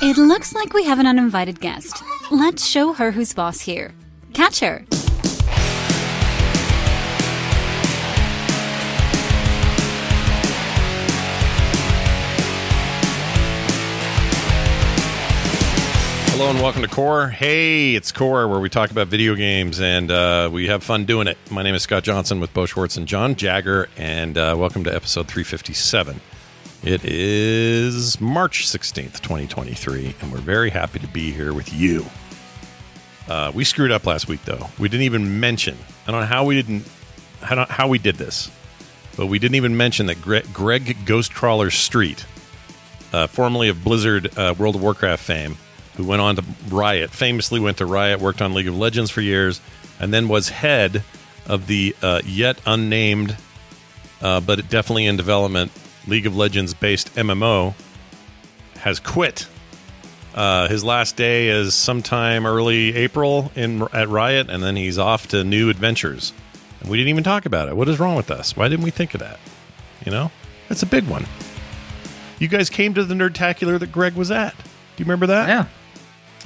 It looks like we have an uninvited guest. Let's show her who's boss here. Catch her. Hello and welcome to Core. Hey, it's Core, where we talk about video games and uh, we have fun doing it. My name is Scott Johnson with Bo Schwartz and John Jagger, and uh, welcome to episode 357. It is March 16th, 2023, and we're very happy to be here with you. Uh, we screwed up last week, though. We didn't even mention. I don't know how we didn't, how, how we did this, but we didn't even mention that Greg, Greg Ghostcrawler Street, uh, formerly of Blizzard uh, World of Warcraft fame, who went on to Riot, famously went to Riot, worked on League of Legends for years, and then was head of the uh, yet unnamed, uh, but definitely in development, League of Legends based MMO, has quit. Uh, his last day is sometime early April in at Riot, and then he's off to new adventures. And we didn't even talk about it. What is wrong with us? Why didn't we think of that? You know, that's a big one. You guys came to the Nerdtacular that Greg was at. Do you remember that? Yeah.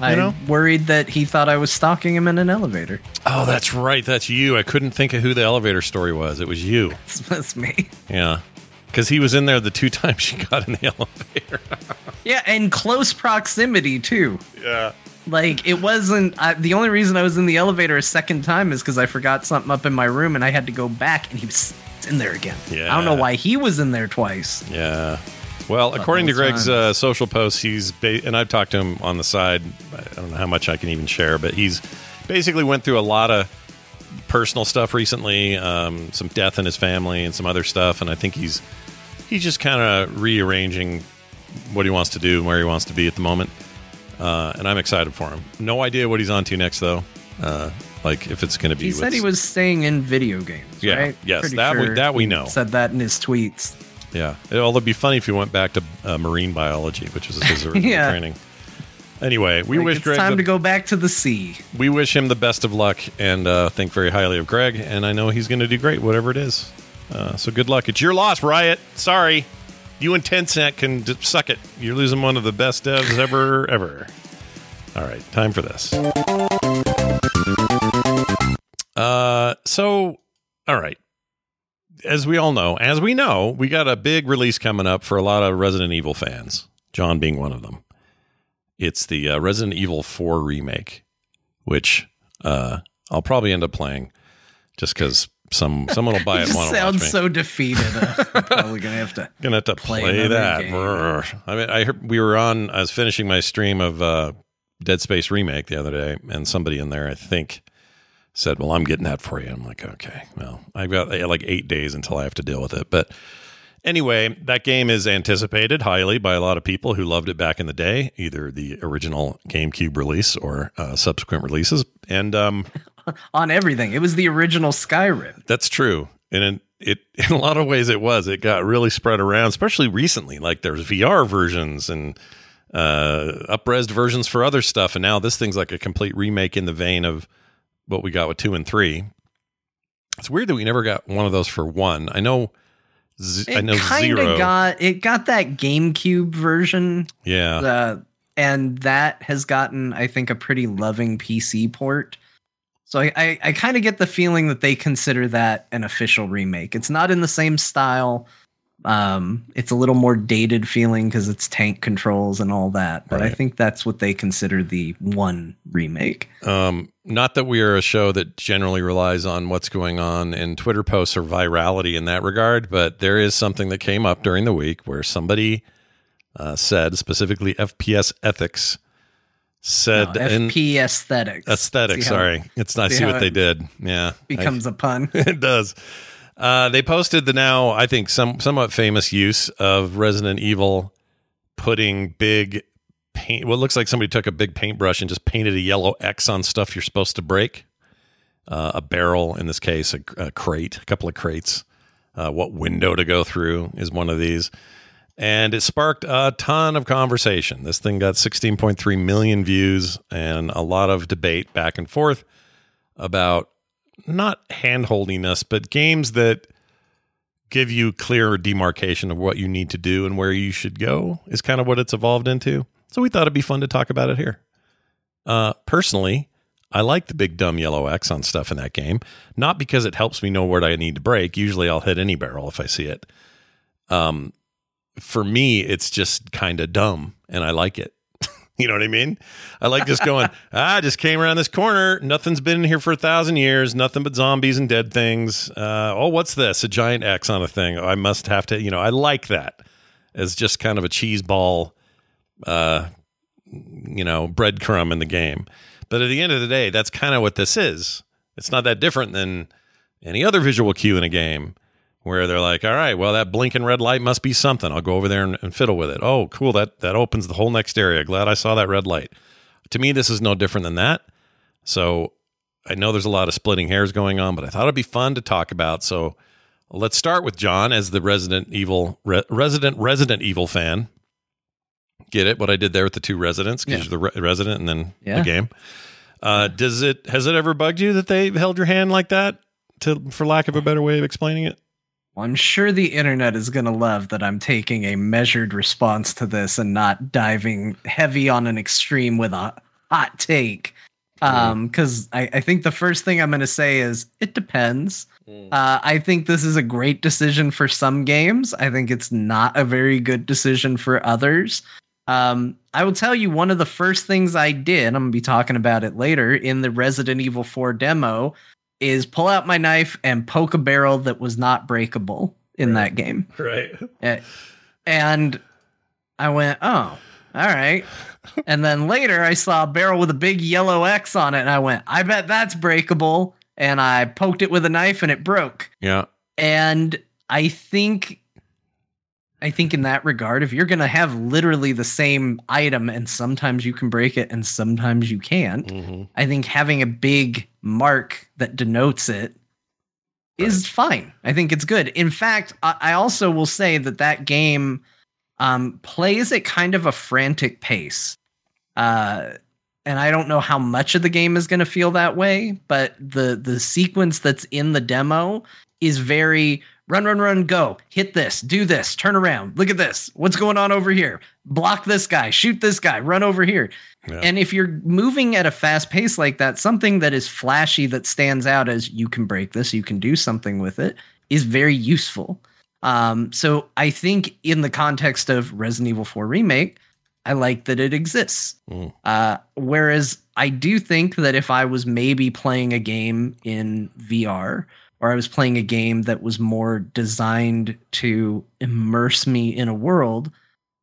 I know? worried that he thought I was stalking him in an elevator. Oh, that's right. That's you. I couldn't think of who the elevator story was. It was you. That's me. Yeah. Because he was in there the two times she got in the elevator. Yeah, and close proximity too. yeah. Like it wasn't. I, the only reason I was in the elevator a second time is because I forgot something up in my room and I had to go back, and he was in there again. Yeah. I don't know why he was in there twice. Yeah. Well, according to Greg's uh, social posts, he's ba- and I've talked to him on the side. I don't know how much I can even share, but he's basically went through a lot of personal stuff recently, um, some death in his family, and some other stuff. And I think he's he's just kind of rearranging what he wants to do and where he wants to be at the moment. Uh, and I'm excited for him. No idea what he's on to next, though. Uh, like if it's going to be. He with- said he was staying in video games. Yeah, right? yes, that we- that we know. Said that in his tweets. Yeah. Although it'd be funny if you went back to uh, marine biology, which is his original Yeah. training. Anyway, we Like, wish it's Greg time the, to go back to the sea. we wish him the best of luck and uh, think very highly of Greg. And I know he's going to do great, whatever it is. Uh, so good luck. It's your loss, Riot. Sorry, you and Tencent can d- suck it. You're losing one of the best devs ever, ever. All right, time for this. Uh, so all right. As we all know, as we know, we got a big release coming up for a lot of Resident Evil fans. John being one of them. It's the uh, Resident Evil 4 remake, which uh, I'll probably end up playing just because some someone will buy it. want sounds so defeated. I'm probably gonna have to. Gonna have to play play, that. I mean, I heard we were on. I was finishing my stream of uh, Dead Space remake the other day, and somebody in there, I think, said, "Well, I'm getting that for you." I'm like, "Okay, well, I've got like eight days until I have to deal with it." But anyway, that game is anticipated highly by a lot of people who loved it back in the day, either the original GameCube release or uh, subsequent releases, and um, on everything. It was the original Skyrim. That's true. and it, it in a lot of ways it was. It got really spread around, especially recently. Like there's VR versions and uh, upresed versions for other stuff, and now this thing's like a complete remake in the vein of what we got with two and three. It's weird that we never got one of those for one. I know. Z- I know kind zero. of got it got that GameCube version, yeah, uh, and that has gotten I think a pretty loving PC port. So I I, I kind of get the feeling that they consider that an official remake. It's not in the same style. Um, it's a little more dated feeling because it's tank controls and all that. But I think that's what they consider the one remake. Um, not that we are a show that generally relies on what's going on in Twitter posts or virality in that regard, but there is something that came up during the week where somebody uh, said, specifically FPS ethics, said No, in FP aesthetics. aesthetics. Sorry, it's I see what they did. Yeah, becomes a pun. it does. Uh, they posted the now, I think, some somewhat famous use of Resident Evil putting big paint. What looks like somebody took a big paintbrush and just painted a yellow X on stuff you're supposed to break. Uh, a barrel, in this case, a, a crate, a couple of crates. Uh, what window to go through is one of these. And it sparked a ton of conversation. This thing got 16.3 million views and a lot of debate back and forth about not hand holding us, but games that give you clear demarcation of what you need to do and where you should go is kind of what it's evolved into. So we thought it'd be fun to talk about it here. Uh, personally, I like the big dumb yellow X on stuff in that game, not because it helps me know where I need to break. Usually I'll hit any barrel if I see it. Um, for me, it's just kind of dumb and I like it. You know what I mean? I like just going, ah, I just came around this corner. Nothing's been in here for a thousand years. Nothing but zombies and dead things. Uh, oh, what's this? A giant X on a thing. I must have to, you know, I like that as just kind of a cheese ball, uh, you know, breadcrumb in the game. But at the end of the day, that's kind of what this is. It's not that different than any other visual cue in a game where they're like, all right, well, that blinking red light must be something. I'll go over there and, and fiddle with it. Oh, cool. That, that opens the whole next area. Glad I saw that red light. To me, this is no different than that. So I know there's a lot of splitting hairs going on, but I thought it'd be fun to talk about. So let's start with John as the Resident Evil, re- resident, Resident Evil fan. Get it? What I did there with the two residents because Yeah. you're the re- resident and then the game. Uh, does it has it ever bugged you that they held your hand like that? To for lack of a better way of explaining it. Well, I'm sure the internet is going to love that I'm taking a measured response to this and not diving heavy on an extreme with a hot take. Um, because I, I think the first thing I'm going to say is it depends. Uh, I think this is a great decision for some games. I think it's not a very good decision for others. Um, I will tell you one of the first things I did, I'm going to be talking about it later in the Resident Evil 4 demo, is pull out my knife and poke a barrel that was not breakable in that game. Right. Eh, And I went, oh, all right. and then later I saw a barrel with a big yellow X on it, and I went, I bet that's breakable. And I poked it with a knife and it broke. Yeah. And I think I think in that regard, if you're gonna have literally the same item and sometimes you can break it and sometimes you can't, Mm-hmm. I think having a big mark that denotes it is fine. I think it's good. In fact, I, I also will say that that game um, plays at kind of a frantic pace. Uh, and I don't know how much of the game is going to feel that way, but the the sequence that's in the demo is very run, run, run, go, hit this, do this, turn around, look at this, what's going on over here, block this guy, shoot this guy, run over here. Yeah. And if you're moving at a fast pace like that, something that is flashy that stands out as you can break this, you can do something with it, is very useful. Um, so I think in the context of Resident Evil 4 Remake, I like that it exists. Mm. Uh, whereas I do think that if I was maybe playing a game in VR or I was playing a game that was more designed to immerse me in a world,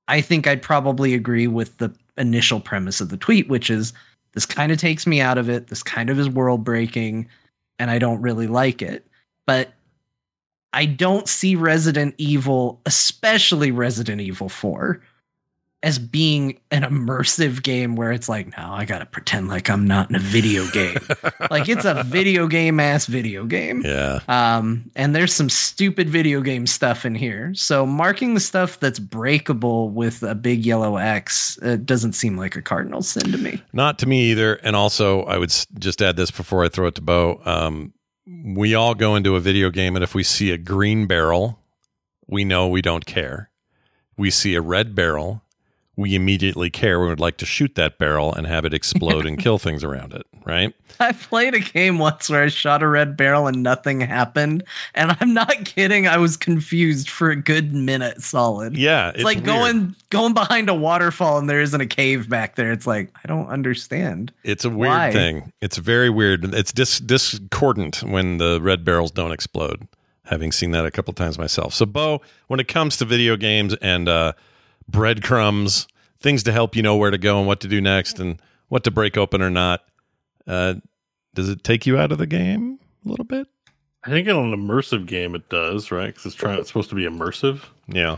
I think I'd probably agree with the initial premise of the tweet, which is this kind of takes me out of it. This kind of is world breaking, and I don't really like it. But I don't see Resident Evil, especially Resident Evil 4, as being an immersive game where it's like, no, I gotta pretend like I'm not in a video game. like it's a video game ass video game. Yeah. Um, and there's some stupid video game stuff in here. So marking the stuff that's breakable with a big yellow X uh, doesn't seem like a cardinal sin to me. Not to me either. And also, I would just add this before I throw it to Bo. Um, we all go into a video game, and if we see a green barrel, we know we don't care. We see a red barrel, we immediately care. We would like to shoot that barrel and have it explode and kill things around it, right? I played a game once where I shot a red barrel and nothing happened. And I'm not kidding. I was confused for a good minute solid. Yeah. It's, like weird. going going behind a waterfall and there isn't a cave back there. It's like I don't understand. It's a weird Why? thing. It's very weird. It's dis- discordant when the red barrels don't explode. Having seen that a couple times myself. So, Bo, when it comes to video games and uh, breadcrumbs, things to help you know where to go and what to do next, and what to break open or not, uh, does it take you out of the game a little bit? I think in an immersive game it does, right? Because it's trying. It's supposed to be immersive, Yeah.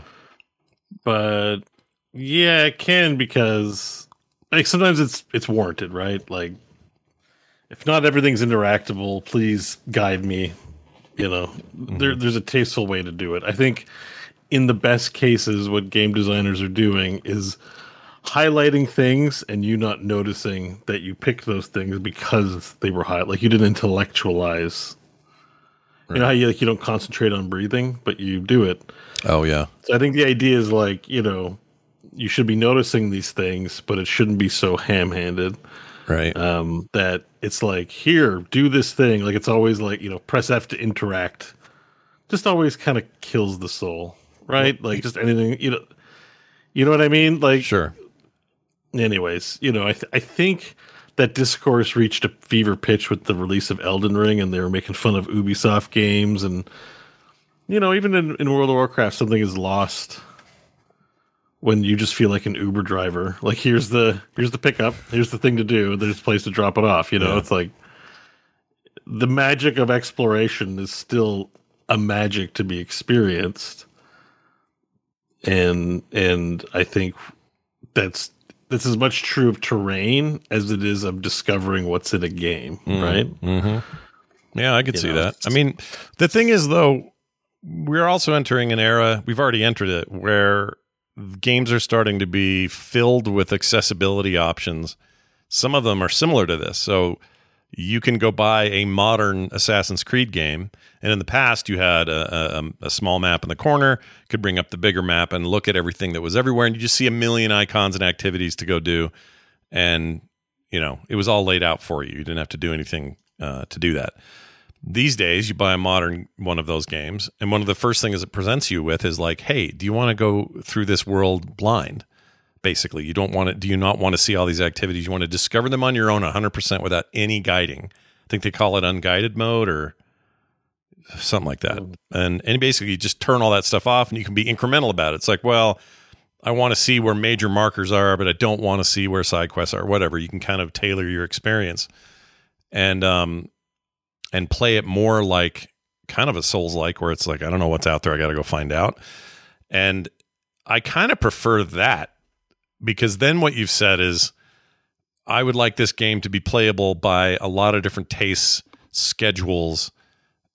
but yeah, it can because like sometimes it's it's warranted, right? Like if not everything's interactable, please guide me. You know, there, there's a tasteful way to do it. I think in the best cases, what game designers are doing is highlighting things and you not noticing that you picked those things because they were high. Like you didn't intellectualize. You know how you like you don't concentrate on breathing, but you do it. Oh, yeah. So I think the idea is like, you know, you should be noticing these things, but it shouldn't be so ham-handed Right. um, that it's like, here, do this thing. Like it's always like, you know, press F to interact. Just always kind of kills the soul, right? Like just anything, you know, you know what I mean? Like, sure. anyways, you know, I th- I think that discourse reached a fever pitch with the release of Elden Ring, and they were making fun of Ubisoft games, and you know, even in, in World of Warcraft, something is lost when you just feel like an Uber driver. Like here's the here's the pickup, here's the thing to do, there's a place to drop it off. You know, Yeah. it's like the magic of exploration is still a magic to be experienced and and i think that's that's as much true of terrain as it is of discovering what's in a game right Mm-hmm. Yeah, I could You see know, that. I mean, the thing is, though, we're also entering an era, we've already entered it, where games are starting to be filled with accessibility options. Some of them are similar to this. So you can go buy a modern Assassin's Creed game. And in the past, you had a, a, a small map in the corner, could bring up the bigger map and look at everything that was everywhere. And you just see a million icons and activities to go do. And, you know, it was all laid out for you. You didn't have to do anything uh, to do that. These days, you buy a modern one of those games, and one of the first things it presents you with is like, "Hey, do you want to go through this world blind?" Basically, you don't want to. Do you not want to see all these activities? You want to discover them on your own, 100 percent without any guiding. I think they call it unguided mode or something like that. And and basically, you just turn all that stuff off, and you can be incremental about it. It's like, well, I want to see where major markers are, but I don't want to see where side quests are. Whatever, you can kind of tailor your experience, and um, and play it more like kind of a Souls like, where it's like I don't know what's out there, I got to go find out. And I kind of prefer that because then what you've said is I would like this game to be playable by a lot of different tastes, schedules,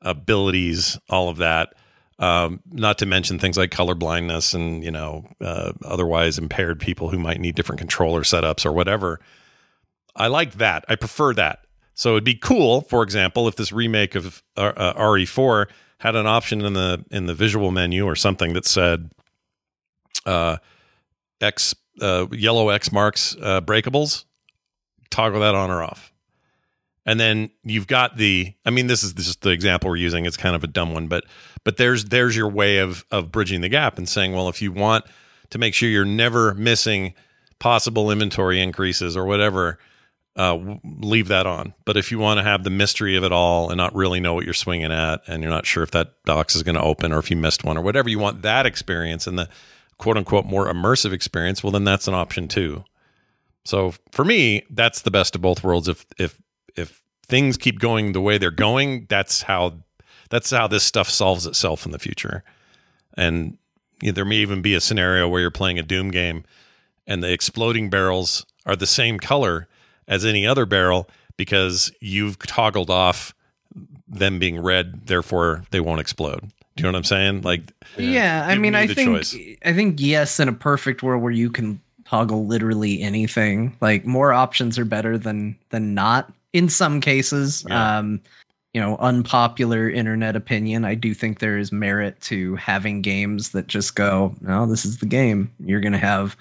abilities, all of that. Um, not to mention things like color blindness and you know uh, otherwise impaired people who might need different controller setups or whatever. I like that. I prefer that. So it'd be cool, for example, if this remake of uh, uh, RE4 had an option in the in the visual menu or something that said uh, X uh, yellow X marks uh, breakables. Toggle that on or off. And then you've got the I mean this is just the example we're using it's kind of a dumb one but but there's there's your way of of bridging the gap and saying well if you want to make sure you're never missing possible inventory increases or whatever uh, leave that on. But if you want to have the mystery of it all and not really know what you're swinging at, and you're not sure if that box is going to open or if you missed one or whatever, you want that experience and the quote unquote more immersive experience. Well, then that's an option too. So for me, that's the best of both worlds. If if if things keep going the way they're going, that's how that's how this stuff solves itself in the future. And you know, there may even be a scenario where you're playing a Doom game and the exploding barrels are the same color as any other barrel because you've toggled off them being red, therefore they won't explode. Do you know what I'm saying? Like, Yeah, I mean, me I think choice. I think yes, in a perfect world where you can toggle literally anything, like more options are better than than not. In some cases, Yeah. um, you know, unpopular internet opinion, I do think there is merit to having games that just go, no, this is the game. You're gonna have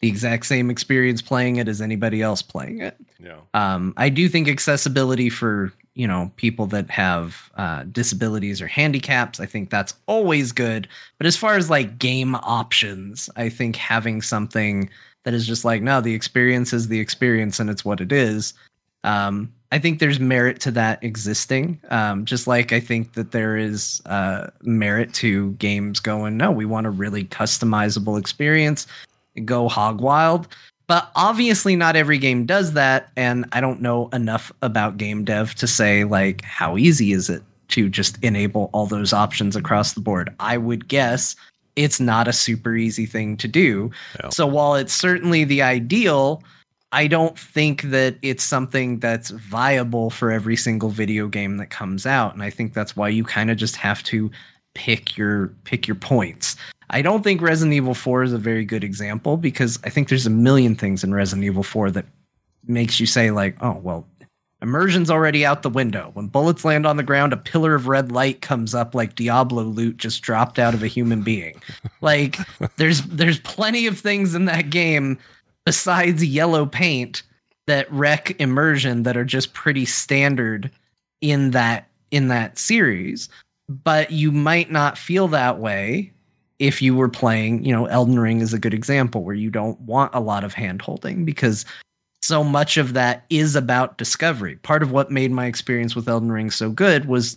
the exact same experience playing it as anybody else playing it. yeah, Um, I do think accessibility for you know people that have uh, disabilities or handicaps, I think that's always good. But as far as like game options, I think having something that is just like no, the experience is the experience and it's what it is. Um, I think there's merit to that existing. Um, just like I think that there is uh, merit to games going, no, we want a really customizable experience. Go hog wild. But obviously, not every game does that. And I don't know enough about game dev to say, like, how easy is it to just enable all those options across the board? I would guess it's not a super easy thing to do. Yeah. So while it's certainly the ideal, I don't think that it's something that's viable for every single video game that comes out. And I think that's why you kind of just have to pick your pick your points. I don't think Resident Evil 4 is a very good example because I think there's a million things in Resident Evil 4 that makes you say like, "Oh, well, immersion's already out the window. When bullets land on the ground, a pillar of red light comes up like Diablo loot just dropped out of a human being." like there's there's plenty of things in that game besides yellow paint that wreck immersion that are just pretty standard in that in that series but you might not feel that way if you were playing you know elden ring is a good example where you don't want a lot of hand holding because so much of that is about discovery part of what made my experience with elden ring so good was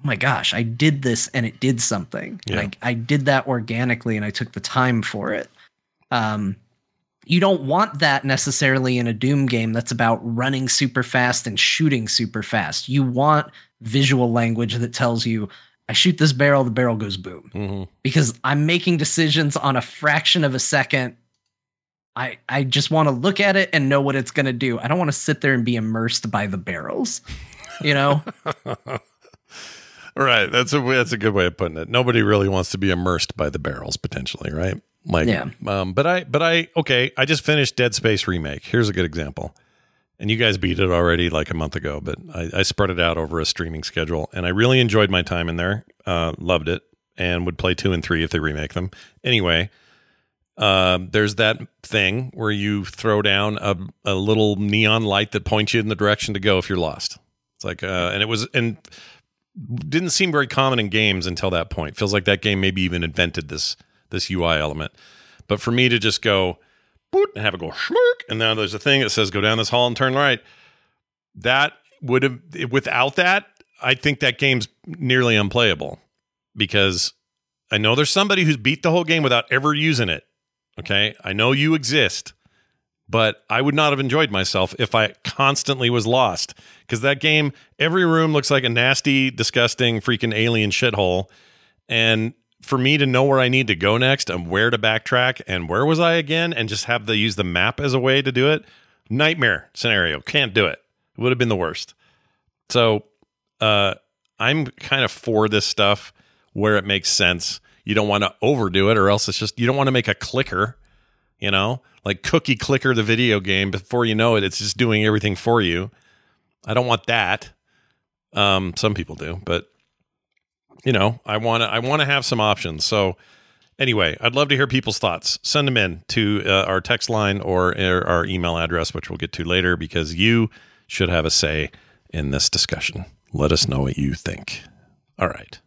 oh my gosh i did this and it did something Yeah. like i did that organically and i took the time for it um you don't want that necessarily in a Doom game that's about running super fast and shooting super fast. You want visual language that tells you, I shoot this barrel, the barrel goes boom. hmm Because I'm making decisions on a fraction of a second. I, I just want to look at it and know what it's going to do. I don't want to sit there and be immersed by the barrels, you know? right. That's a that's a good way of putting it. Nobody really wants to be immersed by the barrels, potentially, right? Like, Yeah. Um, but I, but I, okay. I just finished Dead Space remake. Here's a good example. And you guys beat it already like a month ago, but I, I spread it out over a streaming schedule, and I really enjoyed my time in there. Uh, loved it, and would play two and three if they remake them. Anyway, um, there's that thing where you throw down a, a little neon light that points you in the direction to go if you're lost. It's like, uh, and it was, and didn't seem very common in games until that point. Feels like that game maybe even invented this this UI element. But for me to just go boot and have it go and now there's a thing that says go down this hall and turn right. That would have without that, I think that game's nearly unplayable. Because I know there's somebody who's beat the whole game without ever using it. Okay, I know you exist, but I would not have enjoyed myself if I constantly was lost. Because that game, every room looks like a nasty, disgusting, freaking alien shithole, and for me to know where I need to go next and where to backtrack and where was I again and just have to use the map as a way to do it, nightmare scenario. Can't do it. It would have been the worst. So, uh, I'm kind of for this stuff where it makes sense. You don't want to overdo it, or else it's just you don't want to make a clicker, you know, like cookie clicker the video game. Before you know it, it's just doing everything for you. I don't want that. Um, some people do, but you know, I want to I want to have some options. So anyway, I'd love to hear people's thoughts. Send them in to uh, our text line or our email address, which we'll get to later, because you should have a say in this discussion. Let us know what you think. All right.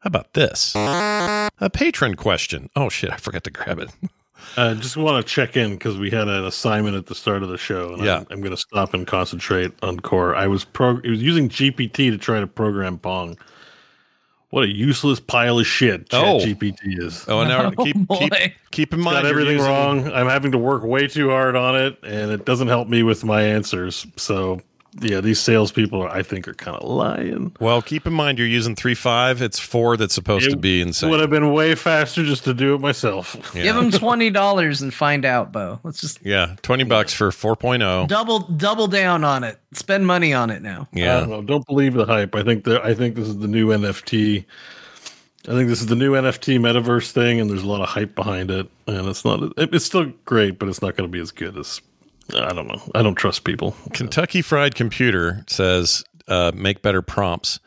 How about this? A patron question. Oh shit, I forgot to grab it. I just want to check in because we had an assignment at the start of the show, and Yeah. I'm, I'm going to stop and concentrate on core. I was pro. It was using GPT to try to program Pong. What a useless pile of shit Oh. GPT is. Oh, and now Oh, keep keep boy. keep in mind got you're everything using- wrong. I'm having to work way too hard on it, and it doesn't help me with my answers. So yeah, these salespeople are, I think are kind of lying. Well, keep in mind you're using three five. It's four that's supposed It to be insane. Would have been way faster just to do it myself. Yeah. Give them twenty dollars and find out, Bo. Let's just yeah, twenty bucks for 4.0. double double down on it. Spend money on it now. I Yeah, don't know. Don't believe the hype. I think that I think this is the new NFT. I think this is the new NFT metaverse thing, and there's a lot of hype behind it. And it's not. It, it's still great, but it's not going to be as good as. I don't know. I don't trust people. Kentucky Fried Computer says uh, make better prompts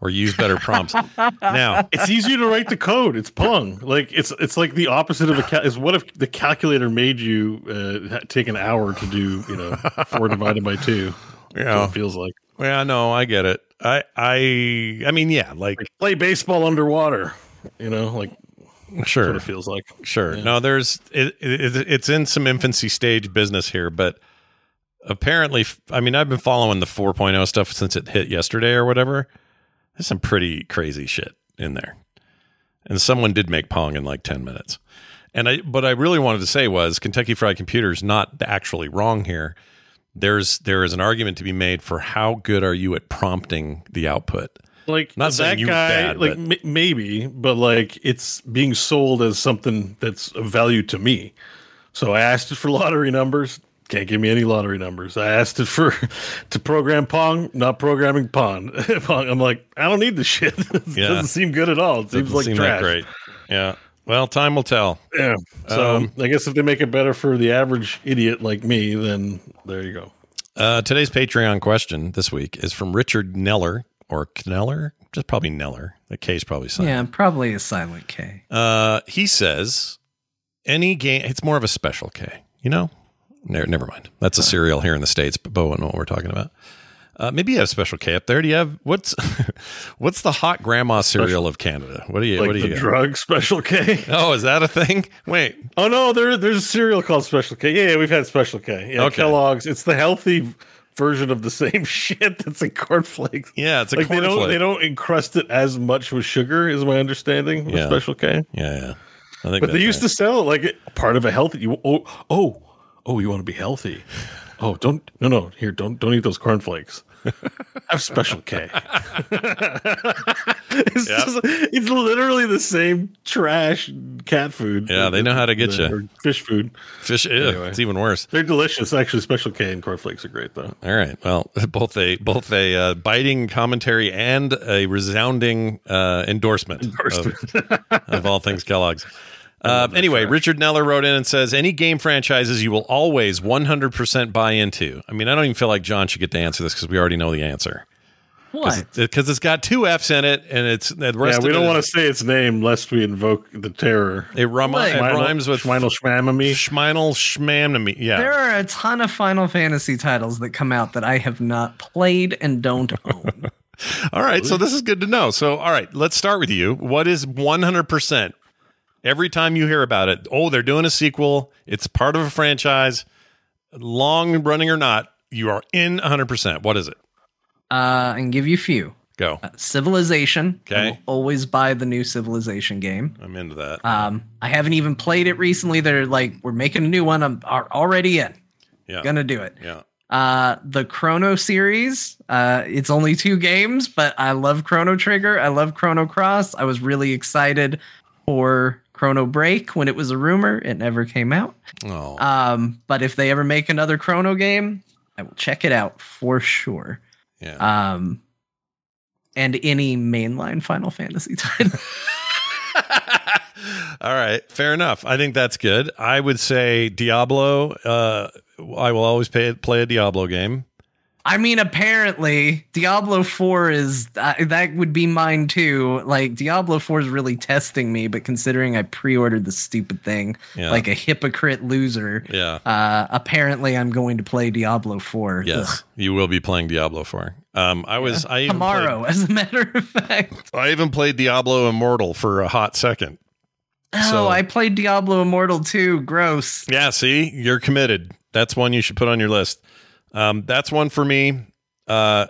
or use better prompts. now, It's easier to write the code. It's Pong. Like it's it's like the opposite of a cal- is what if the calculator made you uh, take an hour to do you know four divided by two. That's what yeah, it feels like. yeah, no, I get it. I, I, I mean, yeah, like Like play baseball underwater. You know, like that's sure, what it feels like. Sure. Yeah. No, there's it, it, it's in some infancy stage business here, but apparently, I mean, I've been following the 4.0 stuff since it hit yesterday or whatever. There's some pretty crazy shit in there, and someone did make Pong in like 10 minutes. And I, what I really wanted to say was Kentucky Fried Computer's not actually wrong here. There's there is an argument to be made for how good are you at prompting the output. Like Not that guy, bad, like but- m- maybe, but like it's being sold as something that's of value to me. So I asked it for lottery numbers. Can't give me any lottery numbers. I asked it for to program Pong, not programming Pong. Pong. I'm like, I don't need this shit. it Yeah. doesn't seem good at all. It seems Doesn't like seem trash. great. Yeah. Well, time will tell. Yeah. So Um, I guess if they make it better for the average idiot like me, then there you go. Uh, today's Patreon question this week is from Richard Neller or Kneller, just probably Neller. The K is probably silent. Yeah, probably a silent K. Uh, he says any game. It's more of a special K. You know, never, never mind. That's a cereal here in the states, but Bo won't know what we're talking about. Uh, maybe you have special K up there. Do you have what's what's the hot grandma cereal of Canada? What do you Like what do you drug special K. Oh, is that a thing? Wait, Oh no, there there's a cereal called Special K. Yeah, yeah we've had Special K. Yeah, Okay. Kellogg's. It's the healthy version of the same shit that's in cornflakes. yeah, it's a Like they don't cornflake. they don't encrust it as much with sugar, is my understanding. Yeah. Special K, Yeah, yeah. I think but they used right. to sell it like part of a healthy. You oh oh oh you want to be healthy? Oh don't no no here don't don't eat those cornflakes. I have Special K. it's, Yep. just, it's literally the same trash cat food. Yeah, they know how to get The- you. or Fish food. fish. Ew, Anyway. It's even worse. They're delicious. Actually, Special K and cornflakes are great though. All right. Well, both a both a uh, biting commentary and a resounding uh, endorsement, Of, of all things Kellogg's. Uh, anyway, Richard Neller wrote in and says, "Any game franchises you will always 100% buy into." I mean, I don't even feel like John should get to answer this because we already know the answer. What? Because it's got two F's in it, and it's the Yeah, we of don't want to say its name lest we invoke the terror. It, rum- Wait. it rhymes with Schmeinel Schmamamy. Schmeinel Schmamnamy. Yeah. There are a ton of Final Fantasy titles that come out that I have not played and don't own. All right, so this is good to know. So, all right, let's start with you. What is 100%? Every time you hear about it, oh, they're doing a sequel, it's part of a franchise, long running or not, you are in 100%. What is it? uh, I can give you a few. Go. Uh, Civilization. Okay. always buy the new Civilization game. I'm into that. Um, I haven't even played it recently. They're like, we're making a new one. I'm are already in. Yeah. Gonna do it. Yeah. Uh, the Chrono series. Uh, it's only two games, but I love Chrono Trigger. I love Chrono Cross. I was really excited for Chrono Break when it was a rumor. It never came out. Oh. Um, but if they ever make another Chrono game, I will check it out for sure. yeah. Um, and any mainline Final Fantasy title. All right, fair enough. I think that's good. I would say Diablo. Uh, I will always pay, play a Diablo game. I mean, apparently, Diablo 4 is uh, that would be mine too. Like, Diablo 4 is really testing me, but considering I pre ordered the stupid thing Yeah. like a hypocrite loser, Yeah. uh, apparently, I'm going to play Diablo 4 Yes, you will be playing Diablo 4. Um, I was I even tomorrow, as a matter of fact. I even played Diablo Immortal for a hot second. Oh, So- I played Diablo Immortal too. Gross. Yeah, see, you're committed. That's one you should put on your list. Um, that's one for me. Uh,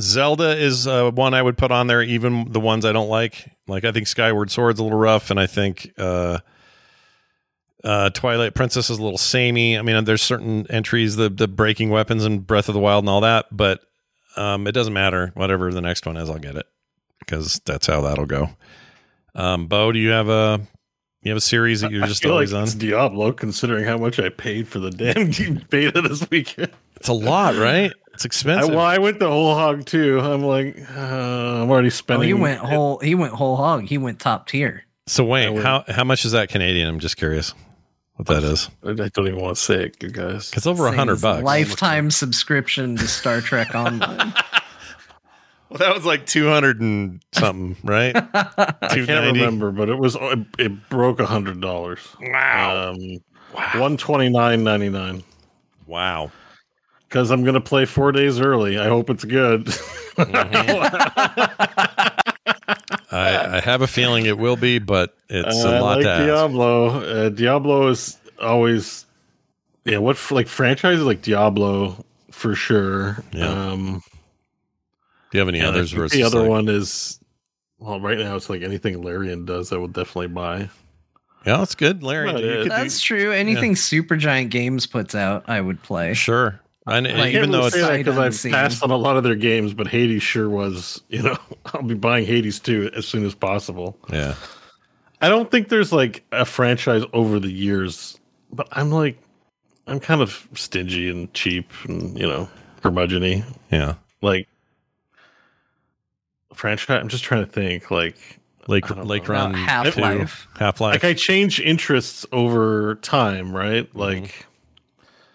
Zelda is uh, one I would put on there, even the ones I don't like. Like I think Skyward Sword's a little rough, and I think uh, Uh, Twilight Princess is a little samey. I mean, there's certain entries, the the breaking weapons and Breath of the Wild and all that, but um, it doesn't matter. Whatever the next one is, I'll get it because that's how that'll go. Um, Bo, do you have a you have a series that you're I just always like on? It's Diablo, considering how much I paid for the damn beta this weekend. It's a lot, right? It's I, expensive. well, I went the whole hog too. I'm like, uh, I'm already Oh, spending. he went whole. He went whole hog. He went top tier. so Wayne, wait, how how much is that Canadian? I'm just curious what that is. I don't even want to say it, you guys. It's over a hundred bucks. Lifetime subscription to Star Trek Online. Well, that was like two hundred and something, right? I can't remember, but it was it, it broke a hundred dollars. Wow. Um, one twenty nine ninety nine. Wow. Because I'm gonna play four days early. I hope it's good. I, I have a feeling it will be, but it's Uh, a I lot like to ask. Diablo. Uh, Diablo is always, yeah. What f- like franchises like Diablo for sure. Yeah. Um, Do you have any and I others? think the other like- one is well, right now it's like anything Larian does, I will definitely buy. Yeah, that's good, Larry. Well, you it could is. do- That's true. Anything Supergiant Games puts out, I would play. sure. And Like, I even though it's say that because I've unseen. passed on a lot of their games, but Hades sure was. You know, I'll be buying Hades too as soon as possible. yeah, I don't think there's like a franchise over the years, but I'm like, I'm kind of stingy and cheap and you know curmudgeony. yeah. Like franchise, I'm just trying to think. Like, Lake I don't Lake. Run Uh, Half-Life. Half Life. like I change interests over time, right? Like.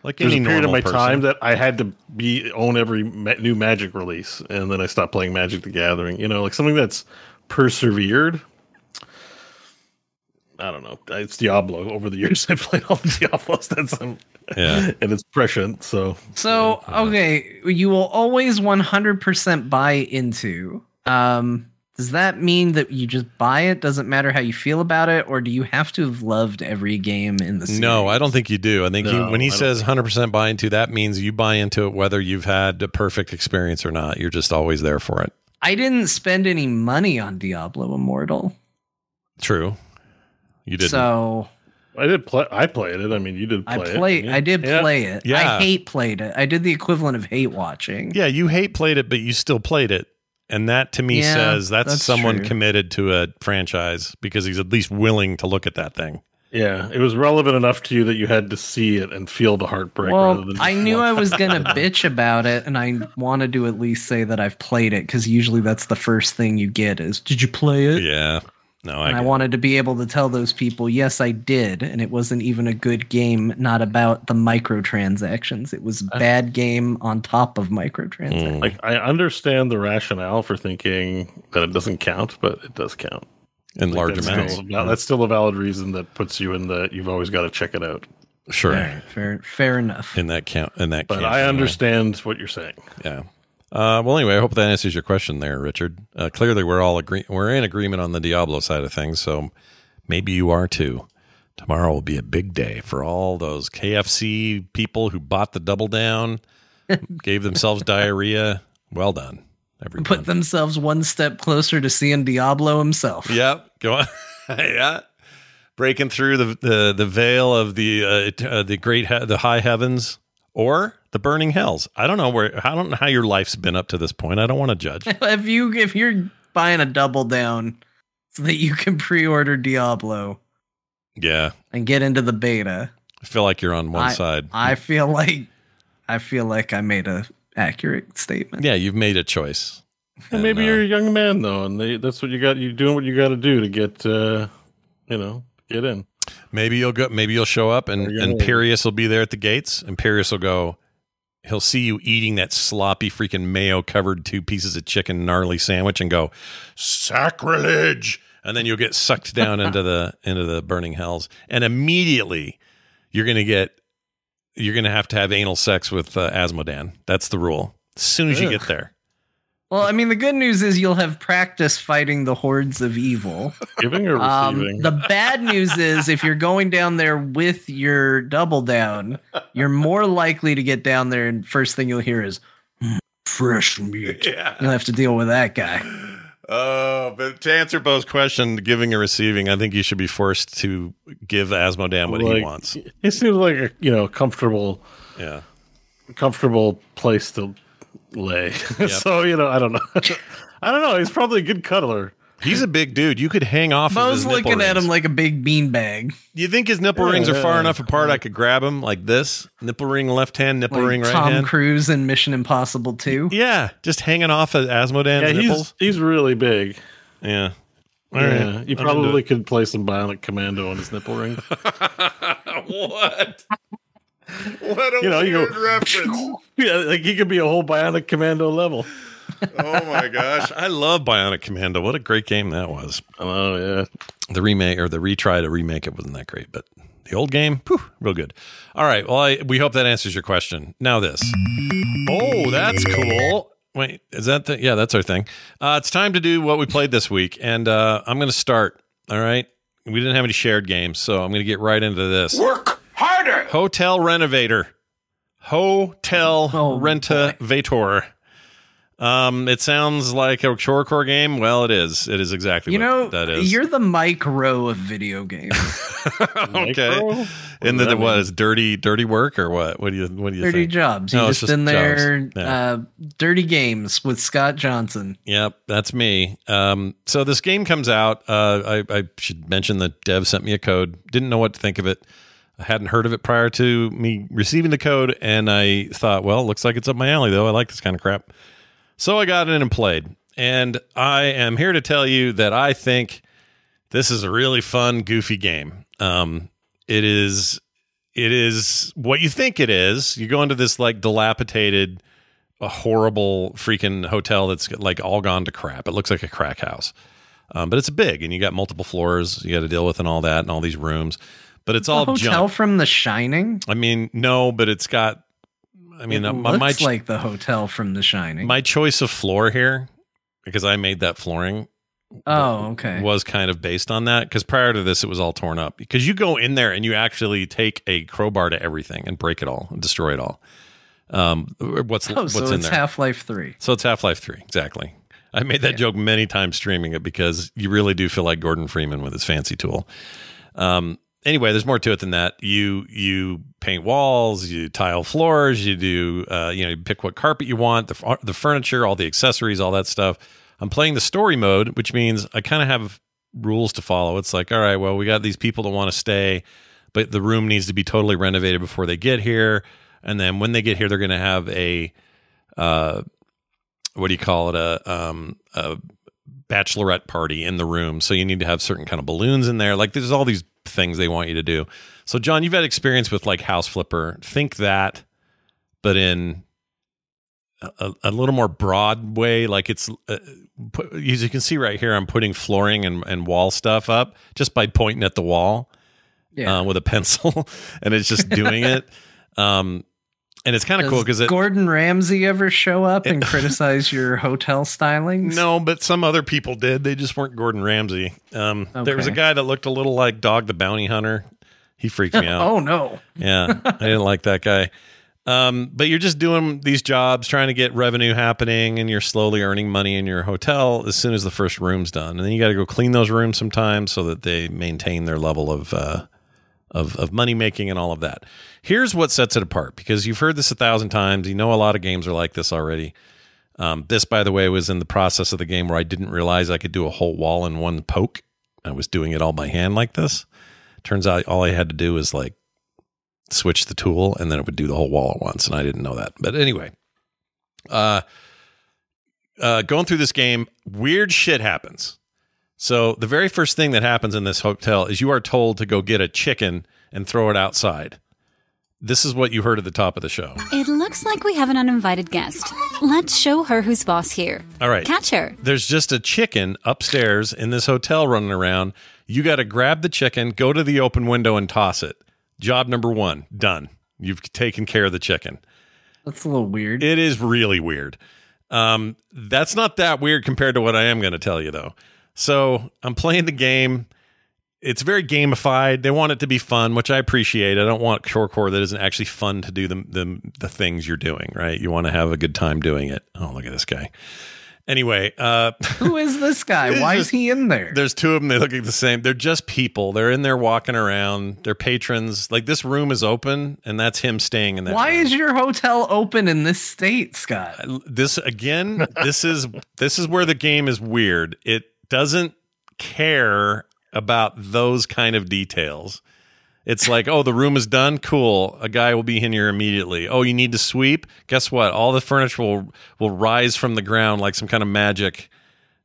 Like There's any a period of my person. time that I had to be own every ma- new Magic release, and then I stopped playing Magic: The Gathering. You know, like something that's persevered. I don't know. It's Diablo. Over the years, I played all the Diablos. That's um, Yeah. and it's prescient. So So okay, you will always 100% buy into. Um, does that mean that you just buy it? Doesn't matter how you feel about it, or do you have to have loved every game in the series? No, I don't think you do. I think he, when he says 100% buy into, that means you buy into it whether you've had a perfect experience or not. You're just always there for it. I didn't spend any money on Diablo Immortal, True. You did. so I did play. I played it. I mean, you did play I it. played. Yeah. I did Yeah. play it. Yeah. I hate played it. I did the equivalent of hate watching. yeah, you hate played it, but you still played it. And that to me Yeah, says that's, that's someone true. committed to a franchise because he's at least willing to look at that thing. Yeah, it was relevant enough to you that you had to see it and feel the heartbreak. rather Well, than I knew I was gonna bitch about it, and I wanted to at least say that I've played it because usually that's the first thing you get is, "Did you play it?" Yeah. No, I, and I wanted to be able to tell those people, "Yes, I did," and it wasn't even a good game. Not about the microtransactions. It was a bad game on top of microtransactions. Mm. Like I understand the rationale for thinking that it doesn't count, but it does count. in Like, large that's amounts. Still, val- that's still a valid reason that puts you in the. You've always got to check it out. Sure. All right, fair, fair enough. In that count, in that But camp, I anyway. understand what you're saying. Yeah. Uh, well, anyway, I hope that answers your question there, Richard. Uh, clearly, we're all agree we're in agreement on the Diablo side of things, so maybe you are too. Tomorrow will be a big day for all those KFC people who bought the double down, gave themselves diarrhea. Well done, everyone. Put themselves one step closer to seeing Diablo himself. Yep. Go on. yeah. Breaking through the, the, the veil of the uh, uh, the great he- the high heavens or the burning hells. I don't know where I don't know how your life's been up to this point. I don't want to judge. if you if you're buying a double down so that you can pre-order Diablo Yeah. and get into the beta, I feel like you're on one I, side. I feel like I feel like I made a accurate statement. yeah, you've made a choice. And maybe uh, you're a young man though, and they, that's what you got. You're doing what you got to do to get, uh, you know, get in. Maybe you'll go. Maybe you'll show up, and Imperius will be there at the gates. Imperius will go. He'll see you eating that sloppy freaking mayo covered two pieces of chicken gnarly sandwich, and go sacrilege. And then you'll get sucked down into the into the burning hells, and immediately you're gonna get you're gonna have to have anal sex with uh, Azmodan. That's the rule. As soon as you get there. Well, I mean, the good news is you'll have practice fighting the hordes of evil. Giving or Um, receiving. the bad news is if you're going down there with your double down, you're more likely to get down there, and first thing you'll hear is "Mm, fresh meat. Yeah. You'll have to deal with that guy. Oh, but to answer Bo's question, giving or receiving, I think you should be forced to give Azmodan what he wants. It seems like a you know comfortable, Yeah. comfortable place to lay. so you know, I don't know. I don't know. He's probably a good cuddler. He's a big dude. You could hang off. of Bo's his nipple looking at rings. him like a big beanbag. You think his nipple Yeah, rings are far yeah. enough apart? I could grab him like this. Nipple ring left hand, nipple Like ring right Tom hand. Tom Cruise in Mission Impossible 2. Yeah, just hanging off of Azmodan's Yeah, nipples. he's he's really big. Yeah. All yeah, right. you I'm probably could play some Bionic Commando on his nipple ring. what? What a You know, you weird go- reference. yeah, like he could be a whole Bionic Commando level. Oh my gosh. I love Bionic Commando. What a great game that was. Oh yeah, The remake or the retry to remake it wasn't that great, but the old game, whew, real good. All right. Well, I, we hope that answers your question. Now this. Oh, that's cool. Wait, is that the? Yeah, that's our thing. Uh, it's time to do what we played this week, and uh, I'm going to start. All right. We didn't have any shared games, so I'm going to get right into this. Work harder. Hotel Renovator. Hotel Oh, Renovator. Um, it sounds like a chorecore game. Well, it is. It is exactly You what know, that is. you're the Mike Rowe of video games. okay. Mike Rowe? And then that what mean? dirty dirty work or what? What do you what do you dirty think? jobs. You No, it's just just in there. jobs. Yeah. Uh, dirty games with Scott Johnson. Yep, that's me. Um, so this game comes out. Uh, I, I should mention that Dev sent me a code. Didn't know what to think of it. I hadn't heard of it prior to me receiving the code, and I thought, well, looks like it's up my alley, though. I like this kind of crap. So I got in and played. And I am here to tell you that I think this is a really fun, goofy game. Um, it is it is what you think it is. You go into this like dilapidated, a horrible freaking hotel that's like all gone to crap. It looks like a crack house. Um, but it's big and you got multiple floors you got to deal with and all that and all these rooms. But it's all hotel junk. from The Shining. I mean, no, but it's got I mean, it uh, my, looks my like the hotel from The Shining. my choice of floor here because I made that flooring oh, okay. was kind of based on that because prior to this it was all torn up because you go in there and you actually take a crowbar to everything and break it all and destroy it all um what's oh, what's so in it's there Half Life Three. so it's half-life 3 exactly i made that joke many times streaming it because you really do feel like gordon freeman with his fancy tool um anyway there's more to it than that. You you paint walls you tile floors you do uh, you know you pick what carpet you want the, the furniture all the accessories all that stuff. I'm playing the story mode which means i kind of have rules to follow. It's like all right well we got these people that want to stay but the room needs to be totally renovated before they get here. And then when they get here they're going to have a uh, what do you call it? A um a bachelorette party in the room. So you need to have certain kind of balloons in there. Like there's all these things they want you to do. So john you've had experience with like house flipper. Think that but in a, a little more broad way like it's uh, put, as you can see right here i'm putting flooring and, and wall stuff up just by pointing at the wall Yeah. uh, with a pencil and it's just doing it. Um and it's kind of cool because Gordon Ramsay ever show up and criticize your hotel stylings? No, but some other people did. They just weren't Gordon Ramsay. Um, There was a guy that looked a little like Dog the Bounty Hunter. He freaked me out. oh no. Yeah, I didn't like that guy. Um, but you're just doing these jobs, trying to get revenue happening, and you're slowly earning money in your hotel as soon as the first room's done. And then you got to go clean those rooms sometimes so that they maintain their level of uh, of of money making and all of that. Here's what sets it apart because you've heard this a thousand times. You know a lot of games are like this already. Um, this, by the way, was in the process of the game where I didn't realize I could do a whole wall in one poke. I was doing it all by hand like this. Turns out all I had to do was like switch the tool and then it would do the whole wall at once. And I didn't know that. But anyway, uh, uh, going through this game, weird shit happens. So the very first thing that happens in this hotel is you are told to go get a chicken and throw it outside. This is what you heard at the top of the show. It looks like we have an uninvited guest. Let's show her who's boss here. All right. Catch her. There's just a chicken upstairs in this hotel running around. You got to grab the chicken, go to the open window, and toss it. Job number one, done. You've taken care of the chicken. That's a little weird. It is really weird. Um, that's not that weird compared to what I am going to tell you, though. So I'm playing the game. It's very gamified. They want it to be fun, which I appreciate. I don't want chorecore that isn't actually fun to do the, the the things you're doing. Right? You want to have a good time doing it. Oh, look at this guy. Anyway, uh, Who is this guy? Why just- is he in there? there's two of them. They look like the same. They're just people. They're in there walking around. They're patrons. Like this room is open, and that's him staying in that. Why room. is your hotel open in this state, Scott? this again? this is this is where the game is weird. It doesn't care about those kind of details. It's like, oh, the room is done. Cool. A guy will be in here immediately. Oh, you need to sweep. Guess what? All the furniture will will rise from the ground like some kind of magic,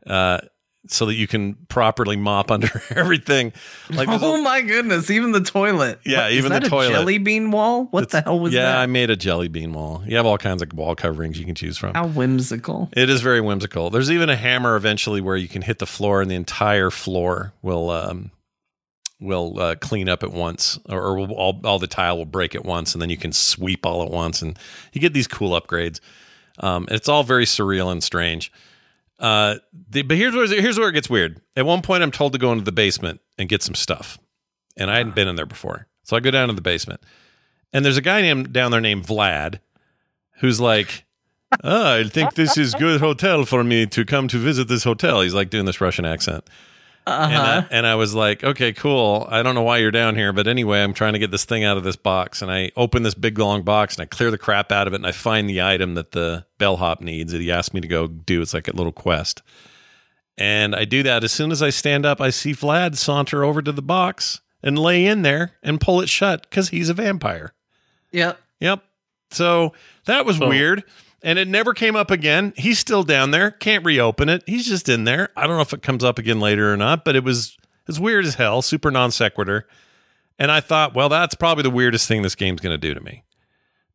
uh, so that you can properly mop under everything. Like, there's a- oh my goodness! Even the toilet. Yeah, What, even the toilet. jelly bean wall. What the hell was yeah, that? I made a jelly bean wall. You have all kinds of wall coverings you can choose from. How whimsical. It is very whimsical. There's even a hammer eventually where you can hit the floor and the entire floor will um, will uh, clean up at once, or, or will, all all the tile will break at once, and then you can sweep all at once, and you get these cool upgrades. Um, it's all very surreal and strange. Uh, the, but here's where here's where it gets weird. At one point, I'm told to go into the basement and get some stuff, and I hadn't been in there before, so I go down to the basement, and there's a guy named down there named Vlad, who's like. "Ah, I think this is good hotel for me to come to visit this hotel. He's like doing this Russian accent. And, Uh-huh. I, and I was like, okay, cool. I don't know why you're down here, but anyway, I'm trying to get this thing out of this box. And I open this big long box and I clear the crap out of it and I find the item that the bellhop needs that he asked me to go do. It's like a little quest. And I do that. As soon as I stand up, I see Vlad saunter over to the box and lay in there and pull it shut because he's a vampire. Yep. Yep. So that was weird. And it never came up again. He's still down there. Can't reopen it. He's just in there. I don't know if it comes up again later or not, but it was as weird as hell, super non sequitur. And I thought, well, that's probably the weirdest thing this game's going to do to me.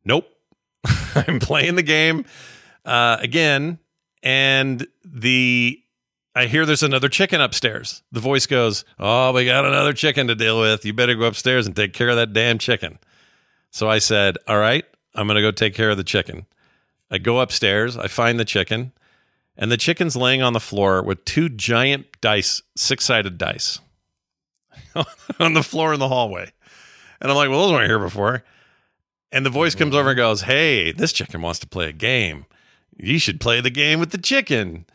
Nope. I'm playing the game uh, again, and the I hear there's another chicken upstairs. The voice goes, "Oh, we got another chicken to deal with. You better go upstairs and take care of that damn chicken." So I said, "All right, I'm going to go take care of the chicken." I go upstairs, I find the chicken, and the chicken's laying on the floor with two giant dice, six-sided dice on the floor in the hallway. And I'm like, "Well, those weren't here before." And the voice comes over and goes, Hey, this chicken wants to play a game. You should play the game with the chicken.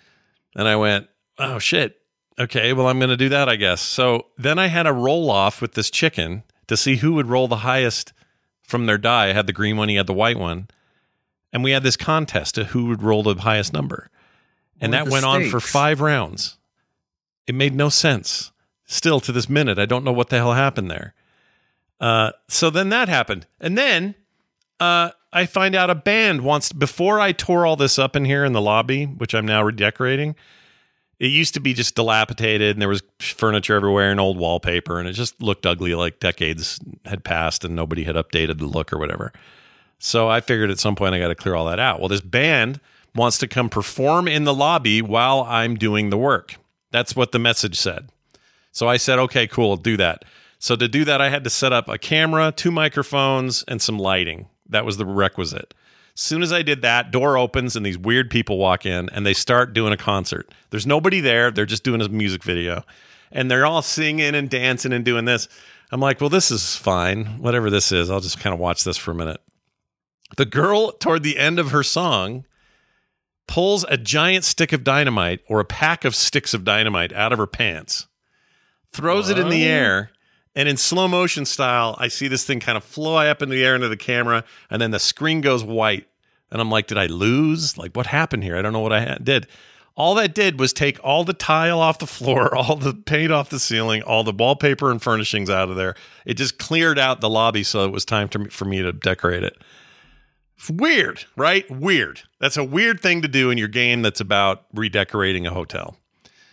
And I went, Oh, shit. Okay, well, I'm going to do that, I guess. So then I had a roll off with this chicken to see who would roll the highest from their die. I had the green one, he had the white one. And we had this contest to who would roll the highest number. And that went on for five rounds. It made no sense. Still to this minute, I don't know what the hell happened there. Uh, so then that happened. And then uh, I find out a band wants before I tore all this up in here in the lobby, which I'm now redecorating. It used to be just dilapidated, and there was furniture everywhere and old wallpaper, and it just looked ugly, like decades had passed and nobody had updated the look or whatever. So I figured at some point I got to clear all that out. Well, this band wants to come perform in the lobby while I'm doing the work. That's what the message said. So I said, okay, cool, do that. So to do that, I had to set up a camera, two microphones, and some lighting. That was the requisite. As soon as I did that, door opens and these weird people walk in and they start doing a concert. There's nobody there. They're just doing a music video. And they're all singing and dancing and doing this. I'm like, well, this is fine. Whatever this is, I'll just kind of watch this for a minute. The girl, toward the end of her song, pulls a giant stick of dynamite or a pack of sticks of dynamite out of her pants, throws it in the air, and in slow motion style, I see this thing kind of fly up in the air into the camera, and then the screen goes white. And I'm like, did I lose? Like, what happened here? I don't know what I did. All that did was take all the tile off the floor, all the paint off the ceiling, all the wallpaper and furnishings out of there. It just cleared out the lobby so it was time to, for me to decorate it. Weird, right? Weird. That's a weird thing to do in your game that's about redecorating a hotel.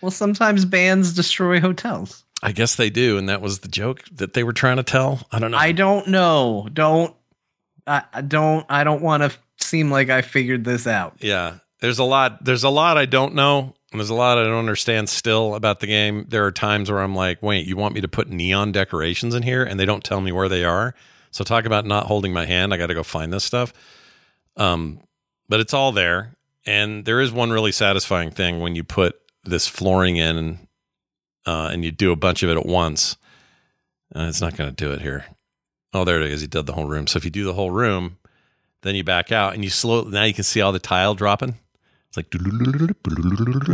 Well, sometimes bands destroy hotels. I guess they do, and that was the joke that they were trying to tell. I don't know. I don't know. Don't. I I don't. I don't want to seem like I figured this out. yeah, there's a lot. There's a lot I don't know. and There's a lot I don't understand still about the game. There are times where I'm like, wait, you want me to put neon decorations in here, and they don't tell me where they are. So talk about not holding my hand. I got to go find this stuff. Um, but it's all there, and there is one really satisfying thing when you put this flooring in, uh, and you do a bunch of it at once. Uh, it's not going to do it here. Oh, there it is. He did the whole room. So if you do the whole room, then you back out and you slow. Now you can see all the tile dropping. It's like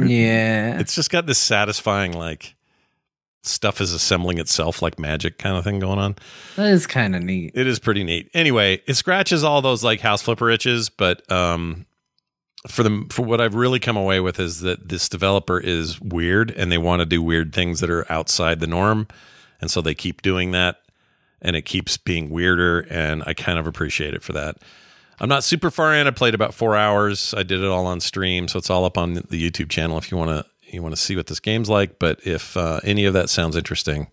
Yeah. It's just got this satisfying like stuff is assembling itself like magic kind of thing going on. That is kind of neat. It is pretty neat. Anyway, it scratches all those like house flipper itches, but um for the for what I've really come away with is that this developer is weird and they want to do weird things that are outside the norm. And so they keep doing that and it keeps being weirder and I kind of appreciate it for that. I'm not super far in. I played about 4 hours. I did it all on stream, so it's all up on the YouTube channel if you want to you want to see what this game's like, but if uh, any of that sounds interesting,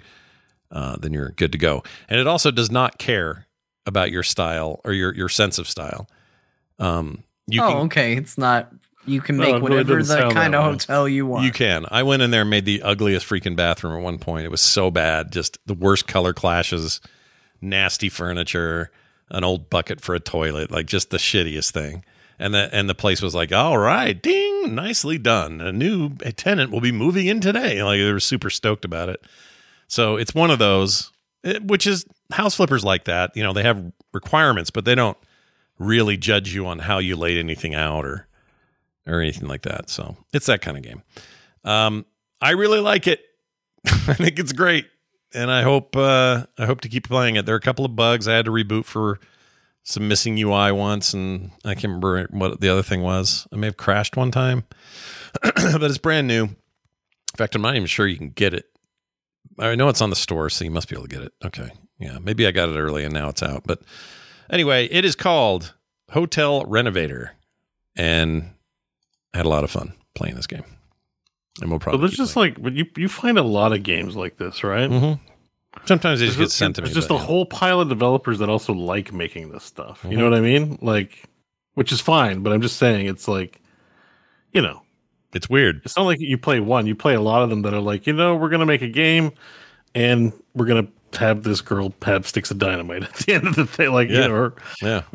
uh, then you're good to go. And it also does not care about your style or your your sense of style. Um, you oh, can, okay. It's not. You can make it really whatever doesn't the kind of way. hotel you want. You can. I went in there and made the ugliest freaking bathroom at one point. It was so bad. Just the worst color clashes, nasty furniture, an old bucket for a toilet, like just the shittiest thing. And the and the place was like, "All right, ding, nicely done. A new tenant will be moving in today." Like they were super stoked about it. So it's one of those, eh, which is house flippers like that. You know, they have requirements, but they don't really judge you on how you laid anything out or or anything like that. So it's that kind of game. Um, I really like it. I think it's great, and I hope uh, I hope to keep playing it. There are a couple of bugs. I had to reboot for some missing UI once, and I can't remember what the other thing was. I may have crashed one time, but it's brand new. In fact, I'm not even sure you can get it. I know it's on the store, so you must be able to get it. Okay, yeah, maybe I got it early and now it's out. But anyway, it is called Hotel Renovator, and I had a lot of fun playing this game. And we'll probably there's keep just playing. like but you you find a lot of games like this, right? Mhm. Sometimes they just get sent to me. There's just but, a yeah. whole pile of developers that also like making this stuff. You Mhm. know what I mean? Like, which is fine, but I'm just saying it's like, you know, It's weird. it's not like you play one. You play a lot of them that are like, you know, we're gonna make a game, and we're gonna have this girl have sticks of dynamite at the end of the day. Like, Yeah. you know, or- Yeah.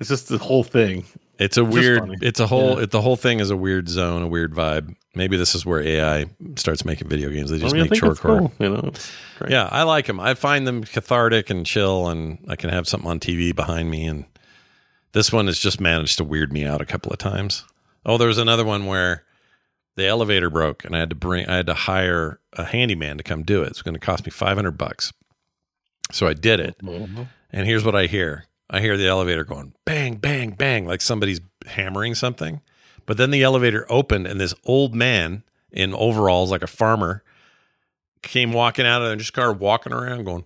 it's just the whole thing. It's a weird. It's a whole. Yeah. It, the whole thing is a weird zone, a weird vibe. Maybe this is where AI starts making video games. They just I mean, make think short it's core. cool. You know. Yeah, I like them. I find them cathartic and chill, and I can have something on TV behind me. And this one has just managed to weird me out a couple of times. Oh, there was another one where the elevator broke, and I had to bring, I had to hire a handyman to come do it. It's going to cost me five hundred bucks. So I did it, mm-hmm. and here's what I hear: I hear the elevator going bang, bang, bang, like somebody's hammering something. But then the elevator opened, and this old man in overalls, like a farmer, came walking out of just started walking around going.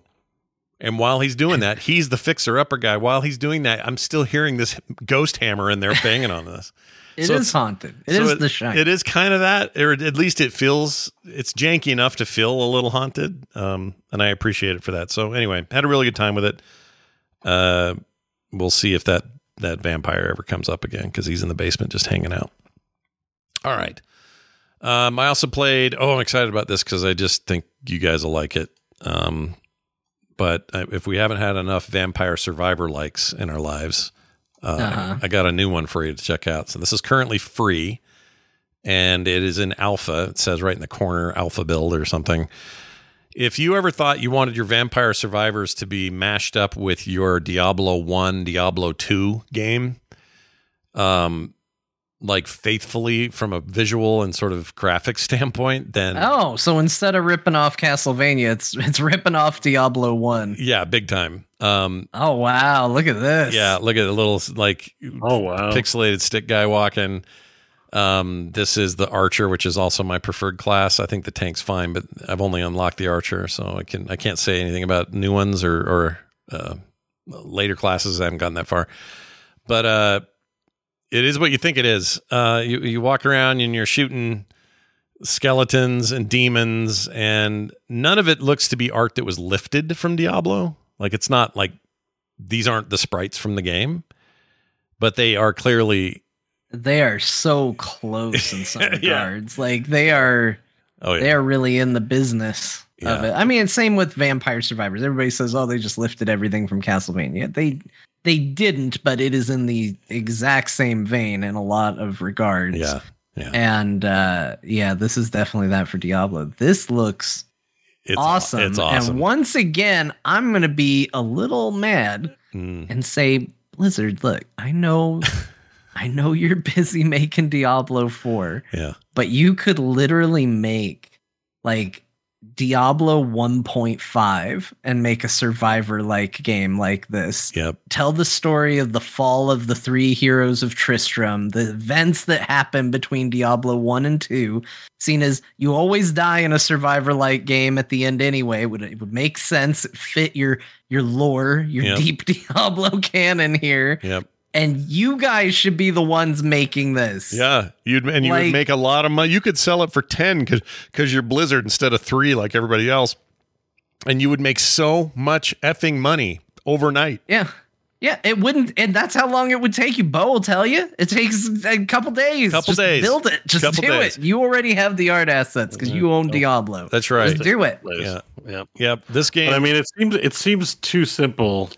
And while he's doing that, he's the fixer upper guy. While he's doing that, I'm still hearing this ghost hammer in there banging on this. It is So it's- haunted. It is So the shine. It is kind of that, or at least it feels it's janky enough to feel a little haunted. Um, and I appreciate it for that. So anyway, had a really good time with it. Uh, we'll see if that that vampire ever comes up again because he's in the basement just hanging out. All right. Um, I also played. Oh, I'm excited about this because I just think you guys will like it. Um, but if we haven't had enough Vampire Survivor likes in our lives, uh, Uh-huh. I got a new one for you to check out. So this is currently free, and it is in alpha. It says right in the corner, alpha build or something. If you ever thought you wanted your Vampire Survivors to be mashed up with your Diablo One, Diablo Two game, um, like faithfully from a visual and sort of graphic standpoint, then oh, so instead of ripping off Castlevania, it's it's ripping off Diablo One. yeah, big time. Um, Oh wow, look at this. yeah, look at the little like Oh wow. pixelated stick guy walking. Um, this is the archer, which is also my preferred class. I think the tank's fine, but I've only unlocked the archer, so I can I can't say anything about new ones or or uh, later classes. I haven't gotten that far, but uh, it is what you think it is. Uh, you you walk around and you're shooting skeletons and demons, and none of it looks to be art that was lifted from Diablo. Like it's not like these aren't the sprites from the game, but they are clearly They are so close in some Yeah. regards. Like they are oh yeah they are really in the business of it. I mean, same with Vampire Survivors. Everybody says, "Oh, they just lifted everything from Castlevania." They they didn't, but it is in the exact same vein in a lot of regards. yeah yeah. And uh yeah, this is definitely that for Diablo. This looks It's aw- awesome. It's awesome. And once again, I'm going to be a little mad Mm. and say, Blizzard, look, I know I know you're busy making Diablo 4, Yeah. but you could literally make like Diablo 1.5 and make a survivor like game like this. Yep. Tell the story of the fall of the three heroes of Tristram, the events that happen between Diablo 1 and 2, seen as you always die in a survivor like game at the end anyway. It would it would make sense, it fit your your lore, your Yep. deep Diablo canon here. Yep. And you guys should be the ones making this. Yeah, you'd and you would make a lot of money. You could sell it for ten because because you're Blizzard instead of three like everybody else, and you would make so much effing money overnight. Yeah. Yeah, it wouldn't, and that's how long it would take you. Bo will tell you it takes a couple days. Couple Just days. Build it. Just Couple do days. it. You already have the art assets because you own Diablo. That's right. Just do it. Yeah. yeah. Yep. This game. But I mean, it seems it seems too simple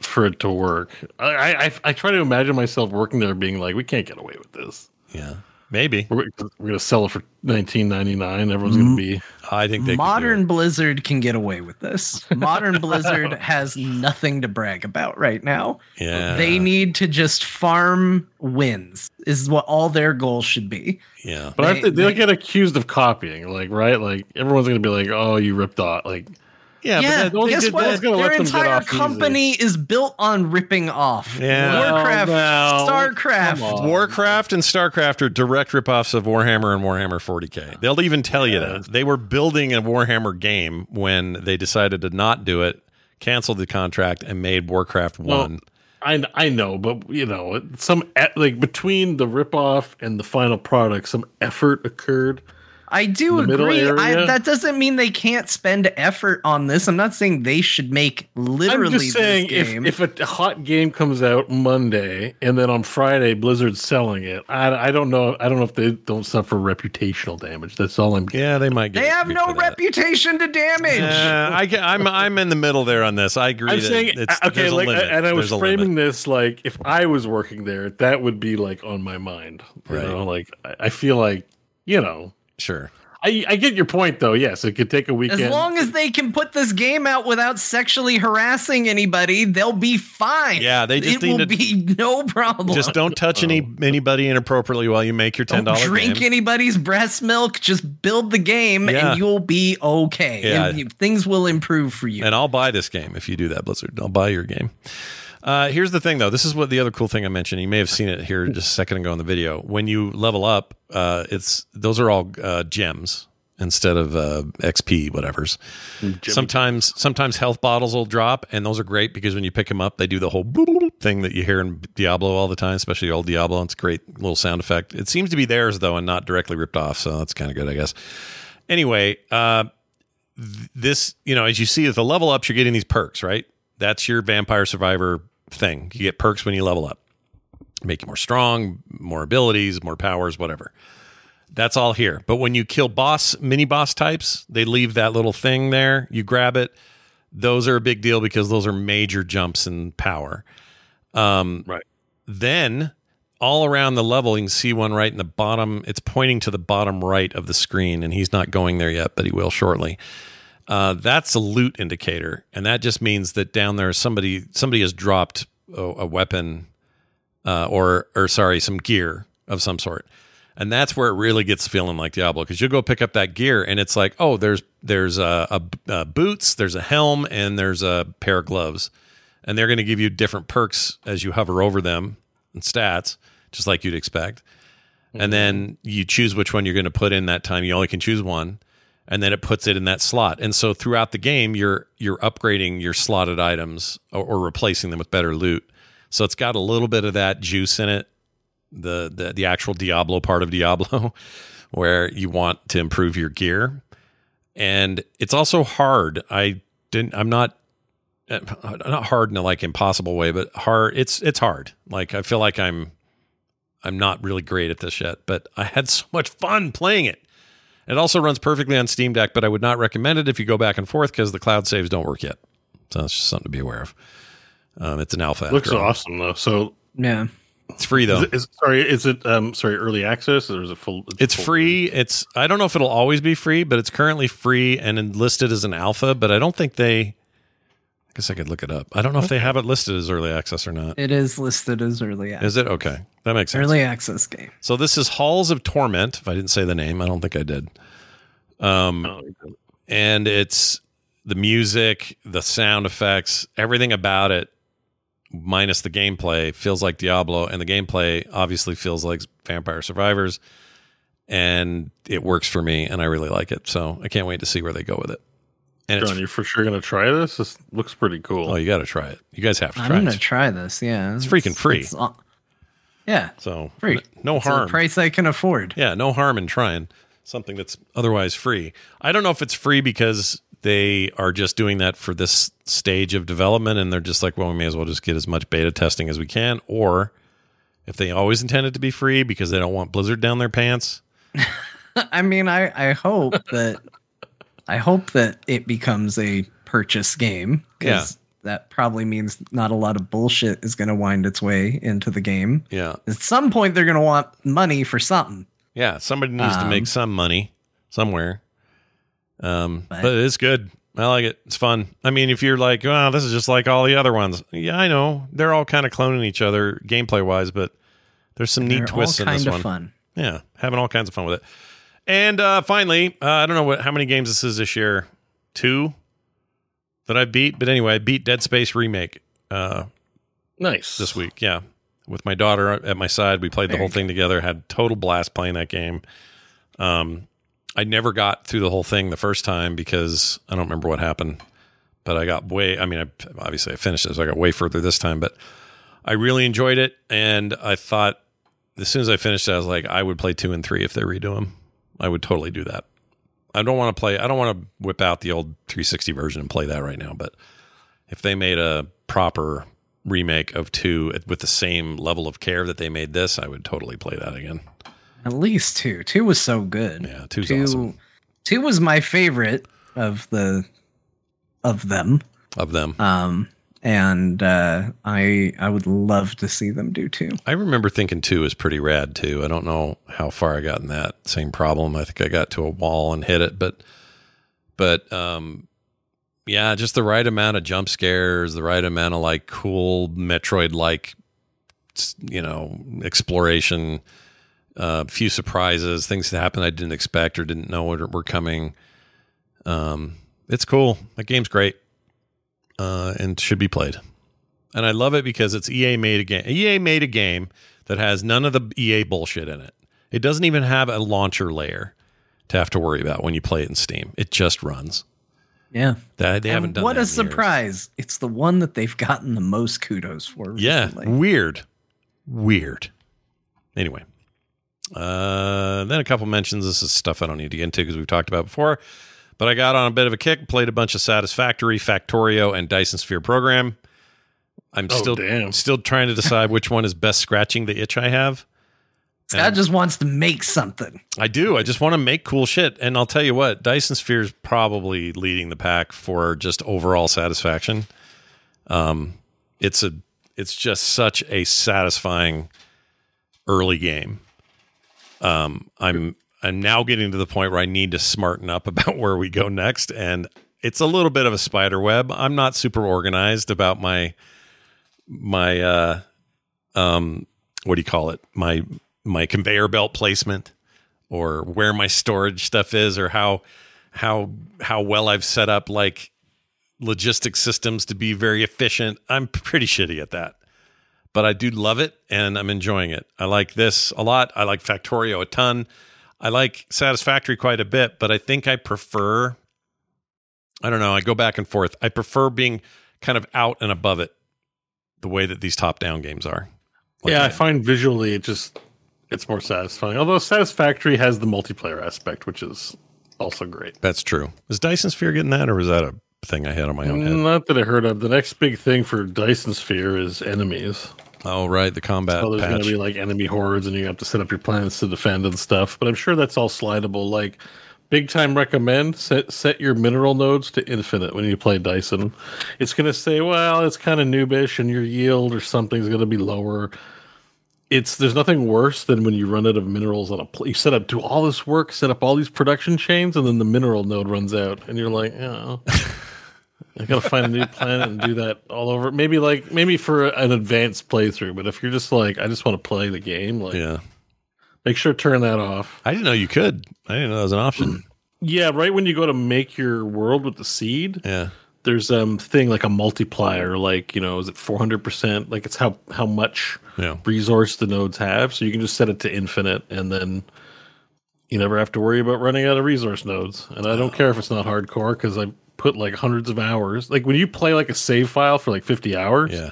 for it to work. I, I I try to imagine myself working there, being like, we can't get away with this. yeah, maybe. We're, we're gonna sell it for nineteen ninety nine. Everyone's gonna be. I think they Modern it. Blizzard can get away with this. Modern Blizzard has nothing to brag about right now. Yeah. They need to just farm wins, is what all their goals should be. Yeah. But I They- think they'll they- get accused of copying, like right, like everyone's gonna be like, "Oh, you ripped off." Like, Yeah. yeah, But those- guess those what? gonna Their entire off easy. company is built on ripping off. Yeah. Warcraft, no. Starcraft. Warcraft and StarCraft are direct ripoffs of Warhammer and Warhammer 40k. They'll even tell you that. They were building a Warhammer game when they decided to not do it, canceled the contract, and made Warcraft Well, 1. I I know, but you know, some like between the ripoff and the final product, some effort occurred. I do agree. I, that doesn't mean they can't spend effort on this. I'm not saying they should make literally I'm just saying, this if game. if a hot game comes out Monday and then on Friday Blizzard's selling it, I, I don't know. I don't know if they don't suffer reputational damage. That's all I'm. Yeah, they might get they have no reputation to damage. Uh, I get, I'm I'm in the middle there on this. I agree. I'm that saying it's, okay, there's a like, limit. and I was There's framing this like if I was working there, that would be like on my mind. You Right. know, like I, I feel like you know. Sure. I, I get your point though. Yes, it could take a weekend. As long as they can put this game out without sexually harassing anybody, they'll be fine. Yeah, they just it need will to- be no problem. Just don't touch any oh. anybody inappropriately while you make your ten Don't drink game. anybody's breast milk. Just build the game, Yeah. and you'll be okay. Yeah. And you- things will improve for you. and I'll buy this game if you do that, Blizzard. I'll buy your game. Uh, here's the thing, though. This is what the other cool thing I mentioned. You may have seen it here just a second ago in the video. When you level up, uh, it's those are all uh, gems instead of uh, XP, whatever's. Sometimes, sometimes health bottles will drop, and those are great because when you pick them up, they do the whole thing that you hear in Diablo all the time, especially old Diablo. It's a great little sound effect. It seems to be theirs though, and not directly ripped off, so that's kind of good, I guess. Anyway, uh, this you know, as you see at the level ups, you're getting these perks, right? That's your Vampire Survivor thing. You get perks when you level up, make you more strong, more abilities, more powers, whatever. That's all here. But when you kill boss, mini boss types, they leave that little thing there. You grab it. Those are a big deal because those are major jumps in power. Um, Right. Then all around the level, you can see one right in the bottom. It's pointing to the bottom right of the screen, and he's not going there yet, but he will shortly. Uh, that's a loot indicator, and that just means that down there somebody somebody has dropped a, a weapon uh, or or sorry, some gear of some sort. And that's where it really gets feeling like Diablo because you'll go pick up that gear and it's like, oh, there's there's a, a, a boots, there's a helm, and there's a pair of gloves, and they're going to give you different perks as you hover over them and stats, just like you'd expect. And then you choose which one you're going to put in that time. You only can choose one, and then it puts it in that slot. And so throughout the game, you're you're upgrading your slotted items or, or replacing them with better loot. So it's got a little bit of that juice in it, the the the actual Diablo part of Diablo, where you want to improve your gear, and it's also hard. I didn't. I'm not. uh, Not hard in a like impossible way, but hard. It's it's hard. Like I feel like I'm, I'm not really great at this yet, but I had so much fun playing it. It also runs perfectly on Steam Deck, but I would not recommend it if you go back and forth because the cloud saves don't work yet. So that's just something to be aware of. Um, it's an alpha. Looks after all. awesome though. So yeah. It's free though. is, it- is- sorry, is it um sorry early access or is it full? It's full- free. It's I don't know if it'll always be free, but it's currently free and listed as an alpha. But I don't think they guess I could look it up. I don't know if they have it listed as early access or not. It is listed as early access. Is it okay? That makes sense. Early access game. So this is Halls of Torment. If I didn't say the name, I don't think I did. Um, and it's the music, the sound effects, everything about it, minus the gameplay, feels like Diablo, and the gameplay obviously feels like Vampire Survivors, and it works for me, and I really like it. So I can't wait to see where they go with it. And John, it's, you for sure gonna try this? This looks pretty cool. oh, you got to try it. You guys have to I'm try gonna it. try this. Yeah, It's freaking free. it's all- yeah, So free. n- no It's a harm. price I can afford. Yeah, no harm in trying something that's otherwise free. I don't know if it's free because they are just doing that for this stage of development and they're just like, well, we may as well just get as much beta testing as we can, or if they always intend it to be free because they don't want Blizzard down their pants. I mean, I I hope that I hope that it becomes a purchase game because that probably means not a lot of bullshit is going to wind its way into the game. Yeah. At some point, they're going to want money for something. Yeah, somebody needs to Um, make some money somewhere. Um, but, But- it is good. I like it. It's fun. I mean, if you're like, "Wow, this is just like all the other ones," yeah, I know they're all kind of cloning each other gameplay wise, but there's some neat twists in this one. fun. Yeah, having all kinds of fun with it. And uh, finally, uh, I don't know what how many games this is this year. Two that I beat, but anyway, I beat Dead Space remake uh, nice. this week. Yeah, with my daughter at my side, we played the whole thing together. Had total blast playing that game. Um, I never got through the whole thing the first time because I don't remember what happened. But I got way. I mean, I, obviously I finished it, so I got way further this time. But I really enjoyed it, and I thought as soon as I finished it, I was like, I would play two and three if they redo them. I would totally do that. I don't want to play. I don't want to whip out the old 360 version and play that right now. But if they made a proper remake of two with the same level of care that they made this, I would totally play that again. At least two. Two was so good. Yeah, two's two, awesome. Two was my favorite of the of them. Of them, Um, and uh, I I would love to see them do two. I remember thinking two is pretty rad too. I don't know how far I got in that same problem. I think I got to a wall and hit it, but but um yeah, just the right amount of jump scares, the right amount of like cool Metroid like you know, exploration, a uh, few surprises, things that happened I didn't expect or didn't know were, were coming. Um it's cool. That game's great. Uh and should be played and I love it because it's EA made a game. EA made a game that has none of the EA bullshit in it. It doesn't even have a launcher layer to have to worry about when you play it in Steam. It just runs. Yeah. That they And haven't done. what a years. surprise! It's the one that they've gotten the most kudos for. Yeah, weird, weird. Anyway, uh, then a couple mentions. This is stuff I don't need to get into because we've talked about before. But I got on a bit of a kick, played a bunch of Satisfactory, Factorio, and Dyson Sphere Program. I'm Oh, still damn. still trying to decide which one is best scratching the itch I have. Scott just wants to make something. I do. I just want to make cool shit. And I'll tell you what, Dyson Sphere is probably leading the pack for just overall satisfaction. Um, it's a, it's just such a satisfying early game. Um, I'm, I'm now getting to the point where I need to smarten up about where we go next, and it's a little bit of a spider web. I'm not super organized about my, my, uh, um, what do you call it? My my conveyor belt placement or where my storage stuff is or how how how well I've set up like logistic systems to be very efficient. I'm pretty shitty at that. But I do love it and I'm enjoying it. I like this a lot. I like Factorio a ton. I like Satisfactory quite a bit, but I think I prefer I don't know, I go back and forth. I prefer being kind of out and above it the way that these top-down games are. Like yeah, I find visually it just it's more satisfying. Although Satisfactory has the multiplayer aspect, which is also great. That's true. Is Dyson Sphere getting that, or was that a thing I had on my own head? Not that I heard of. The next big thing for Dyson Sphere is enemies. Oh, right, the combat so there's gonna be like enemy hordes, and you have to set up your plans to defend and stuff. But I'm sure that's all slidable. Like big time recommend set set your mineral nodes to infinite when you play Dyson. It's going to say, well, it's kind of noobish, and your yield or something's going to be lower. It's there's nothing worse than when you run out of minerals on a pl- you set up do all this work, set up all these production chains, and then the mineral node runs out, and you're like, oh. I gotta find a new planet and do that all over. Maybe like maybe for an advanced playthrough, but if you're just like I just want to play the game, like Yeah. make sure to turn that off. I didn't know you could. I didn't know that was an option. Yeah, right when you go to make your world with the seed, Yeah. there's um thing like a multiplier, like you know, is it 400 percent? Like it's how how much Yeah. resource the nodes have. So you can just set it to infinite, and then you never have to worry about running out of resource nodes. And I don't care if it's not hardcore because I put like hundreds of hours. Like when you play like a save file for like 50 hours, Yeah.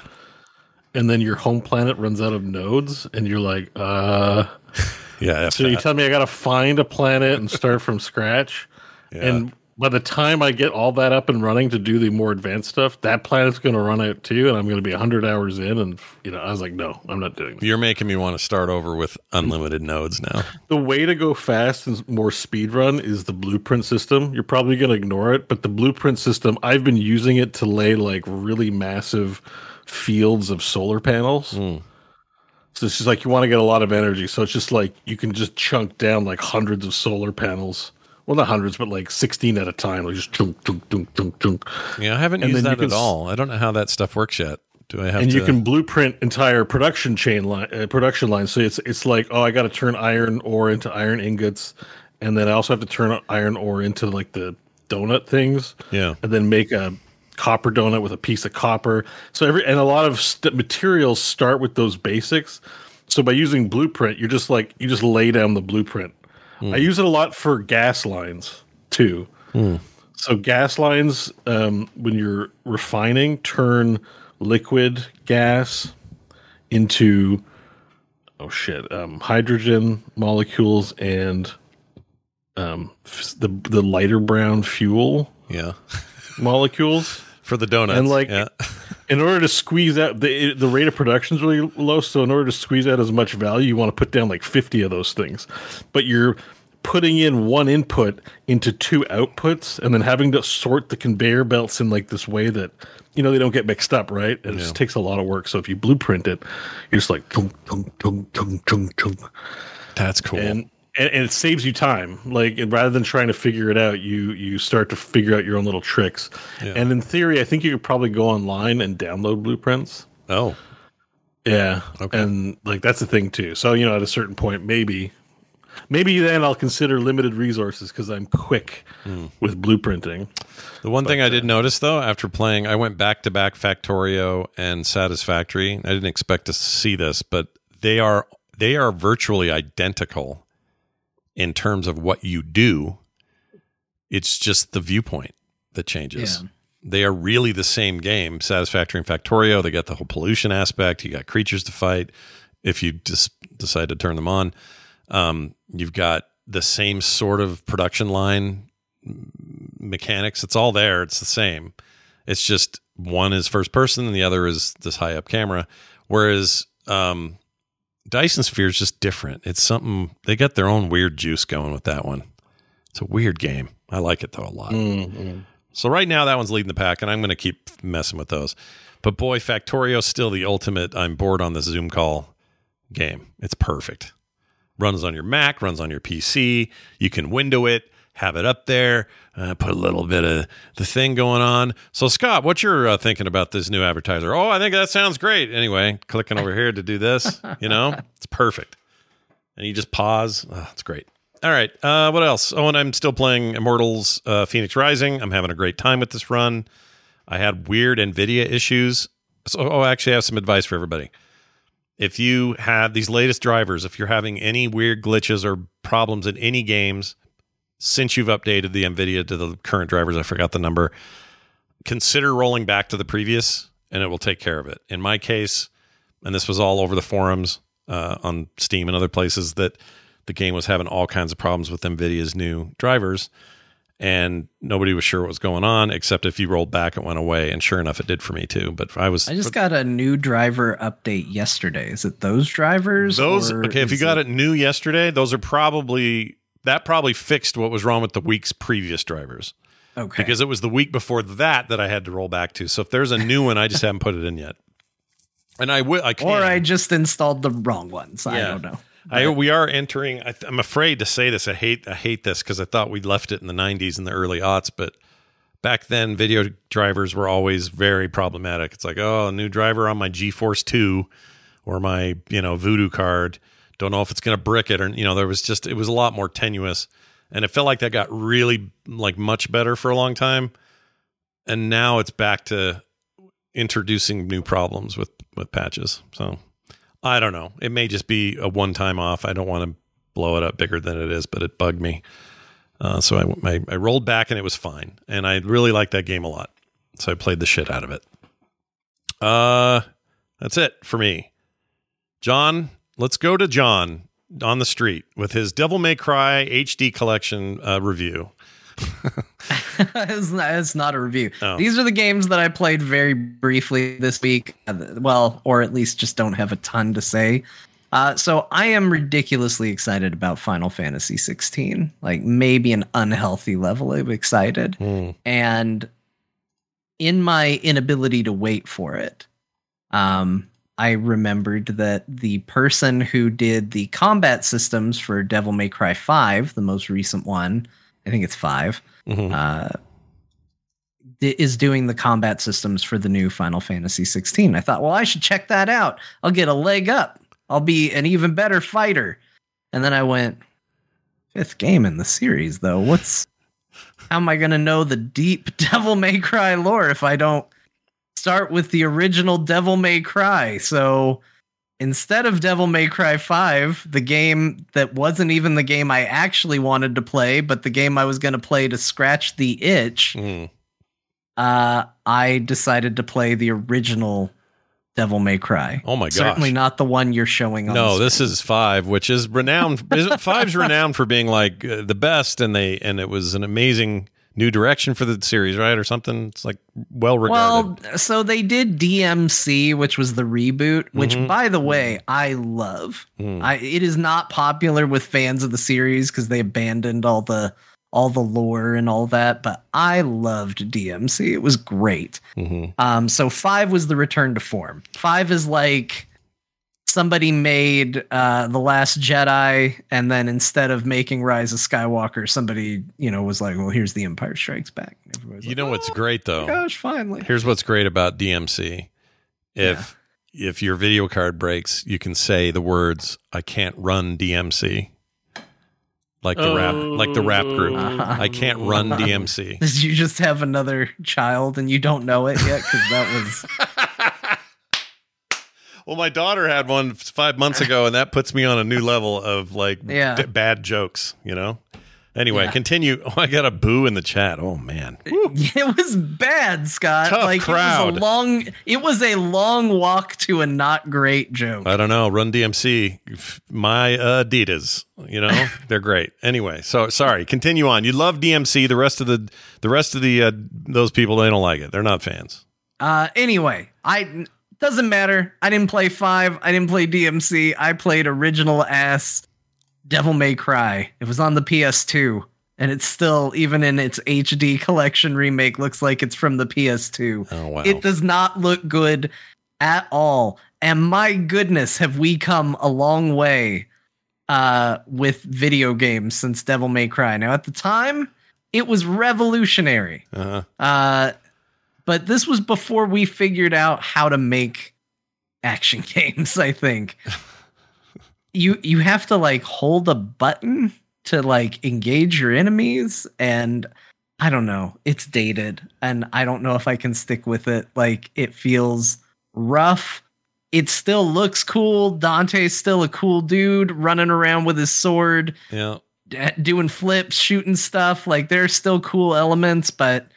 and then your home planet runs out of nodes, and you're like, uh. Yeah. So you tell me I got to find a planet and start from scratch, Yeah. and by the time I get all that up and running to do the more advanced stuff, that planet's going to run out too, and I'm going to be 100 hours in, and you know, I was like, no, I'm not doing that. You're making me want to start over with unlimited nodes now. The way to go fast and more speed run is the blueprint system. You're probably going to ignore it, but the blueprint system, I've been using it to lay like really massive fields of solar panels. Hmm. So it's just like you want to get a lot of energy. So it's just like you can just chunk down like hundreds of solar panels. Well, not hundreds, but like 16 at a time. Like just chunk, chunk, chunk, chunk, chunk. Yeah, I haven't And used that at all. I don't know how that stuff works yet. Do I have and to? you can blueprint entire production chain line, uh, production lines. So it's it's like, oh, I got to turn iron ore into iron ingots, and then I also have to turn iron ore into like the donut things. Yeah. and then make a copper donut with a piece of copper. So every and a lot of st- materials start with those basics. So by using blueprint, you're just like you just lay down the blueprint. I use it a lot for gas lines too. So gas lines, um, when you're refining, turn liquid gas into oh shit, um, hydrogen molecules and um, f- the the lighter brown fuel yeah. molecules. For the donuts. And, like, yeah. In order to squeeze out the the rate of production is really low, so in order to squeeze out as much value, you want to put down like fifty of those things. But you're putting in one input into two outputs, and then having to sort the conveyor belts in like this way that you know they don't get mixed up, right? It just takes a lot of work. So if you blueprint it, you're just like chung chung chung chung chung chung That's cool. and, and and it saves you time. Like and rather than trying to figure it out, you you start to figure out your own little tricks. And in theory, I think you could probably go online and download blueprints. oh, Yeah, Okay. and like that's the thing too. So you know, at a certain point, maybe, maybe then I'll consider limited resources because I'm quick Hmm. with blueprinting. The one thing I did notice though, after playing, I went back to back Factorio and Satisfactory. I didn't expect to see this, but they are they are virtually identical in terms of what you do. It's just the viewpoint that changes. Yeah. They are really the same game, Satisfactory and Factorio. They got the whole pollution aspect. You got creatures to fight if you just decide to turn them on. Um, you've got the same sort of production line mechanics. It's all there. It's the same. It's just one is first person and the other is this high up camera. Whereas um, Dyson Sphere is just different. It's something they got their own weird juice going with that one. It's a weird game. I like it though a lot. So right now that one's leading the pack, and I'm going to keep messing with those. But boy, Factorio's still the ultimate. I'm bored on this Zoom call game. It's perfect. Runs on your Mac, runs on your PC. You can window it, have it up there, uh, put a little bit of the thing going on. So Scott, what you're uh, thinking about this new advertiser? Oh, I think that sounds great. Anyway, clicking over here to do this, you know, it's perfect. And you just pause. Oh, it's great. All right. Uh, what else? Oh, and I'm still playing Immortals uh, Phoenix Rising. I'm having a great time with this run. I had weird NVIDIA issues. So, oh, I actually, I have some advice for everybody. If you have these latest drivers, if you're having any weird glitches or problems in any games since you've updated the NVIDIA to the current drivers, I forgot the number, consider rolling back to the previous and it will take care of it. In my case, and this was all over the forums uh, on Steam and other places, that the game was having all kinds of problems with NVIDIA's new drivers and nobody was sure what was going on except if you rolled back it went away and sure enough it did for me too but i was I just got a new driver update yesterday. Is it those drivers? those okay if you got it new yesterday those are probably that probably fixed what was wrong with the week's previous drivers Okay. because it was the week before that that i had to roll back to so if there's a new one i just haven't put it in yet and i will i can or I just installed the wrong ones. I don't know. I, we are entering. I, I'm afraid to say this. I hate. I hate this because I thought we'd left it in the 90s and the early aughts, but back then video drivers were always very problematic. It's like, oh, a new driver on my GeForce 2 or my, you know, Voodoo card. Don't know if it's going to brick it or you know, there was just it was a lot more tenuous. And it felt like that got really like much better for a long time. And now it's back to introducing new problems with with patches. So I don't know. It may just be a one time off. I don't want to blow it up bigger than it is, but it bugged me. Uh, so I, I, I rolled back and it was fine, and I really liked that game a lot. So I played the shit out of it. Uh, that's it for me. John, let's go to John on the street with his Devil May Cry HD collection uh, review. it's, not, it's not a review. Oh. These are the games that I played very briefly this week. Uh, Well, or at least just don't have a ton to say. Uh, so I am ridiculously excited about Final Fantasy 16. Like maybe an unhealthy level of excited. Hmm. And in my inability to wait for it, um, I remembered that the person who did the combat systems for Devil May Cry 5, the most recent one, I think it's 5, Mhm. uh, is doing the combat systems for the new Final Fantasy 16. I thought, well, I should check that out. I'll get a leg up. I'll be an even better fighter. And then I went, fifth game in the series, though. What's how am I going to know the deep Devil May Cry lore if I don't start with the original Devil May Cry? So instead of Devil May Cry 5, the game that wasn't even the game I actually wanted to play, but the game I was going to play to scratch the itch, Hmm. uh, I decided to play the original Devil May Cry. Oh my god! Certainly not the one you're showing on. No, this is five, which is renowned. isn't- Five's renowned for being like uh, the best, and they and it was an amazing new direction for the series, right, or something. It's like well regarded. Well, so they did DMC, which was the reboot, which Mhm. by the way, I love. Hmm. I it is not popular with fans of the series because they abandoned all the all the lore and all that, but I loved DMC. It was great. Mhm. Um, so five was the return to form. Five is like somebody made uh the last Jedi, and then instead of making Rise of Skywalker, somebody you know was like, "Well, here's the Empire Strikes Back." You like, know what's great though? Gosh, finally. Here's what's great about DMC. If if your video card breaks, you can say the words "I can't run DMC." Like the rap, like the rap group. Uh-huh. I can't run DMC. Did you just have another child and you don't know it yet? Because that was Well, my daughter had one five months ago, and that puts me on a new level of like Yeah. d- bad jokes. You know. Anyway, Yeah. continue. Oh, I got a boo in the chat. Oh man. it was bad, Scott. Tough like it crowd. was a long it was a long walk to a not great joke. I don't know. Run DMC, my Adidas. You know they're great. Anyway, so sorry. Continue on. You love DMC. The rest of the the rest of the uh, those people they don't like it. They're not fans. Uh anyway, I doesn't matter. I didn't play 5. I didn't play DMC. I played original ass Devil May Cry. It was on the PS2 and it's still even in its HD collection remake looks like it's from the PS2. Oh wow. It does not look good at all. And my goodness, have we come a long way uh, with video games since Devil May Cry. Now, at the time, it was revolutionary. uh-huh. Uh, but this was before we figured out how to make action games, I think. you you have to like hold a button to like engage your enemies and I don't know. It's dated and I don't know if I can stick with it. Like it feels rough. It still looks cool. Dante's still a cool dude running around with his sword Yeah. d- doing flips, shooting stuff. Like there's still cool elements, but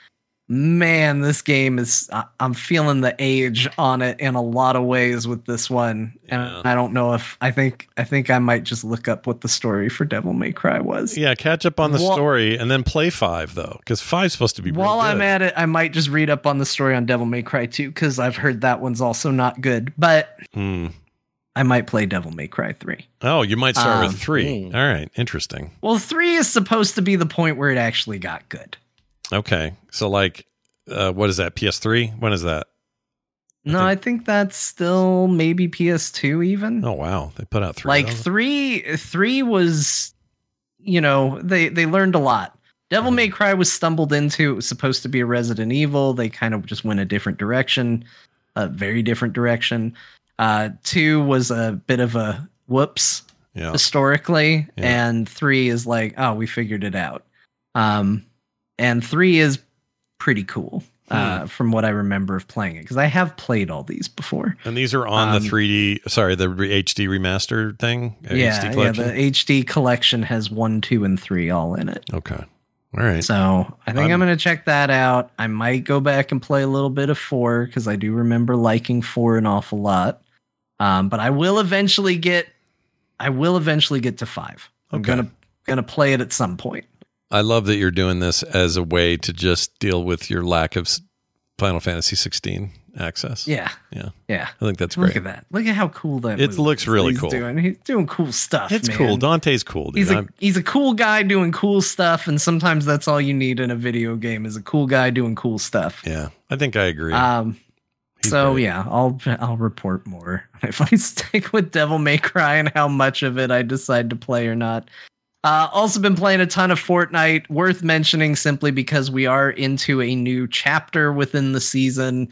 man, this game is. I'm feeling the age on it in a lot of ways with this one, and I don't know if I think I think I might just look up what the story for Devil May Cry was. Yeah. Catch up on the Wha- story and then play five though, because five's supposed to be. While I'm at it, I might just read up on the story on Devil May Cry too, because I've heard that one's also not good. But Hmm. I might play Devil May Cry 3. Oh, you might start Um, with three. All right. Interesting. Well, 3 is supposed to be the point where it actually got good. Okay. So like, uh, what is that? PS3? When is that? No, I think that's still maybe PS2 even. Oh wow, they put out three. like three three was you know they they learned a lot Devil May Cry was stumbled into. It was supposed to be a Resident Evil. They kind of just went a different direction, a very different direction. Uh, two was a bit of a whoops Yeah. historically, Yeah. and three is like, oh, we figured it out. Um, and three is pretty cool uh, from what I remember of playing it because I have played all these before. And these are on Um, the 3D, sorry, the HD remastered thing? Uh, yeah, yeah. The HD collection has one, two, and three all in it. okay. All right. So I think I'm, I'm- going to check that out. I might go back and play a little bit of four because I do remember liking four an awful lot. Um, but I will eventually get, I will eventually get to five. I'm Okay. gonna gonna play it at some point. I love that you're doing this as a way to just deal with your lack of Final Fantasy 16 access. Yeah, Yeah. yeah. I think that's great. Look at that. Look at how cool that. It looks really he's cool. Doing. He's doing cool stuff. It's man. cool. Dante's cool, dude. He's a I'm- he's a cool guy doing cool stuff, and sometimes that's all you need in a video game is a cool guy doing cool stuff. yeah, I think I agree. Um, He's so great. yeah, I'll I'll report more if I stick with Devil May Cry and how much of it I decide to play or not. Uh, also been playing a ton of Fortnite. Worth mentioning simply because we are into a new chapter within the season,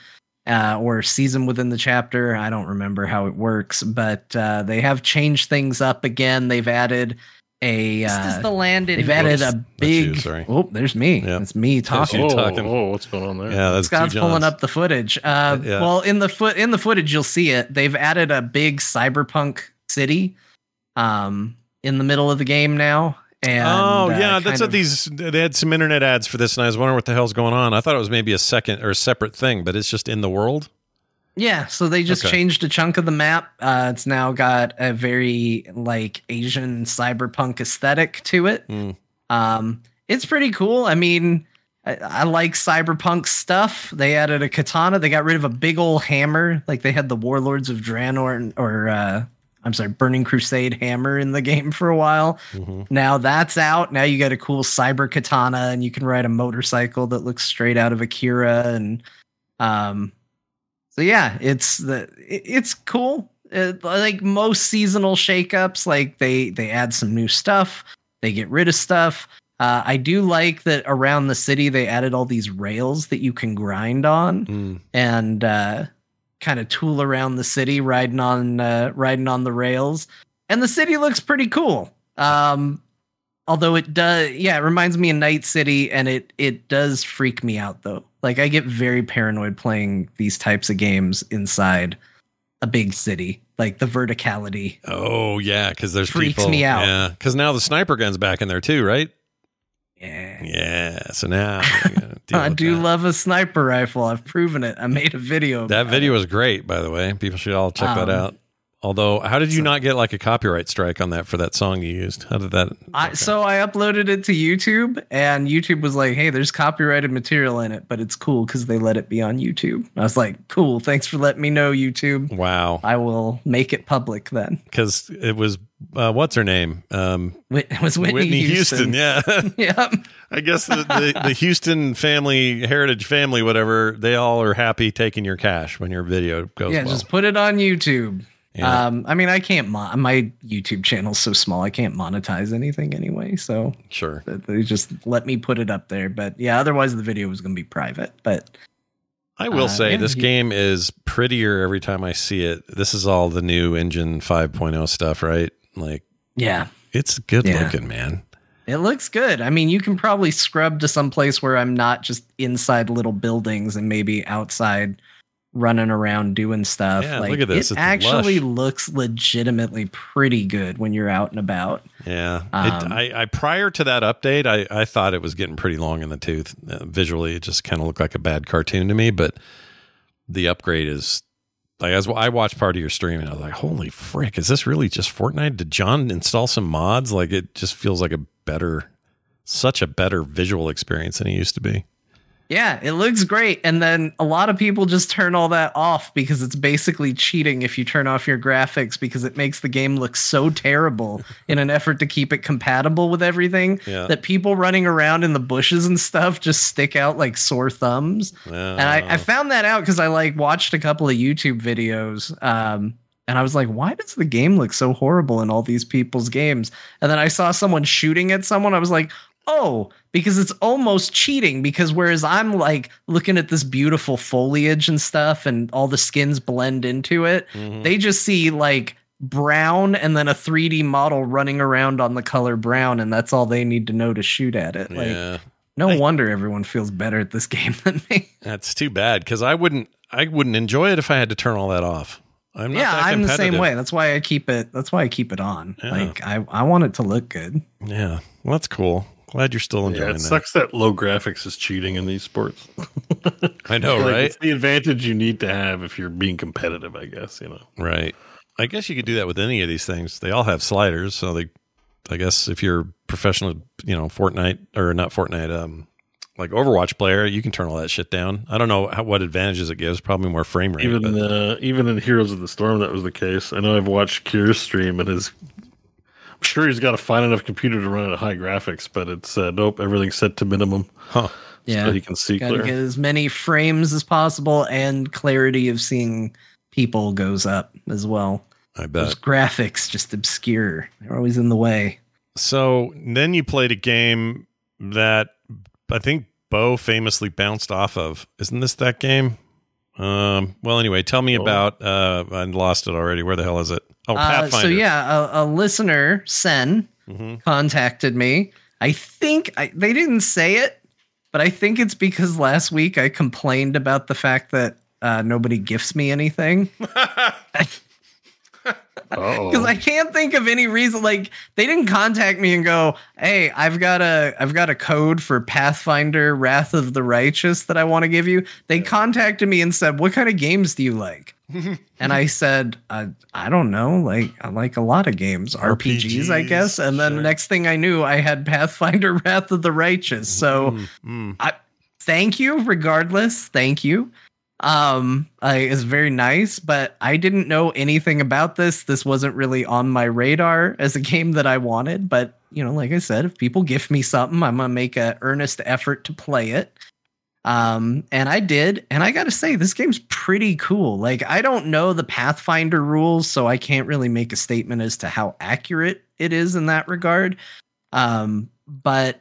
uh, or season within the chapter. I don't remember how it works, but uh, they have changed things up again. They've added a. Uh, This is the land in They've added a big. you, sorry. Oh, there's me. Yeah. It's me talking. oh, talking. oh, what's going on there? Yeah, that's Scott's pulling up the footage. Uh, Yeah. Well, in the foot in the footage, you'll see it. They've added a big cyberpunk city, um, in the middle of the game now. And oh uh, yeah, that's kind what of- these. They had some internet ads for this, and I was wondering what the hell's going on. I thought it was maybe a second or a separate thing, but it's just in the world. Yeah, so they just Okay. changed a chunk of the map. Uh, it's now got a very like Asian cyberpunk aesthetic to it. Hmm. Um, it's pretty cool. I mean, I, I like cyberpunk stuff. They added a katana. They got rid of a big old hammer. Like they had the Warlords of Draenor or uh, I'm sorry, Burning Crusade hammer in the game for a while. Mhm. Now that's out. Now you got a cool cyber katana, and you can ride a motorcycle that looks straight out of Akira. And um, so yeah, it's the it's cool. Uh, like most seasonal shakeups, like they they add some new stuff, they get rid of stuff. Uh, I do like that around the city they added all these rails that you can grind on Mm. and uh, kind of tool around the city, riding on uh, riding on the rails. And the city looks pretty cool. Um, although it does, yeah, it reminds me of Night City, and it it does freak me out though. Like I get very paranoid playing these types of games inside a big city, like the verticality. Oh yeah, because there's Freaks people. me out. Yeah, because now the sniper gun's back in there too, right? Yeah. Yeah. So now we gotta deal I do that. love a sniper rifle. I've proven it. I made a video. that video it. was great, by the way. People should all check that Um, out. Although, how did you so- not get like a copyright strike on that for that song you used? How did that? I, so I uploaded it to YouTube, and YouTube was like, "Hey, there's copyrighted material in it, but it's cool because they let it be on YouTube." I was like, "Cool, thanks for letting me know, YouTube. wow, I will make it public then." because it was uh, what's her name? Um, It was Whitney, Houston. Yeah, yep. I guess the, the, the Houston family, Heritage family, whatever, they all are happy taking your cash when your video goes Yeah, well. just put it on YouTube. Yeah. Um, I mean, I can't. Mon- my YouTube channel's so small, I can't monetize anything anyway. So sure. they just let me put it up there. But yeah, otherwise the video was going to be private. But I will Uh, say yeah, this he- game is prettier every time I see it. This is all the new engine 5.0 stuff, right? Like yeah, it's good Yeah. looking, man. It looks good. I mean, you can probably scrub to some place where I'm not just inside little buildings and maybe outside running around doing stuff. Yeah, like, look at this. It It's actually lush. looks legitimately pretty good when you're out and about. Yeah. Um, it, I, I prior to that update, I, I thought it was getting pretty long in the tooth. Uh, visually, it just kind of looked like a bad cartoon to me. But the upgrade is like as I watched part of your stream, and I was like, "Holy frick! Is this really just Fortnite? Did John install some mods? Like it just feels like a better, such a better visual experience than it used to be." Yeah, it looks great. And then a lot of people just turn all that off because it's basically cheating if you turn off your graphics because it makes the game look so terrible in an effort to keep it compatible with everything Yeah. that people running around in the bushes and stuff just stick out like sore thumbs. And I, I found that out because I like watched a couple of YouTube videos. Um, and I was like, why does the game look so horrible in all these people's games? And then I saw someone shooting at someone. I was like, oh, because it's almost cheating. Because whereas I'm like looking at this beautiful foliage and stuff, and all the skins blend into it, Mhm. they just see like brown and then a 3D model running around on the color brown, and that's all they need to know to shoot at it. Like, yeah, no I- wonder everyone feels better at this game than me. that's too bad because I wouldn't. I wouldn't enjoy it if I had to turn all that off. I'm not yeah, I'm the same way. That's why I keep it. That's why I keep it on. Yeah. Like I, I want it to look good. Yeah, well, that's cool. Glad you're still Yeah, enjoying it that. sucks that low graphics is cheating in these sports. I know, Like, right? It's the advantage you need to have if you're being competitive, I guess. You know. Right. I guess you could do that with any of these things. They all have sliders, so they. I guess if you're professional, you know, Fortnite or not Fortnite, um, like Overwatch player, you can turn all that shit down. I don't know how, what advantages it gives. Probably more frame rate. Even uh, even in Heroes of the Storm, that was the case. I know I've watched Kier's stream, and his. I'm sure he's got a fine enough computer to run it at high graphics, but it's uh, nope, everything's set to minimum. Huh. Yeah, so he can see clear. get as many frames as possible, and clarity of seeing people goes up as well. I Those bet. graphics just obscure. They're always in the way. So then you played a game that I think Bo famously bounced off of. Isn't this that game? Um. Well, anyway, tell me Oh. about. Uh, I lost it already. Where the hell is it? Oh, Uh, so yeah, a, a listener, Sen, Mhm. contacted me. I think I, they didn't say it, but I think it's because last week I complained about the fact that uh, nobody gifts me anything. Because I can't think of any reason. Like they didn't contact me and go, "Hey, I've got a I've got a code for Pathfinder: Wrath of the Righteous that I want to give you." They contacted me and said, "What kind of games do you like?" and I said, uh, "I don't know. Like I like a lot of games, RPGs, I guess." And then sure. the next thing I knew, I had Pathfinder: Wrath of the Righteous. So Mm, mm. I thank you regardless. Thank you. Um, I is very nice, but I didn't know anything about this. This wasn't really on my radar as a game that I wanted. But you know, like I said, if people gift me something, I'm gonna make an earnest effort to play it. Um, and I did, and I gotta say, this game's pretty cool. Like, I don't know the Pathfinder rules, so I can't really make a statement as to how accurate it is in that regard. Um, but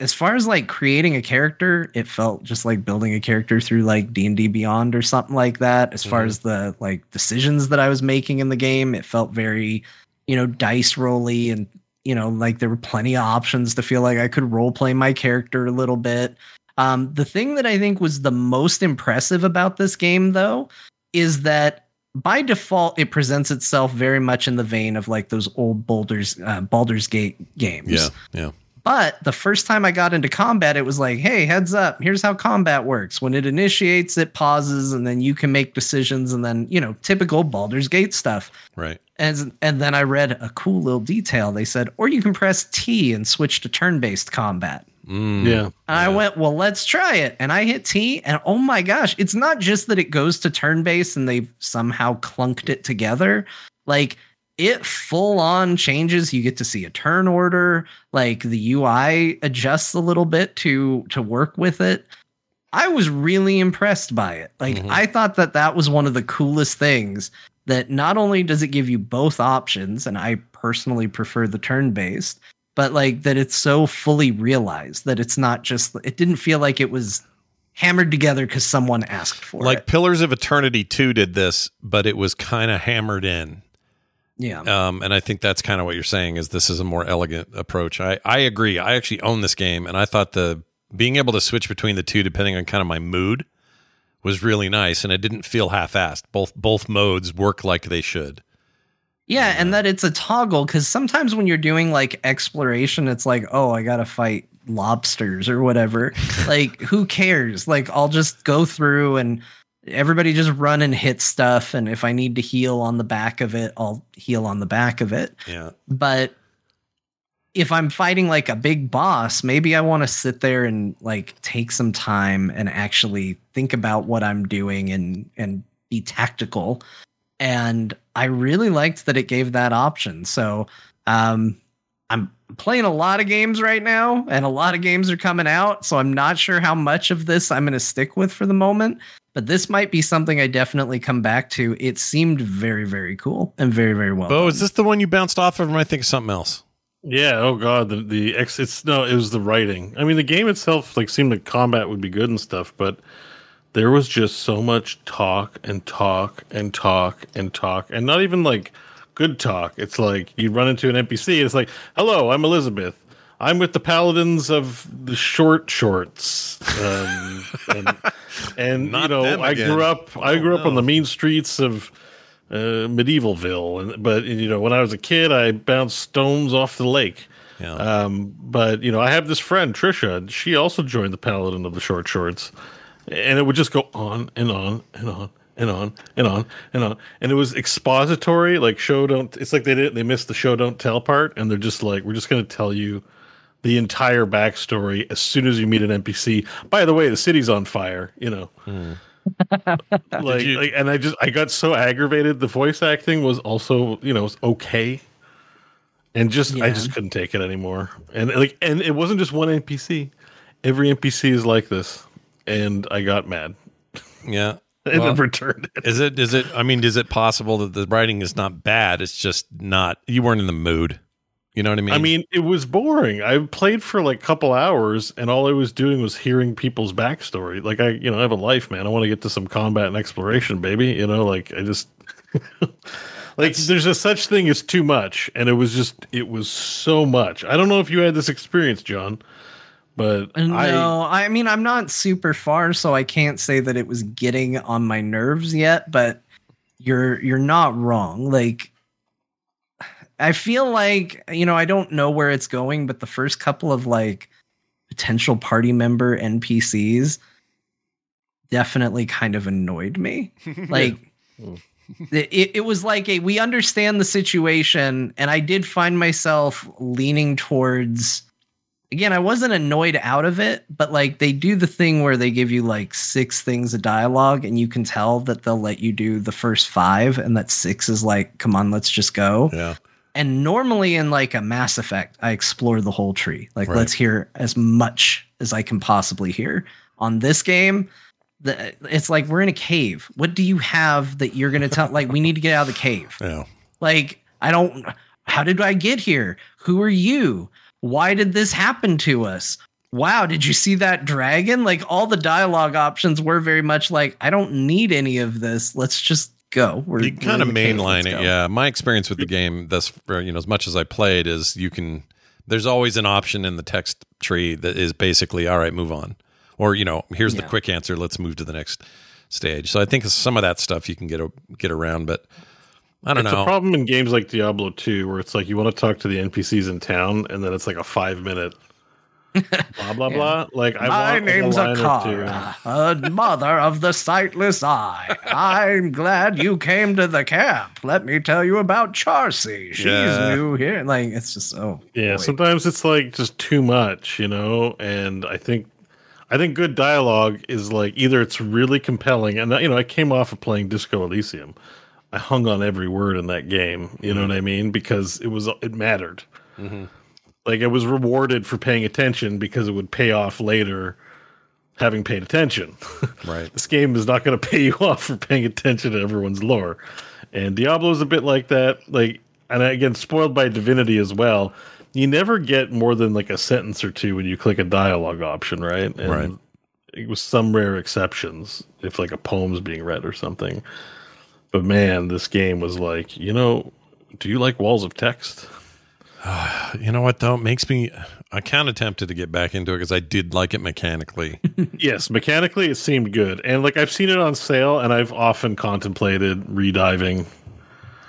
as far as like creating a character, it felt just like building a character through like D&D Beyond or something like that. As far Mhm. as the like decisions that I was making in the game, it felt very, you know, dice rolly and you know, like there were plenty of options to feel like I could role play my character a little bit. Um, the thing that I think was the most impressive about this game, though, is that by default it presents itself very much in the vein of like those old Baldur's uh, Baldur's Gate games. Yeah. Yeah. But the first time I got into combat, it was like, hey, heads up, here's how combat works. When it initiates, it pauses, and then you can make decisions, and then, you know, typical Baldur's Gate stuff. Right. And, and then I read a cool little detail. They said, or you can press T and switch to turn based combat. Mm. yeah. And I went, well, let's try it. And I hit T, and oh my gosh, it's not just that it goes to turn based and they've somehow clunked it together. Like it full on changes. You get to see a turn order. Like the UI adjusts a little bit to to work with it. I was really impressed by it. Like Mhm. I thought that that was one of the coolest things. That not only does it give you both options, and I personally prefer the turn based, but like that it's so fully realized that it's not just it didn't feel like it was hammered together because someone asked for Like it. Like Pillars of Eternity 2 did this, but it was kind of hammered in. Yeah. Um, and I think that's kind of what you're saying is this is a more elegant approach. I, I agree. I actually own this game, and I thought the being able to switch between the two depending on kind of my mood was really nice, and it didn't feel half-assed. Both both modes work like they should. Yeah, and that it's a toggle because sometimes when you're doing like exploration, it's like, oh, I gotta fight lobsters or whatever. like, who cares? Like, I'll just go through and everybody just run and hit stuff. And if I need to heal on the back of it, I'll heal on the back of it. Yeah. But if I'm fighting like a big boss, maybe I want to sit there and like take some time and actually think about what I'm doing and and be tactical. And I really liked that it gave that option. So um I'm playing a lot of games right now and a lot of games are coming out, so I'm not sure how much of this I'm going to stick with for the moment, but this might be something I definitely come back to. It seemed very very cool and very very well. Bo, done. is this the one you bounced off of, or am I thinking something else? Yeah. Oh god. The the ex. It's no. It was the writing. I mean, the game itself like seemed the combat would be good and stuff, but there was just so much talk and talk and talk and talk, and not even like good talk. It's like you run into an NPC. And it's like, "Hello, I'm Elizabeth. I'm with the Paladins of the Short Shorts." Um, and and you know, I grew up. I Oh, grew up on the mean streets of uh, Medievalville, and but you know, when I was a kid, I bounced stones off the lake. Yeah. Um, but you know, I have this friend Trisha. and She also joined the Paladin of the Short Shorts, and it would just go on and on and on and on and on and on. And it was expository, like show don't. It's like they didn't. They missed the show don't tell part, and they're just like, we're just going to tell you the entire backstory as soon as you meet an NPC. By the way, the city's on fire. You know. Hmm. like, you- like, and I just I got so aggravated. The voice acting was also, you know, was okay and just I just couldn't take it anymore. And like, and it wasn't just one NPC. Every NPC is like this, and I got mad Yeah. and Well, then returned it. Is it? Is it? I mean, is it possible that the writing is not bad? It's just not. You weren't in the mood. You know what I mean? I mean, it was boring. I played for like a couple hours, and all I was doing was hearing people's backstory. Like I, you know, I have a life, man. I want to get to some combat and exploration, baby. You know, like I just. Like there's a such thing as too much, and it was just it was so much. I don't know if you had this experience, John, but uh, I No, I, mean I'm not super far, so I can't say that it was getting on my nerves yet. But you're you're not wrong. Like I feel like you know I don't know where it's going, but the first couple of like potential party member NPCs definitely kind of annoyed me. Like mm. it, it was like a we understand the situation, and I did find myself leaning towards again, I wasn't annoyed out of it, but like they do the thing where they give you like six things of dialogue and you can tell that they'll let you do the first five and that six is like, come on, let's just go. yeah. And normally in like a Mass Effect, I explore the whole tree. Like, Right. let's hear as much as I can possibly hear. On this game, the, it's like we're in a cave. What do you have that you're going to tell? Like, we need to get out of the cave. Yeah. Like, I don't, how did I get here? Who are you? Why did this happen to us? Wow, did you see that dragon? Like, all the dialogue options were very much like, I don't need any of this. Let's just go. We're, you kind of in the cave. mainline it yeah. My experience with the game thus you know as much as i played is you can there's always an option in the text tree that is basically all right move on. Or you know here's the quick answer. Let's move to the next stage. So i think some of that stuff you can get a, get around but i don't it's know. It's a problem in games like Diablo 2 where it's like you want to talk to the NPCs in town and then it's like a five minute blah blah blah. Like I My name's line or two. Akara, a mother of the sightless eye. I'm glad you came to the camp. Let me tell you about Charsi. She's Yeah. new here. Like it's just oh Yeah, boy. sometimes it's like just too much, you know. And I think, I think good dialogue is like either it's really compelling, and uh, you know, I came off of playing Disco Elysium. I hung on every word in that game. You know mm-hmm. what I mean? Because it was it mattered. Mm-hmm. Like I was rewarded for paying attention because it would pay off later, having paid attention. right this game is not going to pay you off for paying attention to everyone's lore. And Diablo is a bit like that. Like, and again, spoiled by Divinity as well. You never get more than like a sentence or two when you click a dialogue option, right? And Right. It was some rare exceptions if like a poem's being read or something. But man, this game was like, you know, do you like walls of text? you know what though? It makes me i kind of tempted to get back into it because i did like it mechanically. Yes, mechanically it seemed good. And like I've seen it on sale and I've often contemplated rediving.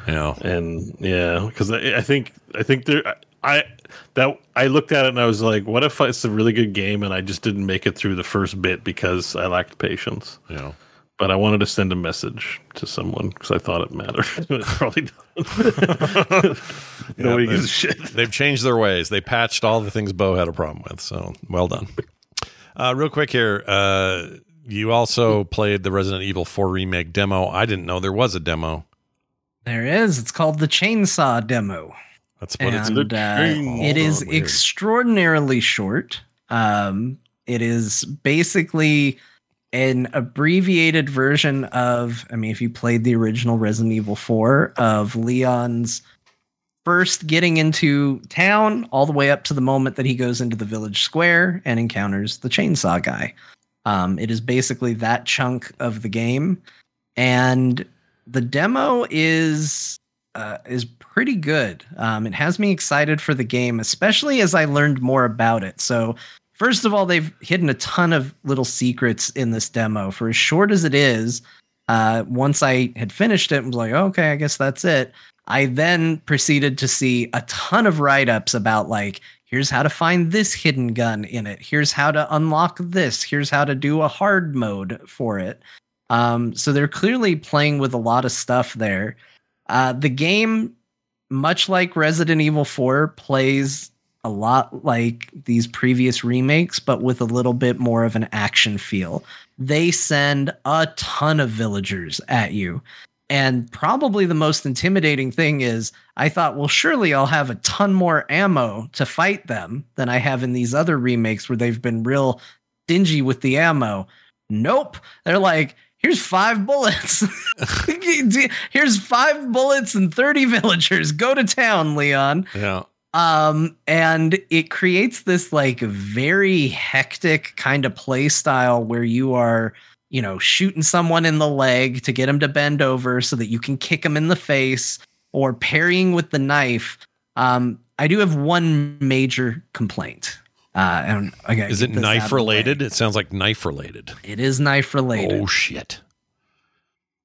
Know and yeah because I, I think i think there i that i looked at it and i was like what if it's a really good game and i just didn't make it through the first bit because i lacked patience? Know but i wanted to send a message to someone because i thought it mattered it probably doesn't nobody Yeah, gives a shit They've changed their ways. They patched all the things Bo had a problem with. So well done. Uh, real quick here, uh, you also played the Resident Evil 4 remake demo. I didn't know there was a demo. there is. It's called the Chainsaw Demo. That's what it's. and uh, it is Weird. extraordinarily short. Um, it is basically an abbreviated version of. I mean, if you played the original Resident Evil Four, of Leon's first getting into town all the way up to the moment that he goes into the village square and encounters the chainsaw guy. Um, it is basically that chunk of the game, and the demo is uh, is pretty good. Um, it has me excited for the game, especially as I learned more about it. So, first of all, they've hidden a ton of little secrets in this demo. For as short as it is, uh, once I had finished it, I was like, okay, I guess that's it. I then proceeded to see a ton of write ups about like, here's how to find this hidden gun in it. Here's how to unlock this. Here's how to do a hard mode for it. Um, so they're clearly playing with a lot of stuff there. Uh, the game, much like Resident Evil 4, plays a lot like these previous remakes, but with a little bit more of an action feel. They send a ton of villagers at you. And probably the most intimidating thing is I thought, well, surely I'll have a ton more ammo to fight them than I have in these other remakes where they've been real dingy with the ammo. Nope. They're like, here's five bullets. here's five bullets and 30 villagers. Go to town, Leon. Yeah. Um, and it creates this like very hectic kind of play style where you are, you know, shooting someone in the leg to get him to bend over so that you can kick him in the face or parrying with the knife. Um, I do have one major complaint. Uh, and okay, Is it knife related? It sounds like knife related. It is knife related. Oh shit.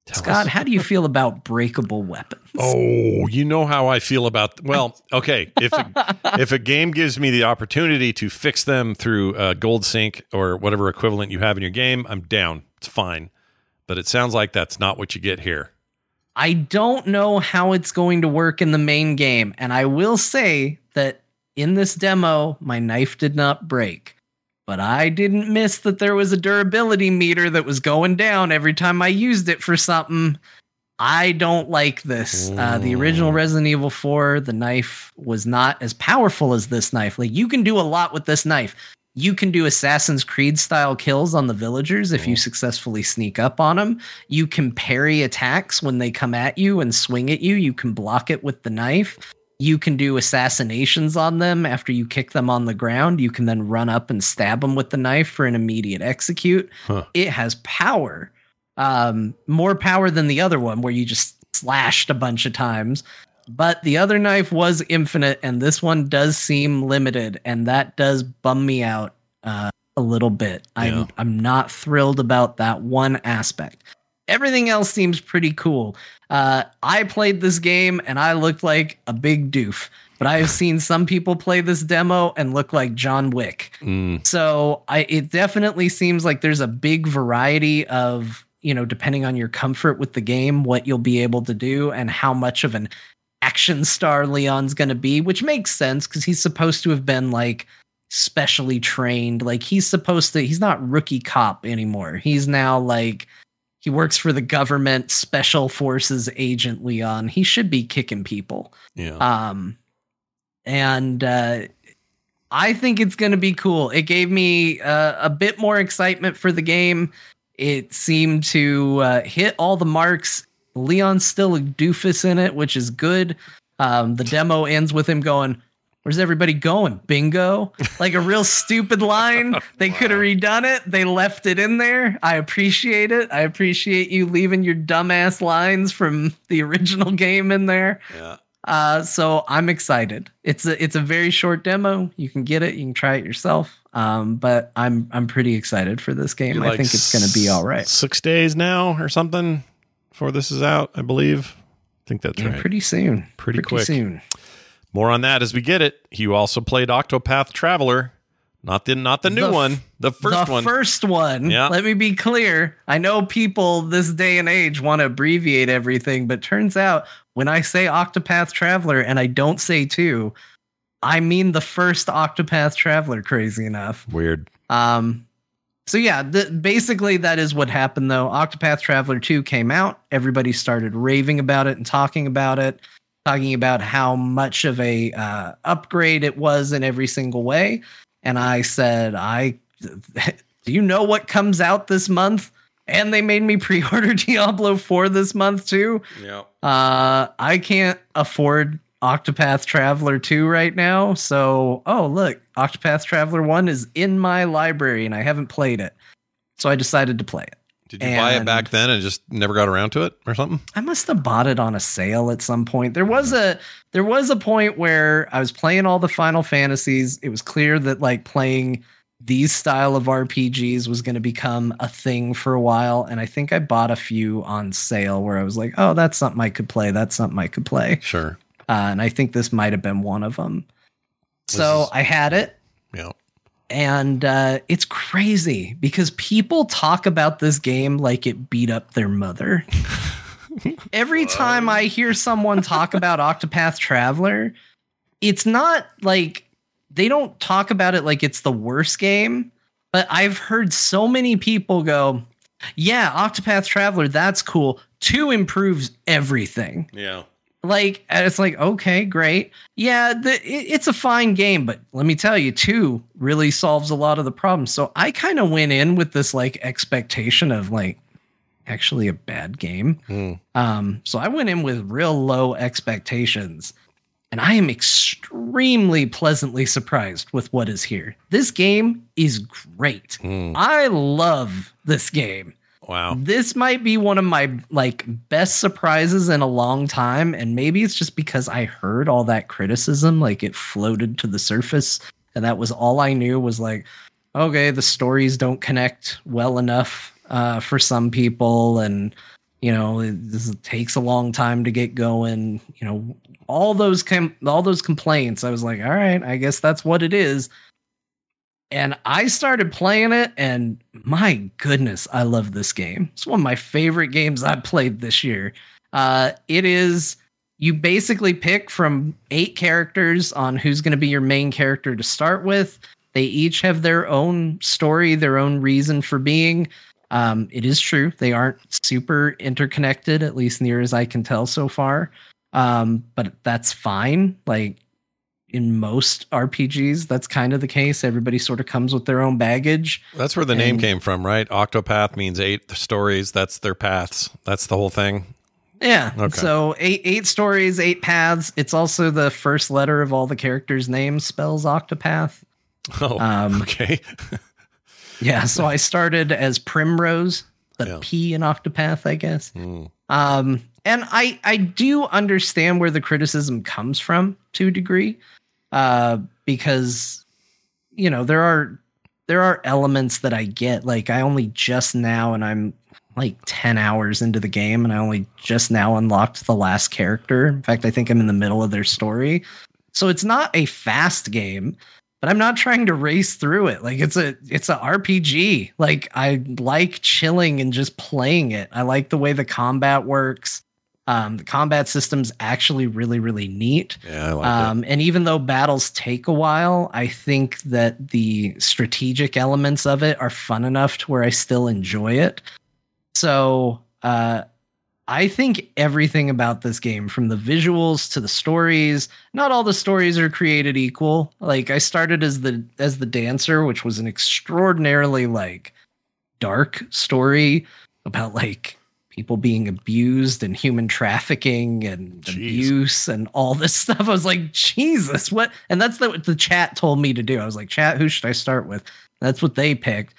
Tell Scott, us. how do you feel about breakable weapons? Oh, you know how I feel about. Well, okay. If a, if a game gives me the opportunity to fix them through uh, Gold Sync or whatever equivalent you have in your game, I'm down. It's fine. But it sounds like that's not what you get here. I don't know how it's going to work in the main game, and I will say that in this demo, my knife did not break. But I didn't miss that there was a durability meter that was going down every time I used it for something. I don't like this. Uh, the original Resident Evil 4, the knife was not as powerful as this knife. Like, you can do a lot with this knife. You can do Assassin's Creed style kills on the villagers if you successfully sneak up on them. You can parry attacks when they come at you and swing at you. You can block it with the knife. You can do assassinations on them after you kick them on the ground. You can then run up and stab them with the knife for an immediate execute. Huh. It has power, um, more power than the other one where you just slashed a bunch of times. But the other knife was infinite, and this one does seem limited, and that does bum me out uh, a little bit. I'm I'm not thrilled about that one aspect. Everything else seems pretty cool. Uh, I played this game and I looked like a big doof, but I have seen some people play this demo and look like John Wick. Mm, So I it definitely seems like there's a big variety of, you know, depending on your comfort with the game, what you'll be able to do and how much of an action star Leon's going to be, which makes sense cuz he's supposed to have been like specially trained. Like he's supposed to he's not rookie cop anymore. He's now like he works for the government special forces agent Leon. He should be kicking people. yeah. Um, and uh, I think it's going to be cool. It gave me uh, a bit more excitement for the game. It seemed to uh, hit all the marks. Leon's still a doofus in it, which is good. Um, the demo ends with him going, Where's everybody going? Bingo. Like a real stupid line. They could have redone it. They left it in there. I appreciate it. I appreciate you leaving your dumbass lines from the original game in there. yeah. Uh, so I'm excited. It's a it's a very short demo. You can get it. You can try it yourself. Um, but I'm I'm pretty excited for this game. I think it's going to be all right. Six days now or something before this is out, I believe. I think that's Yeah, right. pretty soon. Pretty quick. soon. More on that as we get it. He also played Octopath Traveler, not the not the new The f- one, the first the one. first one. Yeah. Let me be clear. I know people this day and age want to abbreviate everything, but turns out when I say Octopath Traveler and I don't say two, I mean the first Octopath Traveler. Crazy enough. Weird. Um, so yeah, basically that is what happened though. Octopath Traveler 2 came out. Everybody started raving about it and talking about it, talking about how much of a uh, upgrade it was in every single way. And I said, I do you know what comes out this month? And they made me pre-order Diablo 4 this month too. Yeah. Uh, I can't afford Octopath Traveler 2 right now. So, oh, look, Octopath Traveler 1 is in my library and I haven't played it. So I decided to play it. Did you buy it back then and just never got around to it or something? I must have bought it on a sale at some point. There was a there was a point where I was playing all the Final Fantasies. It was clear that like playing these style of RPGs was going to become a thing for a while and I think I bought a few on sale where I was like, "Oh, that's something I could play. That's something I could play." Sure. Uh, and I think this might have been one of them. This So is- I had it Yeah. And uh, it's crazy because people talk about this game like it beat up their mother. Every time I hear someone talk about Octopath Traveler, it's not like they don't talk about it like it's the worst game, but I've heard so many people go, "Yeah, Octopath Traveler, that's cool. 2 improves everything." Yeah. Like and it's like okay great. Yeah the, it, it's a fine game but let me tell you two really solves a lot of the problems. So i kind of went in with this like expectation of like actually a bad game. Hmm. um so i went in with real low expectations and i am extremely pleasantly surprised with what is here. This game is great. Hmm. i love this game Wow. this might be one of my like best surprises in a long time and maybe it's just because i heard all that criticism like it floated to the surface and that was all i knew was like okay the stories don't connect well enough uh, for some people and you know it, this takes a long time to get going you know all those com- all those complaints i was like all right i guess that's what it is and I started playing it, and my goodness, I love this game. It's one of my favorite games I've played this year. Uh, it is you basically pick from eight characters on who's going to be your main character to start with. They each have their own story, their own reason for being. Um, it is true they aren't super interconnected, at least near as I can tell so far. Um, but that's fine. Like in most RPGs, that's kind of the case. Everybody sort of comes with their own baggage. That's where the name came from, right? Octopath means eight stories. That's their paths. That's the whole thing. Yeah. Okay. So eight eight stories, eight paths. It's also the first letter of all the characters' names spells Octopath. Oh, Um, okay. Yeah. So I started as Primrose, the Yeah. P in Octopath, I guess. Hmm. Um, and I I do understand where the criticism comes from to a degree, uh, because you know there are there are elements that I get. Like I only just now, and I'm like ten hours into the game, and I only just now unlocked the last character. In fact, I think I'm in the middle of their story, so it's not a fast game. But I'm not trying to race through it. Like it's a it's a RPG. Like I like chilling and just playing it. I like the way the combat works. Um, the combat system's actually really really neat. Yeah, I like Um, and even though battles take a while, I think that the strategic elements of it are fun enough to where I still enjoy it. So uh, I think everything about this game, from the visuals to the stories, not all the stories are created equal. Like I started as the as the dancer, which was an extraordinarily like dark story about like people being abused and human trafficking and Jeez. abuse and all this stuff. I was like, Jesus, what? And that's the, what the chat told me to do. I was like, chat, who should I start with? That's what they picked.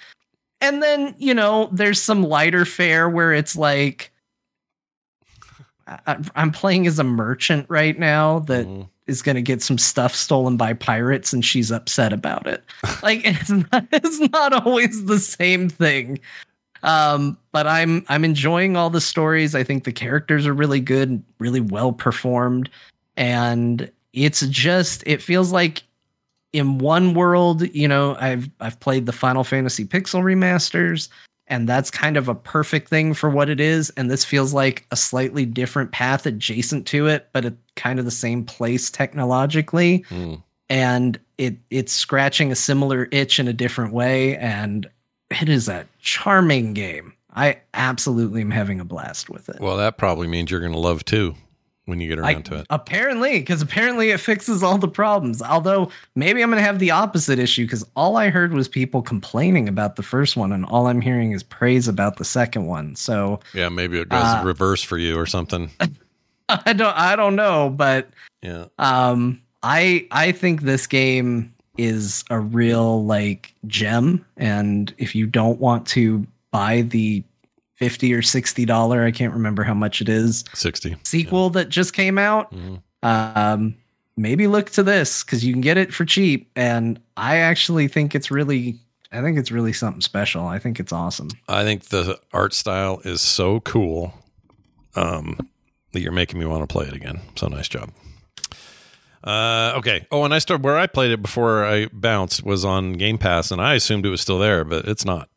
And then, you know, there's some lighter fare where it's like, I, I'm playing as a merchant right now that Mhm. is going to get some stuff stolen by pirates and she's upset about it. like it's not, it's not always the same thing. Um, but I'm I'm enjoying all the stories. I think the characters are really good, really well performed, and it's just it feels like in one world, you know, I've I've played the Final Fantasy Pixel remasters, and that's kind of a perfect thing for what it is. And this feels like a slightly different path adjacent to it, but at kind of the same place technologically Hmm. and it it's scratching a similar itch in a different way and it is a charming game i absolutely am having a blast with it Well, that probably means you're going to love too when you get I- around to it. apparently because apparently it fixes all the problems although maybe i'm going to have the opposite issue because all i heard was people complaining about the first one and all i'm hearing is praise about the second one so Yeah, maybe it goes Uh, reverse for you or something. I don't I don't know, but Yeah. um I I think this game is a real like gem and if you don't want to buy the 50 or 60 dollar I can't remember how much it is 60. sequel that just came out Mhm. um maybe look to this cuz you can get it for cheap and I actually think it's really I think it's really something special. I think it's awesome. I think the art style is so cool um, that you're making me want to play it again. So nice job. Uh, okay. Oh, and I started where I played it before I bounced was on Game Pass, and I assumed it was still there, but it's not.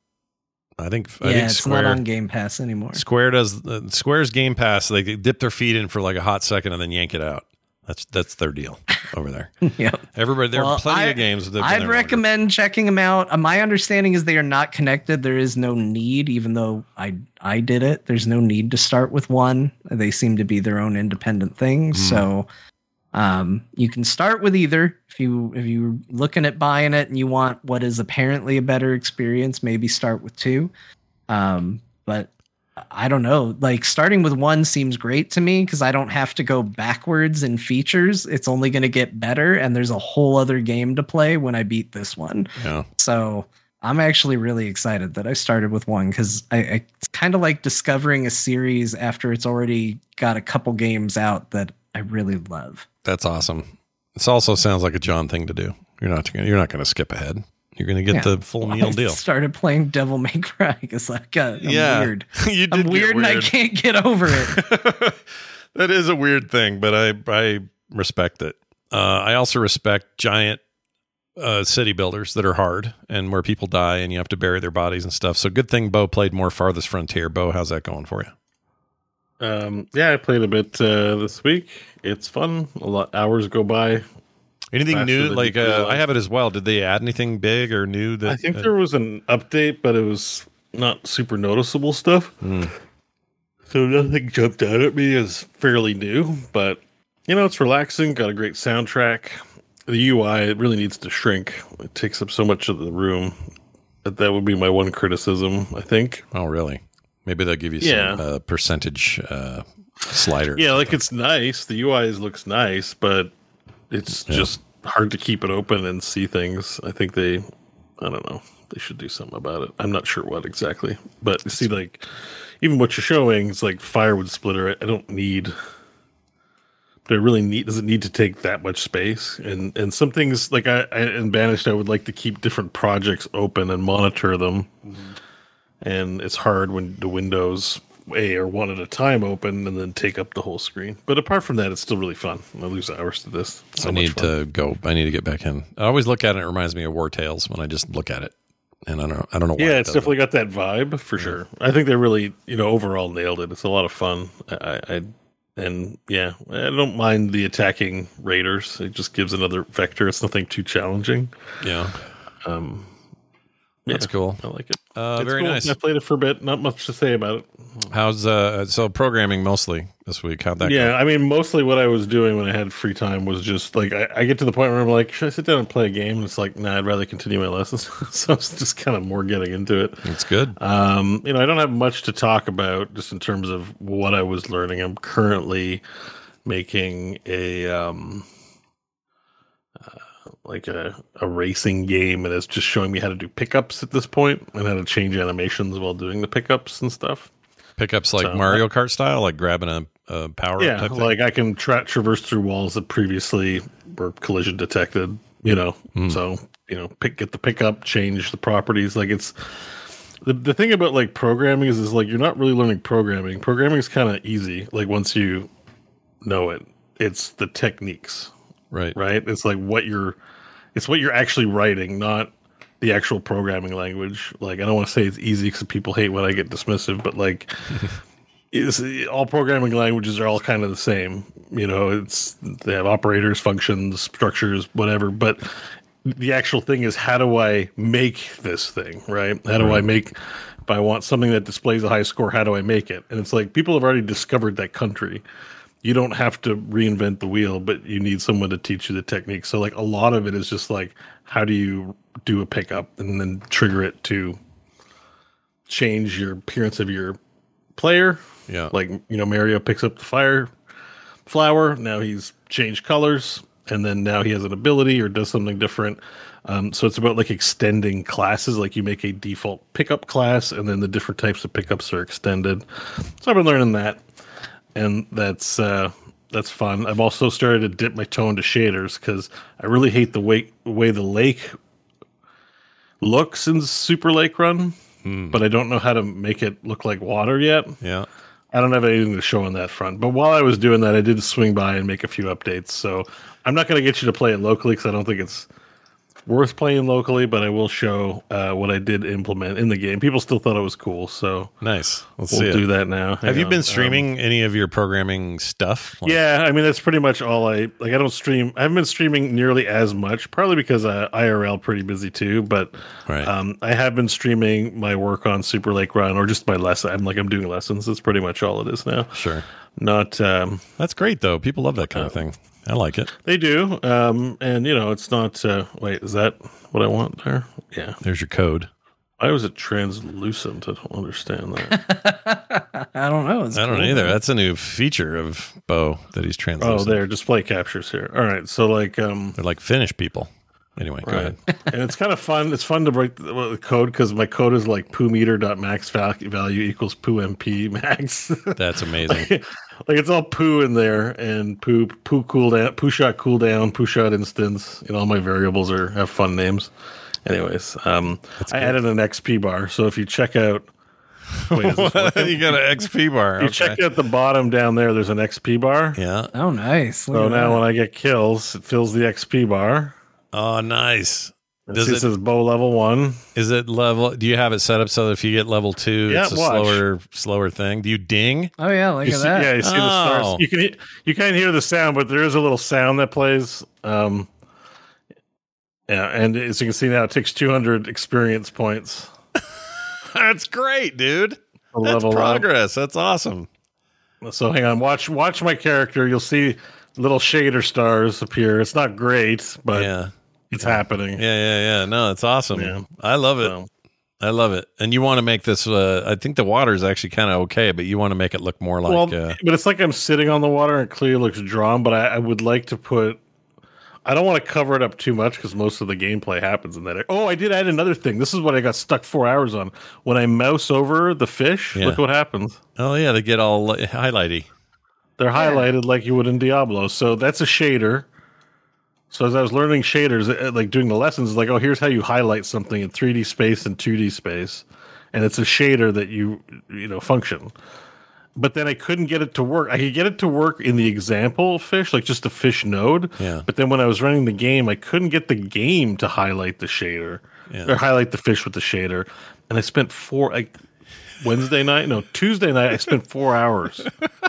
I think I yeah, think it's Square not on Game Pass anymore. Square does uh, Square's Game Pass. They dip their feet in for like a hot second and then yank it out. That's that's their deal over there. yeah, Everybody, there Well, are plenty I- of games. That I'd there longer. recommend checking them out. Uh, my understanding is they are not connected. There is no need, even though I I did it. There's no need to start with one. They seem to be their own independent things. Hmm. So um, you can start with either. If you if you're looking at buying it and you want what is apparently a better experience, maybe start with two. Um, but I don't know. Like starting with one seems great to me because I don't have to go backwards in features. It's only going to get better, and there's a whole other game to play when I beat this one. Yeah. So I'm actually really excited that I started with one because I, I kind of like discovering a series after it's already got a couple games out that I really love. That's awesome. This also sounds like a John thing to do. You're not gonna, you're not going to skip ahead. You're going to get Yeah. the full Well, meal I deal. Started playing Devil May Cry because I got I'm yeah, weird. you did I'm get weird, and I can't get over it. that is a weird thing, but I I respect it. Uh, I also respect giant uh, city builders that are hard and where people die and you have to bury their bodies and stuff. So good thing Bo played more Farthest Frontier. Bo, how's that going for you? Um, yeah, I played a bit uh, this week. It's fun. A lot hours go by. Anything new? Like uh. I have it as well. Did they add anything big or new? That I think uh, there was an update, but it was not super noticeable stuff. Hmm. So nothing jumped out at me as fairly new, but you know, it's relaxing, got a great soundtrack. The UI it really needs to shrink. It takes up so much of the room. That that would be my one criticism, I think. Oh, really? Maybe they'll give you Yeah. some uh, percentage uh, slider. Yeah, like it's nice. The UI looks nice, but it's Yeah. just hard to keep it open and see things. I think they, I don't know, they should do something about it. I'm not sure what exactly, but you see, like even what you're showing is like firewood splitter. I don't need. Do I really need? Does it need to take that much space? And and some things like I, I in banished, I would like to keep different projects open and monitor them. And it's hard when the windows a are one at a time open and then take up the whole screen. But apart from that, it's still really fun. I lose hours to this. So I need to go. I need to get back in. I always look at it. It reminds me of Wartales when I just look at it, and I don't. I don't know. Why Yeah, it it's definitely got that vibe for sure. I think they really, you know, overall nailed it. It's a lot of fun. I, I and yeah, I don't mind the attacking raiders. It just gives another vector. It's nothing too challenging. Yeah, Um, that's yeah, cool. I like it. Uh, It's very cool. nice. I played it for a bit. Not much to say about it. How's uh? So programming mostly this week. How'd that yeah, go? I mean, mostly what I was doing when I had free time was just like I, I get to the point where I'm like, should I sit down and play a game? And it's like, nah, I'd rather continue my lessons. so it's just kind of more getting into it. It's good. Um, you know, I don't have much to talk about just in terms of what I was learning. I'm currently making a um like a, a racing game and it's just showing me how to do pickups at this point and how to change animations while doing the pickups and stuff. Pickups like So- Mario Kart style, like grabbing a, a power. yeah, like I can tra- traverse through walls that previously were collision detected. You know, Hmm. so you know, pick get the pickup, change the properties. Like it's the the thing about like programming is is like you're not really learning programming. Programming is kind of easy. Like once you know it, it's the techniques, right. right? It's like what you're, it's what you're actually writing, not the actual programming language. Like I don't want to say it's easy because people hate when I get dismissive, but like. Is all programming languages are all kind of the same, you know. It's they have operators, functions, structures, whatever. But the actual thing is, how do I make this thing, right? How do I make? If I want something that displays a high score, how do I make it? And it's like people have already discovered that country. You don't have to reinvent the wheel, but you need someone to teach you the technique. So like a lot of it is just like, how do you do a pickup and then trigger it to change your appearance of your player? Yeah. Like, you know, Mario picks up the fire flower. Now he's changed colors, and then now he has an ability or does something different. Um, so it's about like extending classes. Like you make a default pickup class, and then the different types of pickups are extended. So I've been learning that, and that's uh, that's fun. I've also started to dip my toe into shaders because I really hate the way way the lake looks in Super Lake Run, but I don't know how to make it look like water yet. Yeah. I don't have anything to show on that front. But while I was doing that, I did swing by and make a few updates. So I'm not going to get you to play it locally because I don't think it's worth playing locally. But I will show uh, what I did implement in the game. People still thought it was cool, so Nice. Let's we'll do that now. Hang Have you on. been Um, streaming any of your programming stuff? Like- yeah, I mean that's pretty much all I like. I don't stream. I haven't been streaming nearly as much, partly because uh, IRL pretty busy too. But Right. um, I have been streaming my work on Super Lake Run or just my lesson. I'm like I'm doing lessons. That's pretty much all it is now. Sure. Not um, That's great though. People love that kind of thing. I like it. they do, um, and you know it's not. Uh, wait, is that what I want there? Yeah. There's your code. Why was it translucent? I don't understand that. I don't know. It's I don't cool. either. That's a new feature of Bo that he's translucent. oh, translucent. there, display captures here. All right, so like um, They're like Finnish people. Anyway, go Right. ahead. and it's kind of fun. It's fun to break the, well, the code because my code is like poo meter dot max value equals poo mp max. That's amazing. like it's all poo in there and poo poo cooldown, poo shot cooldown, poo shot instance. You know, all my variables are have fun names. Anyways, um, I added an XP bar. So if you check out, wait, is this working? you got an XP bar. you Okay. check out the bottom down there. There's an XP bar. Yeah. Oh, nice. Look So now that. when I get kills, it fills the XP bar. Oh, nice. It Does it, says bow level one. is it level? Do you have it set up so that if you get level two, Yeah, it's a watch. slower slower thing? Do you ding? oh yeah, look You at see, that. yeah, you see the Oh. stars. You can you can't hear the sound, but there is a little sound that plays. Um, yeah, and as you can see now, it takes 200 experience points. That's great, dude. to That's level up. progress. That's awesome. So hang on, watch watch my character. You'll see little shader stars appear. It's not great, but yeah. It's happening. Yeah, yeah, yeah. No, it's awesome. Yeah. I love it. So, I love it. And you want to make this uh I think the water is actually kind of okay, but you want to make it look more like well, uh but it's like I'm sitting on the water and it clearly looks drawn. But I, I would like to put. I don't want to cover it up too much because most of the gameplay happens in that. area. Oh, I did add another thing. This is what I got stuck four hours on. When I mouse over the fish, Yeah. look what happens. Oh yeah, they get all li- highlighty. They're highlighted like you would in Diablo. So that's a shader. So as I was learning shaders, uh, like doing the lessons, like oh, here's how you highlight something in 3D space and 2D space, and it's a shader that you you know function. But then I couldn't get it to work. I could get it to work in the example fish, like just a fish node. Yeah. But then when I was running the game, I couldn't get the game to highlight the shader Yeah. or highlight the fish with the shader. And I spent four like Wednesday night, no Tuesday night. I spent four hours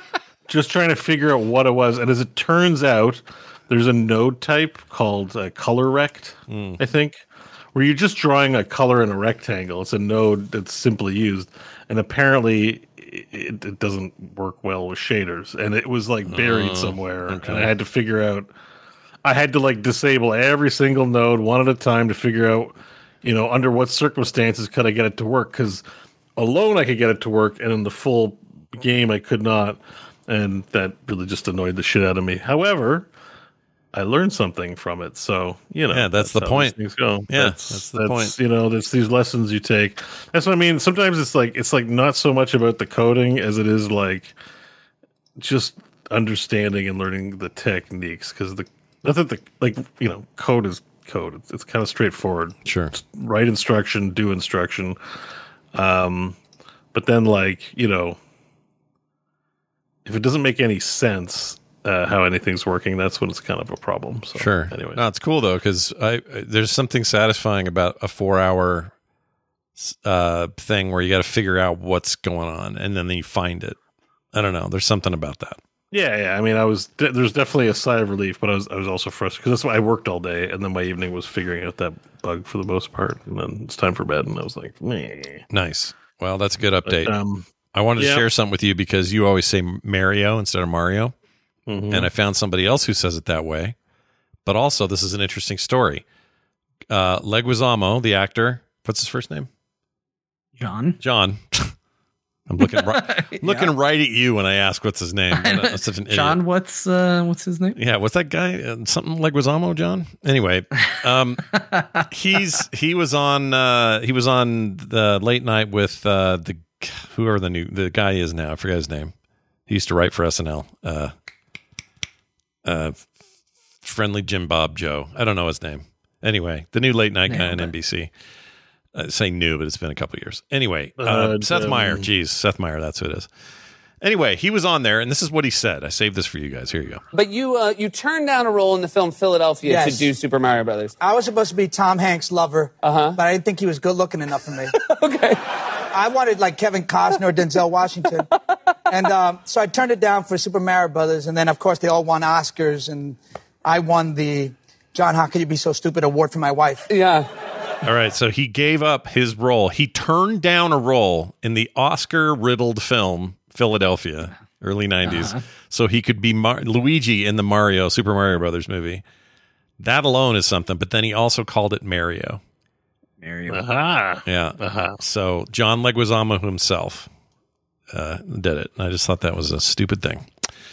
just trying to figure out what it was. And as it turns out, there's a node type called uh, color rect, I think, where you're just drawing a color in a rectangle. It's a node that's simply used, and apparently it, it doesn't work well with shaders. And it was like buried somewhere, and I had to figure out. I had to like disable every single node one at a time to figure out, you know, under what circumstances could I get it to work? Because alone I could get it to work, and in the full game I could not, and that really just annoyed the shit out of me. However, I learned something from it, so you know. Yeah, that's the point. Things go. Yeah, that's, that's the that's, point. You know, that's these lessons you take. That's what I mean. Sometimes it's like it's like not so much about the coding as it is like just understanding and learning the techniques because the not that the like you know code is code. It's, it's kind of straightforward Sure. write instruction, do instruction. Um, but then like you know, if it doesn't make any sense uh, how anything's working, that's when it's kind of a problem. So, Sure. Anyway, no, it's cool though because I I- there's something satisfying about a four hour uh thing where you got to figure out what's going on and then you find it. I don't know. There's something about that. yeah, yeah. I mean, I was de- there's definitely a sigh of relief, but I was I was also frustrated because that's why I worked all day, and then my evening was figuring out that bug for the most part, and then it's time for bed, and I was like, Meh. Nice. Well, that's a good But, update. um, I wanted to share something with you because you always say Mario instead of Mario. Mhm. and I found somebody else who says it that way. But also, this is an interesting story. Uh, Leguizamo, the actor, what's his first name? John. John. I'm looking right, looking right at you when I ask what's his name. I'm such an idiot. John, what's uh, what's his name? Yeah, what's that guy? Uh, something Leguizamo, John. Anyway, um, he's he was on uh, he was on the late night with uh, the whoever the new the guy is now. I forget his name. He used to write for SNL. Uh, uh, friendly Jim Bob Joe. I don't know his name. Anyway, the new late night guy on NBC. Uh, say new, but it's been a couple years. Anyway, uh, Uh, Seth um, Meyer. Geez, Seth Meyer. That's who it is. Anyway, he was on there, and this is what he said. I saved this for you guys. Here you go. But you uh, you turned down a role in the film Philadelphia Yes. to do Super Mario Brothers. I was supposed to be Tom Hanks' lover, Uh-huh. but I didn't think he was good looking enough for me. Okay. I wanted like Kevin Costner or Denzel Washington. and um, so I turned it down for Super Mario Brothers. And then, of course, they all won Oscars. And I won the John, How Could You Be So Stupid award for my wife. Yeah. All right, so he gave up his role. He turned down a role in the Oscar riddled film Philadelphia, early 90s, so he could be Mar- Luigi in the Mario Super Mario Brothers movie. That alone is something, but then he also called it Mario. Mario. Aha. Yeah. Uh-huh. So John Leguizamo himself uh, did it. I just thought that was a stupid thing.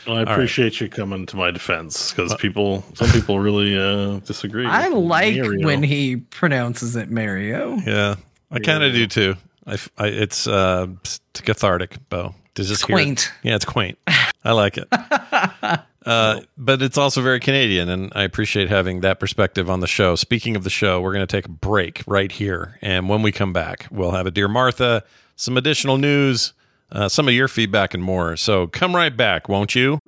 Well, I appreciate you coming to my defense because people, some people really uh, disagree. I like Mario. when he pronounces it Mario. Yeah, I kind of do too. I, f- I- it's uh, cathartic, Bo. To just It's hear it. quaint. Yeah, it's quaint. I like it. Uh, but it's also very Canadian, and I appreciate having that perspective on the show. Speaking of the show, we're going to take a break right here, and when we come back, we'll have a dear Martha, some additional news, uh, some of your feedback, and more. So come right back, won't you?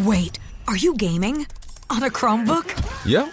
Wait, are you gaming? On a Chromebook? Yep.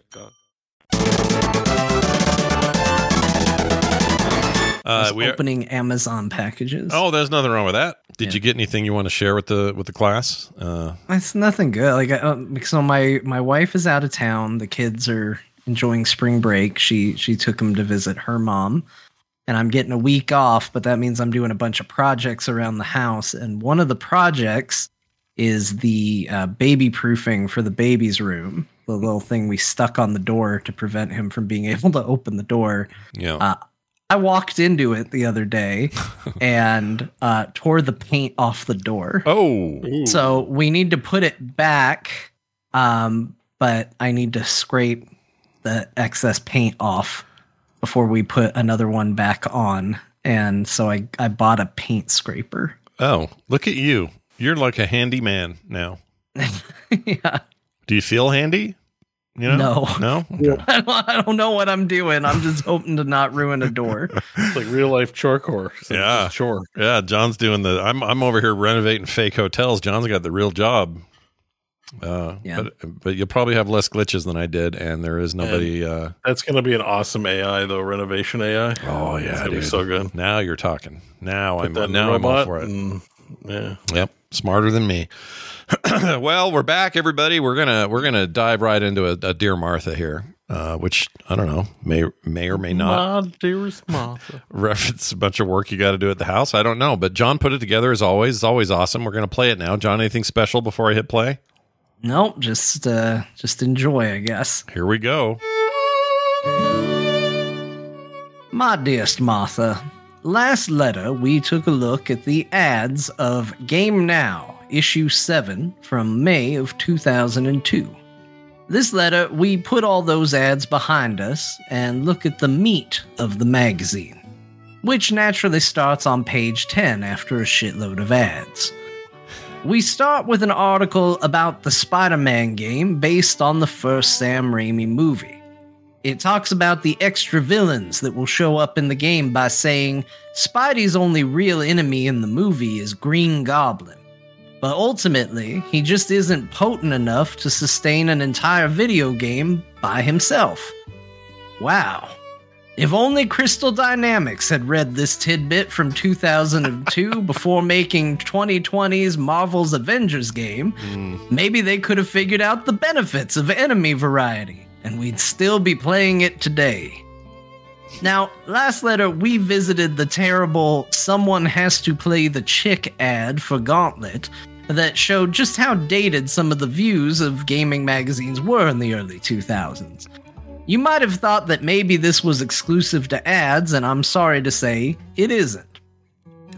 Uh, we are- opening Amazon packages. oh, there's nothing wrong with that. Did you get anything you want to share with the with the class? Uh, It's nothing good. Like, I, uh, so my my wife is out of town. The kids are enjoying spring break. She she took them to visit her mom, and I'm getting a week off. But that means I'm doing a bunch of projects around the house. And one of the projects is the uh, baby proofing for the baby's room. The little thing we stuck on the door to prevent him from being able to open the door. yeah. Uh, I walked into it the other day and uh, tore the paint off the door. oh, So we need to put it back, um, but I need to scrape the excess paint off before we put another one back on. And so I, I bought a paint scraper. oh, look at you! You're like a handy man now. yeah. Do you feel handy? You know? No. no. Okay. I don't, I don't know what I'm doing. I'm just hoping to not ruin a door. It's like real life chore core. So Yeah. it's chore. Yeah, John's doing the. I'm I'm over here renovating fake hotels. John's got the real job. Uh, Yeah. but but you'll probably have less glitches than I did, and there is nobody. Uh, That's going to be an awesome AI though, renovation AI. oh It's yeah, gonna be dude. so good. Now you're talking. Now Put I'm that now I'm all for it. and- yeah. Yep, smarter than me. well, we're back, everybody. We're gonna we're gonna dive right into a, a dear Martha here, uh, which I don't know may may or may not My dearest Martha. reference a bunch of work you got to do at the house. I don't know, but John put it together as always. It's always awesome. We're gonna play it now. John, anything special before I hit play? Nope, just uh, just enjoy, I guess. Here we go. My dearest Martha, last letter we took a look at the ads of Game Now, issue 7 from May of 2002. This letter, we put all those ads behind us and look at the meat of the magazine, which naturally starts on page 10 after a shitload of ads. We start with an article about the Spider Man game based on the first Sam Raimi movie. It talks about the extra villains that will show up in the game by saying Spidey's only real enemy in the movie is Green Goblin. But ultimately, he just isn't potent enough to sustain an entire video game by himself. Wow. If only Crystal Dynamics had read this tidbit from 2002 before making 2020's Marvel's Avengers game, mm. maybe they could have figured out the benefits of enemy variety, and we'd still be playing it today. Now, last letter, we visited the terrible Someone Has to Play the Chick ad for Gauntlet that showed just how dated some of the views of gaming magazines were in the early 2000s. You might have thought that maybe this was exclusive to ads, and I'm sorry to say, it isn't.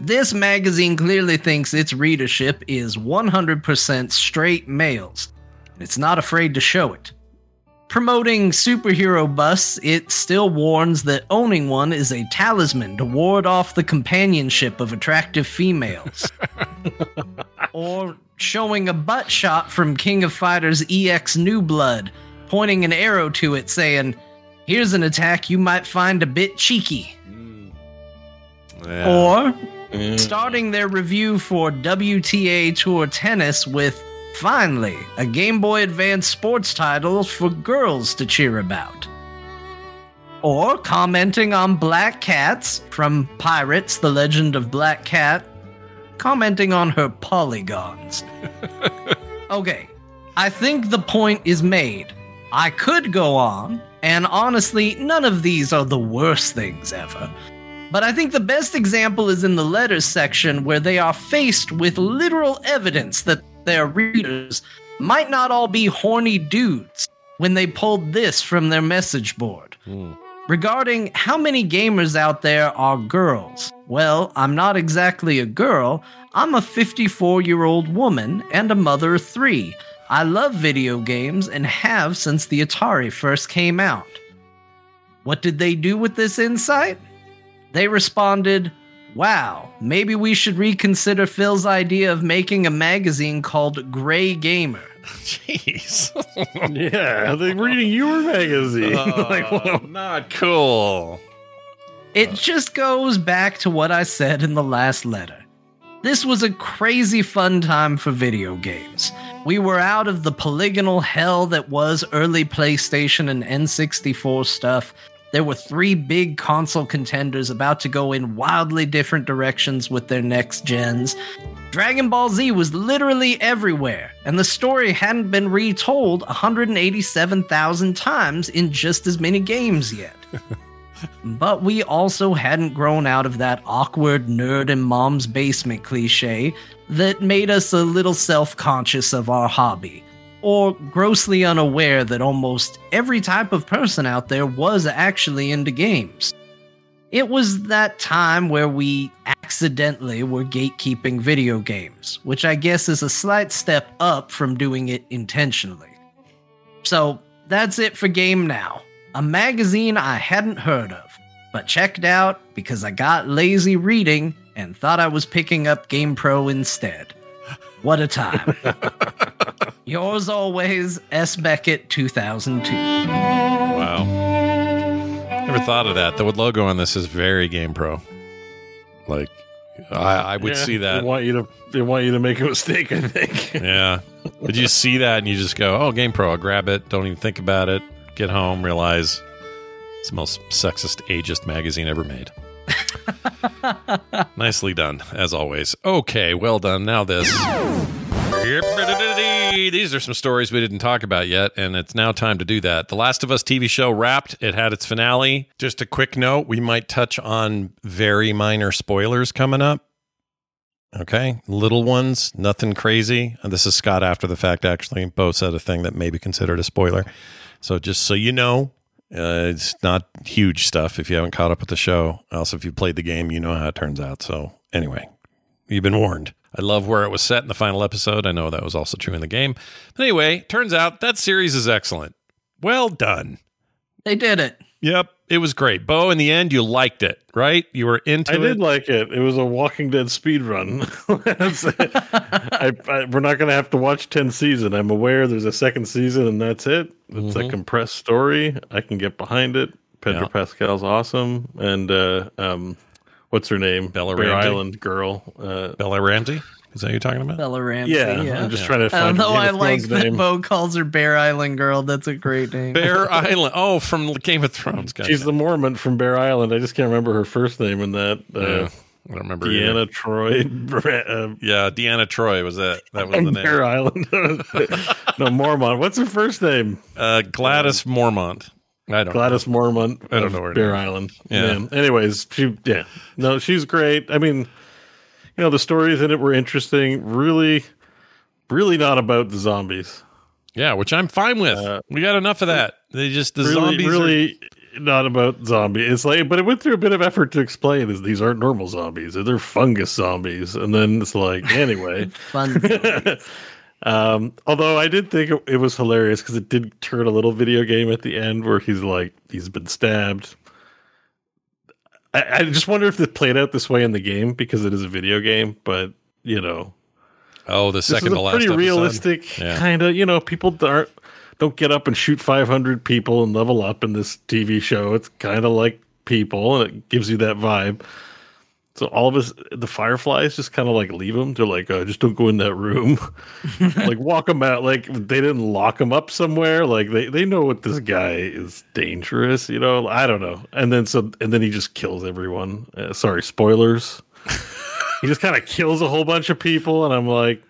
This magazine clearly thinks its readership is 100% straight males, and it's not afraid to show it. Promoting superhero busts, it still warns that owning one is a talisman to ward off the companionship of attractive females. or showing a butt shot from King of Fighters EX New Blood, pointing an arrow to it saying, Here's an attack you might find a bit cheeky. Or mm. starting their review for WTA Tour Tennis with finally a Game Boy Advance sports title for girls to cheer about. Or commenting on Black Kat's from Pirates, The Legend of Black Kat, commenting on her polygons. okay, I think the point is made. I could go on, and honestly, none of these are the worst things ever. But I think the best example is in the letters section where they are faced with literal evidence that their readers might not all be horny dudes when they pulled this from their message board. Hmm. Regarding how many gamers out there are girls, well, I'm not exactly a girl. I'm a 54 year old woman and a mother of three. I love video games and have since the Atari first came out. What did they do with this insight? They responded, Wow, maybe we should reconsider Phil's idea of making a magazine called Gray Gamer. Jeez. yeah, they're reading your magazine. Oh, like, well, oh, not cool. It just goes back to what I said in the last letter. This was a crazy fun time for video games. We were out of the polygonal hell that was early PlayStation and N64 stuff. There were three big console contenders about to go in wildly different directions with their next gens. Dragon Ball Z was literally everywhere, and the story hadn't been retold 187,000 times in just as many games yet. but we also hadn't grown out of that awkward nerd in mom's basement cliche that made us a little self conscious of our hobby, or grossly unaware that almost every type of person out there was actually into games. It was that time where we accidentally were gatekeeping video games, which I guess is a slight step up from doing it intentionally. So that's it for Game Now, a magazine I hadn't heard of, but checked out because I got lazy reading and thought I was picking up Game Pro instead. What a time. Yours always, S. Beckett 2002. Wow. Never thought of that. The logo on this is very Game Pro. Like, I, I would yeah, see that. They want you to. They want you to make a mistake. I think. Yeah. Would you see that and you just go, oh, Game Pro, I'll grab it. Don't even think about it. Get home, realize it's the most sexist, ageist magazine ever made. Nicely done, as always. Okay, well done. Now this. These are some stories we didn't talk about yet, and it's now time to do that. The Last of Us TV show wrapped. It had its finale. Just a quick note we might touch on very minor spoilers coming up. Okay, little ones, nothing crazy. And this is Scott after the fact, actually. Bo said a thing that may be considered a spoiler. So just so you know, uh, it's not huge stuff if you haven't caught up with the show. Also, if you played the game, you know how it turns out. So anyway, you've been warned. I love where it was set in the final episode. I know that was also true in the game. But anyway, turns out that series is excellent. Well done. They did it. Yep, it was great. Bo, in the end, you liked it, right? You were into I it. I did like it. It was a Walking Dead speed run. I, I, we're not going to have to watch 10 season. I'm aware there's a second season and that's it. It's a Mhm. compressed story. I can get behind it. Pedro Yeah. Pascal's awesome. And uh, um, what's her name? Bella Bear Ramsey? Island girl. Uh, Bella Ramsey? Is that who you're talking about? Bella Ramsey. Yeah, Yeah, I'm just trying to find Although Game I like Thrones that name. Bo calls her Bear Island Girl. That's a great name. Bear Island. Oh, from Game of Thrones. Gotcha. She's the Mormont from Bear Island. I just can't remember her first name in that. Uh, Yeah, I don't remember. Deanna either. Troi. Uh, Yeah, Deanna Troi was that. That was the name. Bear Island. no, Mormont. What's her first name? Uh, Gladys Mormont. I don't. Gladys Mormont. I don't of know where Bear. Island. Yeah. Anyways, she. Yeah. No, she's great. I mean, you know, the stories in it were interesting. Really, really not about the zombies. Yeah, which I'm fine with. Uh, we got enough of that. They just the really, zombies. are- really not about zombie. It's like, but it went through a bit of effort to explain is these aren't normal zombies. They're fungus zombies. And then it's like, anyway. Fun. um, although I did think it, it was hilarious because it did turn a little video game at the end where he's like, he's been stabbed. I, I just wonder if it played out this way in the game because it is a video game, but you know, oh, the this second is a to last. pretty episode. realistic Yeah. kind of. You know, people aren't don't get up and shoot 500 people and level up in this TV show. It's kind of like people, and it gives you that vibe. So all of us, the Fireflies, just kind of like leave them. They're like, oh, just don't go in that room. like walk them out. Like they didn't lock them up somewhere. Like they they know what this guy is dangerous. You know, I don't know. And then so and then he just kills everyone. Uh, sorry, spoilers. he just kind of kills a whole bunch of people, and I'm like,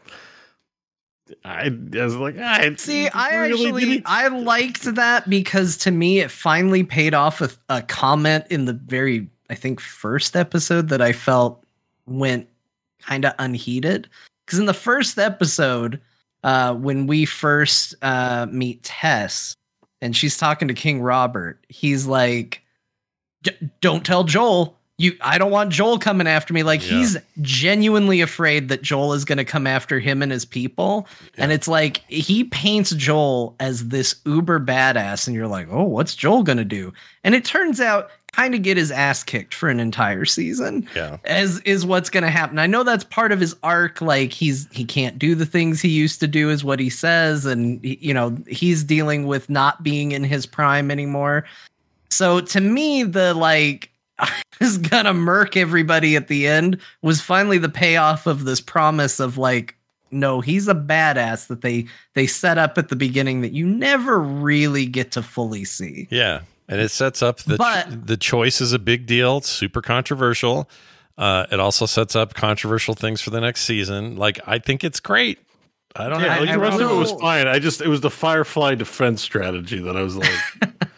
I, I was like, I See, I really actually didn't- I liked that because to me it finally paid off with a comment in the very I think first episode that I felt went kind of unheeded. Because in the first episode uh when we first uh meet Tess and she's talking to King Robert he's like don't tell Joel. You I don't want Joel coming after me. Like Yeah. he's genuinely afraid that Joel is going to come after him and his people. And it's like he paints Joel as this uber badass and you're like oh what's Joel going to do? And it turns out kind of get his ass kicked for an entire season Yeah. as is what's going to happen. I know that's part of his arc like he's he can't do the things he used to do is what he says and you know he's dealing with not being in his prime anymore. So to me the like is going to murk everybody at the end was finally the payoff of this promise of like no, he's a badass that they they set up at the beginning that you never really get to fully see. Yeah, and it sets up the But- the choice is a big deal. It's super controversial. Uh, it also sets up controversial things for the next season. Like I think it's great. I don't Yeah, have like any the rest of it was fine. I just it was the Firefly defense strategy that I was like.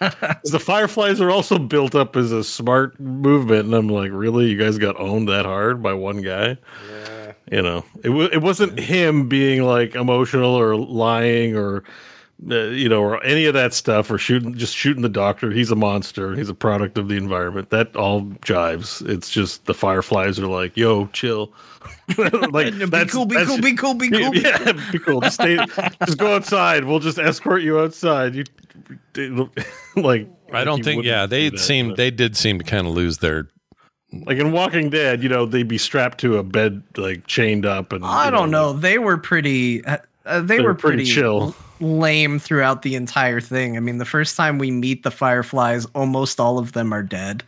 the Fireflies are also built up as a smart movement, and I'm like, really, you guys got owned that hard by one guy? Yeah, you know, it wa it wasn't him being like emotional or lying or. Uh, you know, or any of that stuff, or shooting, just shooting the doctor. He's a monster. He's a product of the environment. That all jives. It's just the fireflies are like, "Yo, chill." like Be that's cool, be that's- cool, be cool, be cool. be yeah, be cool. Just stay, just go outside. We'll just escort you outside. You like? I don't he think. Yeah, they do seemed but- they did seem to kind of lose their. like in Walking Dead. You know, they'd be strapped to a bed, like chained up, and I don't know. They were pretty. Uh, uh, they They were were pretty pretty, chill. Lame throughout the entire thing. I mean, the first time we meet the Fireflies, almost all of them are dead.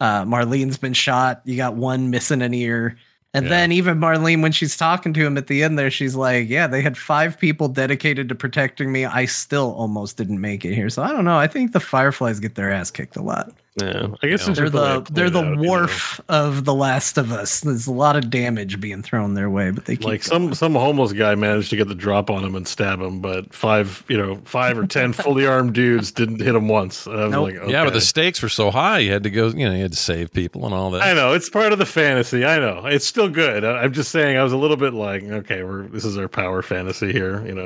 Uh, Marlene's been shot. You got one missing an ear. And Yeah. then even Marlene, when she's talking to him at the end there, she's like, Yeah, they had five people dedicated to protecting me. I still almost didn't make it here. So I don't know. I think the Fireflies get their ass kicked a lot. Yeah, I guess They're the they're the played out, you know. Worf of The Last of Us. There's a lot of damage being thrown their way, but they keep Like some some homeless guy managed to get the drop on him and stab him, but five you know five or ten fully armed dudes didn't hit him once. And I was Nope. like, Yeah, but the stakes were so high. You had to go. You know, you had to save people and all that. I know it's part of the fantasy. I know it's still good. I, I'm just saying I was a little bit like, okay, we're this is our power fantasy here. You know,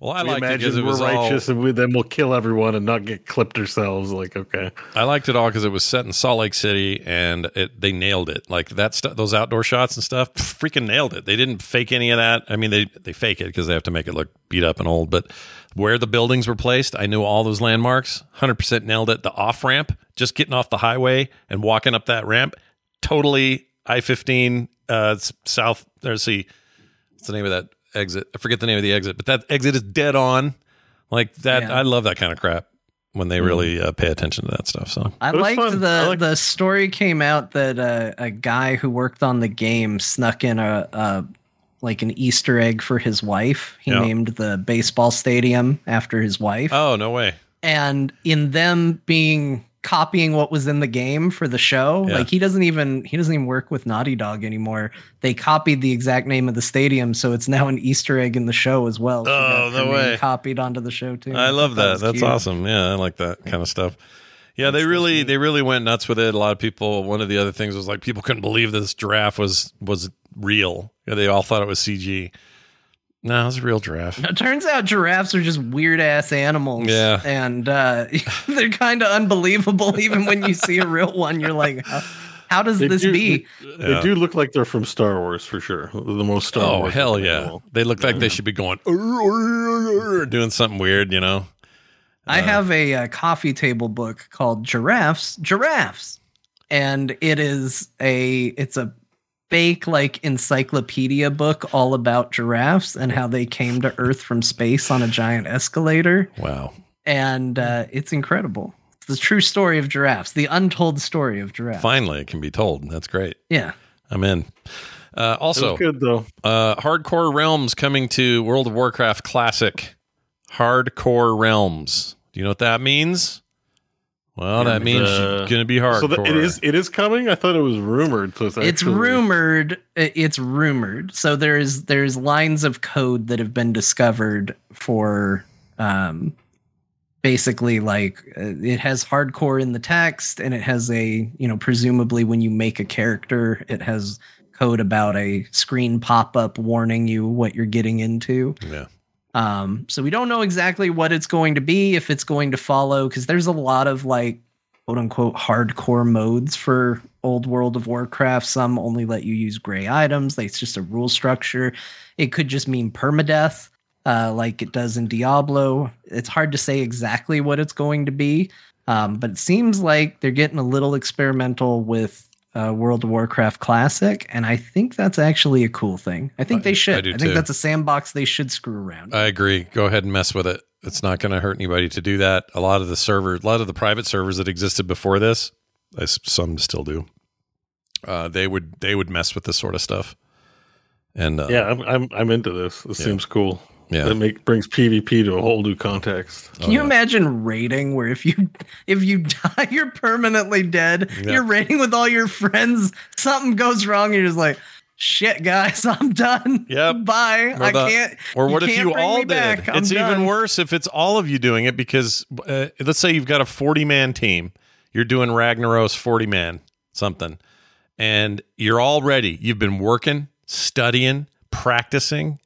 Well, I we liked it imagine because it we're was all. righteous and we, then we'll kill everyone and not get clipped ourselves. Like, okay, I liked it all because it was set in Salt Lake City and it they nailed it. Like that stuff, those outdoor shots and stuff, freaking nailed it. They didn't fake any of that. I mean, they they fake it because they have to make it look beat up and old. But where the buildings were placed, I knew all those landmarks. Hundred percent nailed it. The off ramp, just getting off the highway and walking up that ramp, totally I fifteen uh, south. There's see, what's the name of that exit? I forget the name of the exit, but that exit is dead on. Like that, Yeah. I love that kind of crap when they really uh, pay attention to that stuff. So I liked fun. the I liked- the story came out that uh, a guy who worked on the game snuck in a, a like an Easter egg for his wife. He Yeah. named the baseball stadium after his wife. Oh no way! and in them being copying what was in the game for the show Yeah. like he doesn't even he doesn't even work with naughty dog anymore they copied the exact name of the stadium so it's now an easter egg in the show as well She Oh, no way. copied onto the show too I love it that. That's cute. awesome. Yeah, I like that kind of stuff. Yeah, they really they really went nuts with it. A lot of people. One of the other things was like people couldn't believe this giraffe was was real. Yeah, They all thought it was CG. No, it's a real giraffe. it turns out giraffes are just weird ass animals Yeah. and uh they're kind of unbelievable even when you see a real one you're like how, how does They this do- be They, they do look like they're from Star Wars for sure. The most Star Oh Wars. hell looking yeah! animal. They look like they should be going doing something weird. You know. I have a, uh coffee table book called Giraffes, Giraffes, and it is a it's a fake like encyclopedia book all about giraffes and how they came to Earth from space on a giant escalator, Wow. and uh, it's incredible. It's the true story of giraffes, the untold story of giraffes. Finally, it can be told. That's great. Yeah. I'm in. Uh, also, good though. Uh, Hardcore Realms coming to World of Warcraft Classic. Hardcore Realms. Do you know what that means? Well, that means Uh, it's going to be hard. So that it is. It is coming. I thought it was rumored. So it's, it's actually- rumored it's rumored so there's there's lines of code that have been discovered for um basically like uh, it has hardcore in the text and it has a you know presumably when you make a character it has code about a screen pop-up warning you what you're getting into Yeah. Um, so we don't know exactly what it's going to be, if it's going to follow, because there's a lot of like quote unquote hardcore modes for old World of Warcraft. Some only let you use gray items, it's just a rule structure. It could just mean permadeath, uh, like it does in Diablo. It's hard to say exactly what it's going to be. Um, but it seems like they're getting a little experimental with uh, World of Warcraft Classic, and I think that's actually a cool thing. I think I- they I should. do I, think too. that's a sandbox they should screw around. I agree. Go ahead and mess with it. It's not going to hurt anybody to do that. A lot of the servers, a lot of the private servers that existed before this, as some still do, uh, they would they would mess with this sort of stuff. And uh, Yeah, I'm, I'm I'm into this. This Yeah. seems cool. Yeah. it make brings PvP to a whole new context. Can you imagine raiding where if you if you die you're permanently dead? Yeah. You're raiding with all your friends. Something goes wrong. You're just like, shit, guys, I'm done. Yep. Bye. Or I the- can't. Or what if can't you all did? back. I'm it's even worse if it's all of you doing it because uh, let's say you've got a 40 man team. You're doing Ragnaros 40 man something. And you're all ready. You've been working, studying, practicing.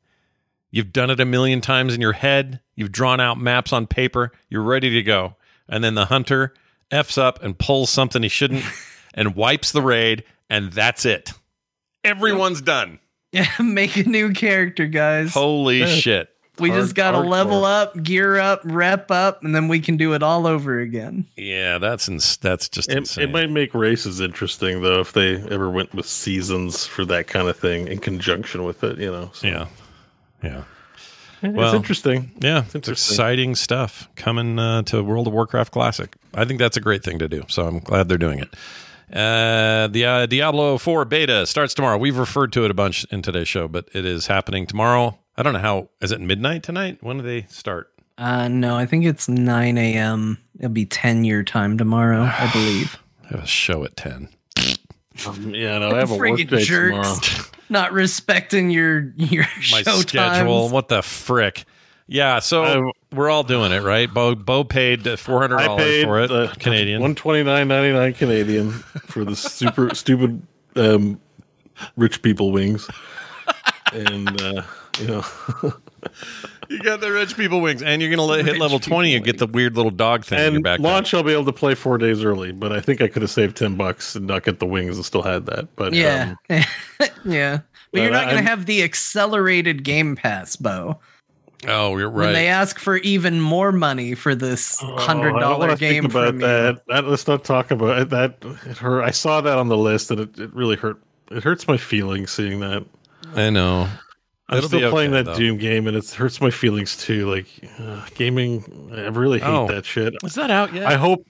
You've done it a million times in your head. You've drawn out maps on paper. You're ready to go. And then the hunter F's up and pulls something he shouldn't and wipes the raid. And that's it. Everyone's done. Yeah, make a new character, guys. Holy Yeah. shit. We Hard- just gotta hardcore. level up, gear up, rep up, and then we can do it all over again. Yeah, that's ins- that's just It, insane. it might make races interesting though if they ever went with seasons for that kind of thing in conjunction with it. You know. So. Yeah. Yeah. it's interesting. Yeah, It's it's, interesting. exciting stuff coming uh, to World of Warcraft Classic. I think that's a great thing to do. So I'm glad they're doing it. Uh, the uh, Diablo 4 beta starts tomorrow. We've referred to it a bunch in today's show, but it is happening tomorrow. I don't know how. Is it midnight tonight? When do they start? Uh no, I think it's nine AM. It'll be ten your time tomorrow, I believe. I have a show at 10. Um, yeah, no, I have a work day jerks. tomorrow. Not respecting your your My show schedule. times. What the frick? Yeah, so we're all doing it, right? Bo, Bo paid four hundred dollars for it, Canadian. one twenty nine ninety nine Canadian for the super stupid um, rich people wings, and uh, you know, You got the rich people wings, and you're gonna let, hit level twenty and get the weird little dog thing in your and back. launch I'll be able to play four days early. But I think I could have saved ten bucks and not get the wings and still had that. But Yeah. um, yeah. But Well, you're not going I'm- to have the accelerated Game Pass, Bo. Oh, you're When right. they ask for even more money for this hundred dollar don't think game about from you. that. that. Let's not talk about it. That. It hurt. I saw that on the list, and it, it really hurt. It hurts my feelings seeing that. I know. I'm It'll still playing okay, that though. Doom game, and it hurts my feelings too. Like uh, gaming, I really hate Oh. that shit. Is that out yet? I hope.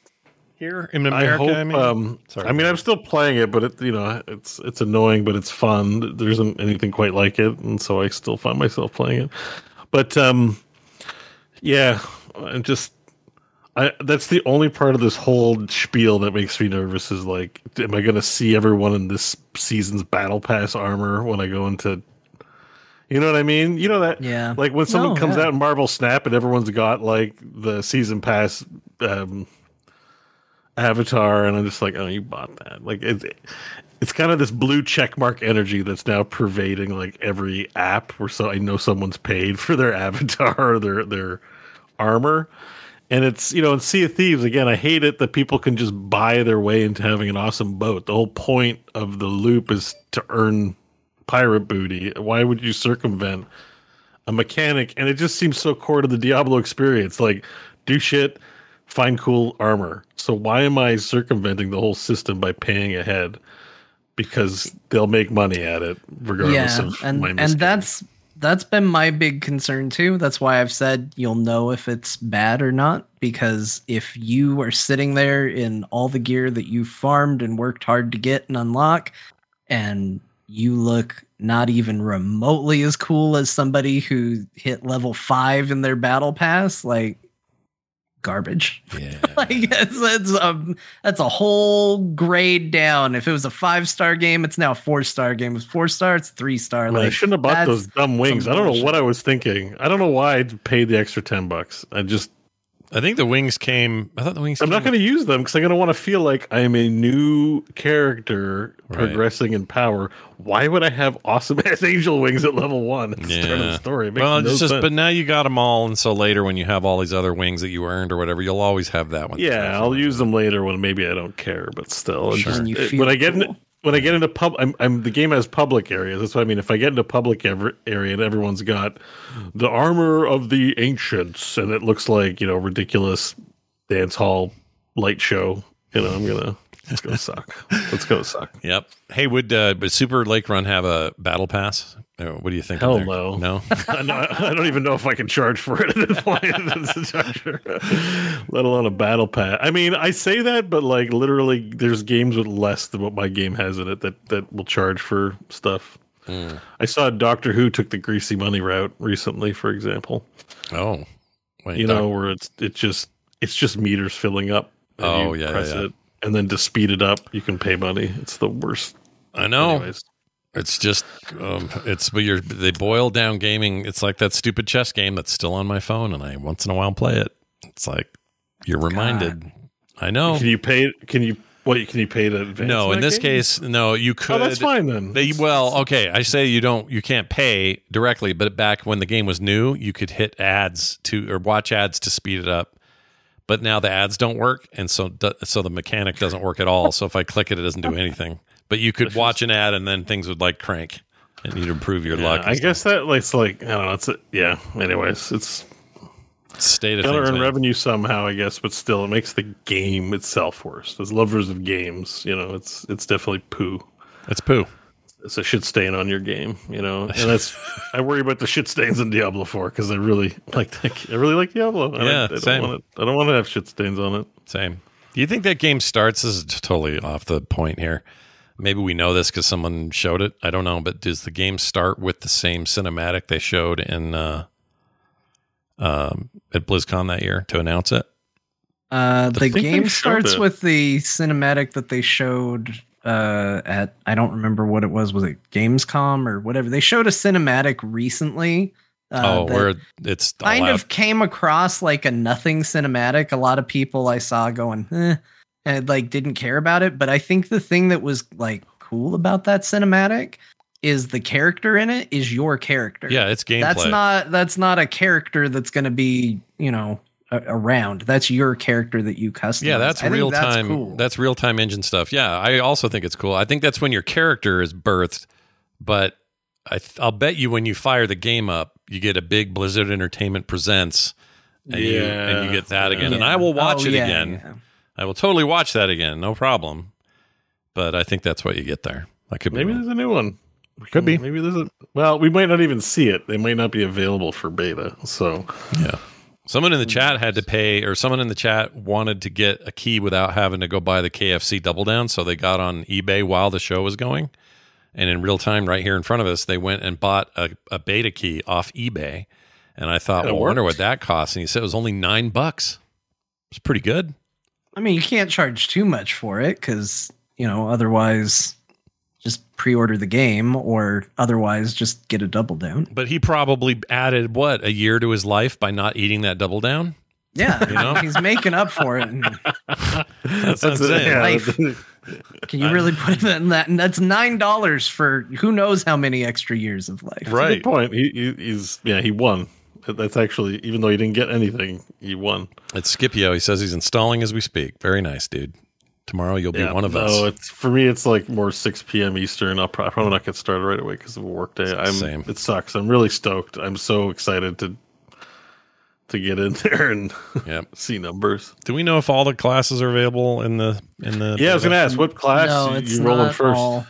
here in America? I, hope, I mean, um, Sorry. I mean, I'm still playing it, but it, you know, it's it's annoying, but it's fun. There isn't anything quite like it, and so I still find myself playing it. But um, yeah, I'm just. I, that's the only part of this whole spiel that makes me nervous is like, am I going to see everyone in this season's battle pass armor when I go into you know what I mean? You know that, Yeah. Like when someone No, comes yeah. out in Marvel Snap and everyone's got like the season pass um, avatar, and I'm just like, oh, you bought that. Like it's it's kind of this blue check mark energy that's now pervading like every app where so I know someone's paid for their avatar or their their armor. And it's you know in Sea of Thieves again. I hate it that people can just buy their way into having an awesome boat. The whole point of the loop is to earn pirate booty. Why would you circumvent a mechanic? And it just seems so core to the Diablo experience. Like, do shit, find cool armor. So why am I circumventing the whole system by paying ahead? Because they'll make money at it, regardless yeah, of and my and that's that's been my big concern too. That's why I've said you'll know if it's bad or not because if you are sitting there in all the gear that you farmed and worked hard to get and unlock and you look not even remotely as cool as somebody who hit level 5 in their battle pass like garbage. Yeah. like that's that's um that's a whole grade down. If it was a five star game, it's now a four star game. If four star, it's three star. Man, I shouldn't have bought those dumb wings. I don't know what I was thinking. I don't know why I paid the extra ten bucks. I just I think the wings came. I thought the wings. I'm came not going to use them because I'm going to want to feel like I'm a new character Right. progressing in power. Why would I have awesome ass angel wings at level one at the start of the story? It makes well, no it's just, sense. but now you got them all, and so later when you have all these other wings that you earned or whatever, you'll always have that one. yeah, I'll use them later when maybe I don't care, but still, Sure. just- When you it- feel when I get in, cool. When I get into pub, I'm, I'm the game has public areas. That's what I mean. If I get into public ever, area and everyone's got the armor of the ancients, and it looks like you know ridiculous dance hall light show, you know, I'm gonna it's gonna suck. Let's go suck. Yep. Hey, would uh, would Super Lake Run have a battle pass? Uh, What do you think? Hell there? no. No. I, don't even know if I can charge for it at this point. It's a charger. Let alone a battle pass. I mean, I say that, but like literally, there's games with less than what my game has in it that that will charge for stuff. Hmm. I saw Doctor Who took the greasy money route recently, for example. Oh, wait. you Doc- know, where it's it just it's just meters filling up. Oh, you yeah, press yeah, yeah. it, and then to speed it up, you can pay money. It's the worst. I know. Anyways. It's just um, it's but you're they boil down gaming. It's like that stupid chess game that's still on my phone, and I once in a while play it. It's like you're reminded. I know. Can you pay? Can you what? Can you pay to advance? No, in that this game? case, no. You could. Oh, that's fine then. They, well, okay. I say you don't. You can't pay directly, but back when the game was new, you could hit ads to or watch ads to speed it up. But now the ads don't work, and so so the mechanic doesn't work at all. So if I click it, it doesn't do anything. But you could watch an ad, and then things would like crank, and you'd improve your Yeah, luck. I stuff. guess that like, it's like I don't know. It's a, yeah. Anyways, it's state of gonna things. earn man. revenue somehow, I guess, but still, it makes the game itself worse. As lovers of games, you know, it's it's definitely poo. It's poo. It's a shit stain on your game, you know, and that's I worry about the shit stains in Diablo Four because I really like that- I really like Diablo. and I- Yeah, I, don't same. Want it, I don't want to have shit stains on it. Same. Do you think that game starts? This is totally off the point here. Maybe we know this because someone showed it. I don't know, but does the game start with the same cinematic they showed in uh, um, at BlizzCon that year to announce it? Uh, the think game starts it. with the cinematic that they showed uh, at I don't remember what it was. Was it Gamescom or whatever? They showed a cinematic recently. Uh, oh, where it's kind out. of came across like a nothing cinematic. A lot of people I saw going, eh, and like didn't care about it. But I think the thing that was like cool about that cinematic is the character in it is your character. yeah, it's gameplay. That's not that's not a character that's going to be you know around. That's your character that you customize. Yeah, that's I real that's time. cool. That's real time engine stuff. Yeah, I also think it's cool. I think that's when your character is birthed. But I, th- I'll bet you when you fire the game up, you get a big Blizzard Entertainment presents, and you and you get that again. And I will oh, watch Oh, it yeah, again. yeah. I will totally watch that again. No problem. But I think that's what you get there. I could Maybe wrong. there's a new one. We Could be. Hmm. Maybe there's a. Well, we might not even see it. They might not be available for beta. So Yeah. Someone in the hmm. chat had to pay, or someone in the chat wanted to get a key without having to go buy the KFC Double Down. So they got on eBay while the show was going. And in real time, right here in front of us, they went and bought a, a beta key off eBay. And I thought, well, I wonder what that costs. And he said it was only nine bucks. It's pretty good. I mean, you can't charge too much for it because you know otherwise, just pre-order the game or otherwise just get a double down. But he probably added what a year to his life by not eating that double down. Yeah, You know? he's making up for it. And That's what yeah, Life. can you really put it in that? And that's nine dollars for who knows how many extra years of life. Right. Good point. He, he he's yeah he won. That's actually even though he didn't get anything, he won. It's Scipio. He says he's installing as we speak. Very nice, dude. Tomorrow you'll be Yeah, one of no, us. it's for me. It's like more six p.m. Eastern. I'll pro- probably not get started right away because of a work day. I'm. Same. It sucks. I'm really stoked. I'm so excited to to get in there and Yep. see numbers. Do we know if all the classes are available in the in the? Yeah, I was gonna ask what class No, you- it's you rolling not first. all.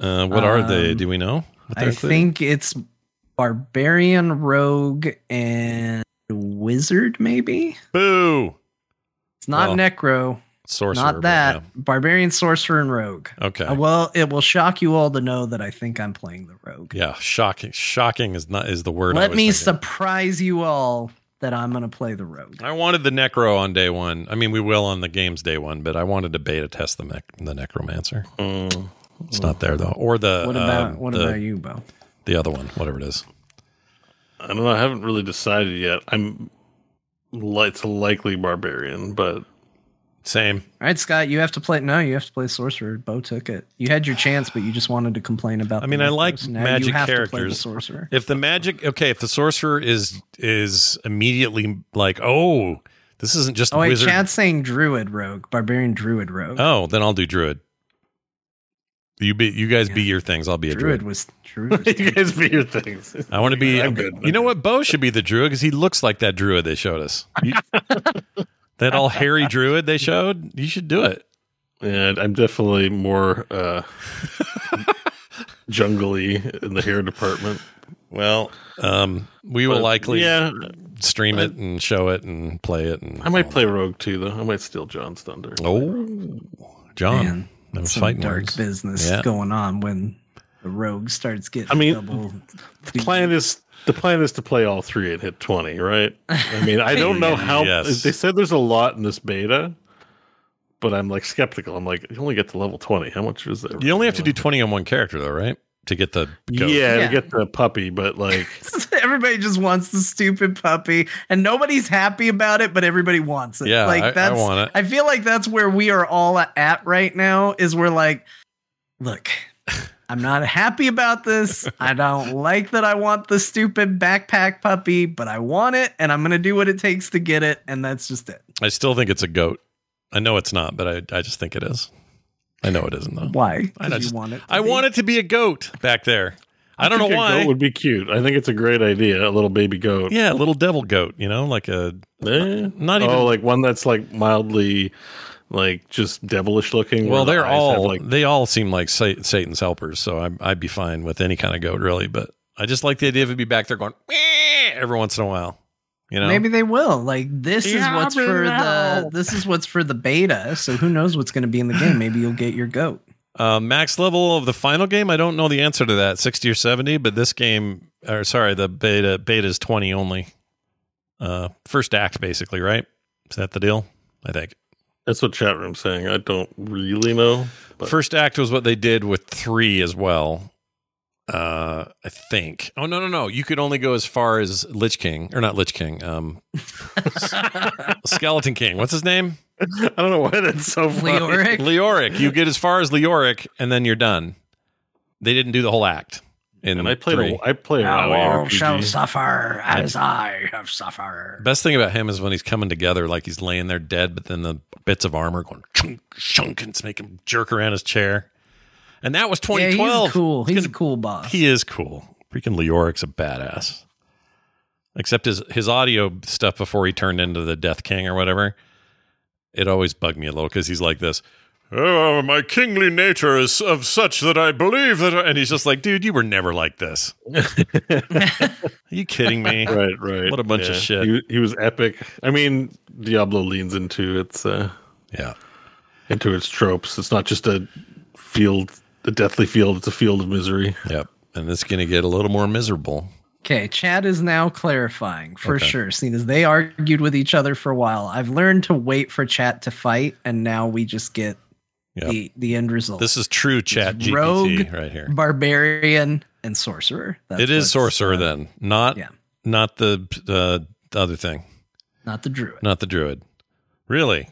Uh, what are they? Um, Do we know? What I including? think it's barbarian, rogue, and wizard. Maybe Boo. it's not Well, necro. Sorcerer. not that yeah. barbarian, sorcerer, and rogue. Okay. Uh, well, it will shock you all to know that I think I'm playing the rogue. Yeah, shocking. Shocking is not is the word. I Let was me thinking. surprise you all that I'm going to play the rogue. I wanted the necro on day one. I mean, we will on the game's day one, but I wanted to beta test the mech, the necromancer. Mm. It's not there though, or the What about uh, what the, about you, Bo? The other one, whatever it is. I don't know. I haven't really decided yet. I'm. li- It's likely barbarian, but Same. All right, Scott, you have to play. No, you have to play sorcerer. Bo took it. You had your chance, but you just wanted to complain about. I mean, I like Now you magic have to play the characters. sorcerer. If the magic, okay, if the sorcerer is is immediately like, oh, this isn't just Oh wait, wizard. Chad's saying druid rogue, barbarian druid rogue. Oh, then I'll do druid. You be you guys be your things. I'll be a druid druid. was druid. Was you guys be your things. I want to be. I'm good. You know what? Bo should be the druid because he looks like that druid they showed us. You- that all hairy druid they showed. You should do it. And I'm definitely more uh, jungly in the hair department. Well, um, we will likely yeah. stream it and show it and play it. And I might play Rogue too, though. I might steal John's thunder. Oh, John, Man, that was Some fighting dark words. business Yeah. going on when the rogue starts getting. I mean, double. The plan is the plan is to play all three and hit twenty, right? I mean, I don't know how Yes. they said there's a lot in this beta, but I'm like skeptical. I'm like, you only get to level twenty. How much is there? You only have to do twenty on one character though, right? To get the goat. Yeah, Yeah. to get the puppy, but like, everybody just wants the stupid puppy, and nobody's happy about it, but everybody wants it. Yeah, like I- I want it. I feel like that's where we are all at right now. Is we're like, look, I'm not happy about this. I don't like that. I want the stupid backpack puppy, but I want it, and I'm gonna do what it takes to get it, and that's just it. I still think it's a goat. I know it's not, but I, I just think it is. I know it isn't though. Why? I 'Cause you just want it. to I be? want it to be a goat back there. I, don't know think a why. goat would be cute. I think it's a great idea. A little baby goat. yeah, a little devil goat. You know, like a Eh? Not even- Oh, like one that's like mildly, like just devilish looking. Well, they're eyes have, all like they all seem like Satan's helpers, so I'm, I'd be fine with any kind of goat, really. But I just like the idea of it be back there going every once in a while. You know, Maybe they will. Like this is what's for the this is what's for the beta. So who knows what's going to be in the game? Maybe you'll get your goat. uh, max level of the final game. I don't know the answer to that, sixty or seventy. But this game, or sorry, the beta beta is twenty only. Uh, first act, basically, right? Is that the deal? I think. That's what chat room's saying. I don't really know. But First act was what they did with three as well. Uh, I think. Oh no, no, no! You could only go as far as Lich King, or not Lich King. Um, Skeleton King. What's his name? I don't know why that's so funny. Leoric? Leoric. You get as far as Leoric, and then you're done. They didn't do the whole act. In And I played three. a I play a WoW All shall suffer as I have suffered. Best thing about him is when he's coming together, like he's laying there dead, but then the bits of armor going chunk, chunk, and it's making him jerk around his chair. And that was Yeah, 2012. he's cool. It's He's gonna- a cool boss. He is cool. Freaking Leoric's a badass. Except his his audio stuff before he turned into the Death King or whatever. It always bugged me a little because he's like this. Oh, my kingly nature is of such that I believe that. I, and he's just like, dude, you were never like this. Are you kidding me? Right, right. What a bunch of shit. He, he was epic. I mean, Diablo leans into its uh, yeah, into its tropes. It's not just a field, a deathly field. It's a field of misery. Yep, and it's going to get a little more miserable. Okay, Chad is now clarifying for Okay. sure, seeing as they argued with each other for a while. I've learned to wait for chat to fight, and now we just get Yep. the the end result. This is true chat GPT rogue, right here. barbarian, and sorcerer. That's it is sorcerer uh, then, not yeah. not the uh, the other thing, not the druid. not the druid. Really?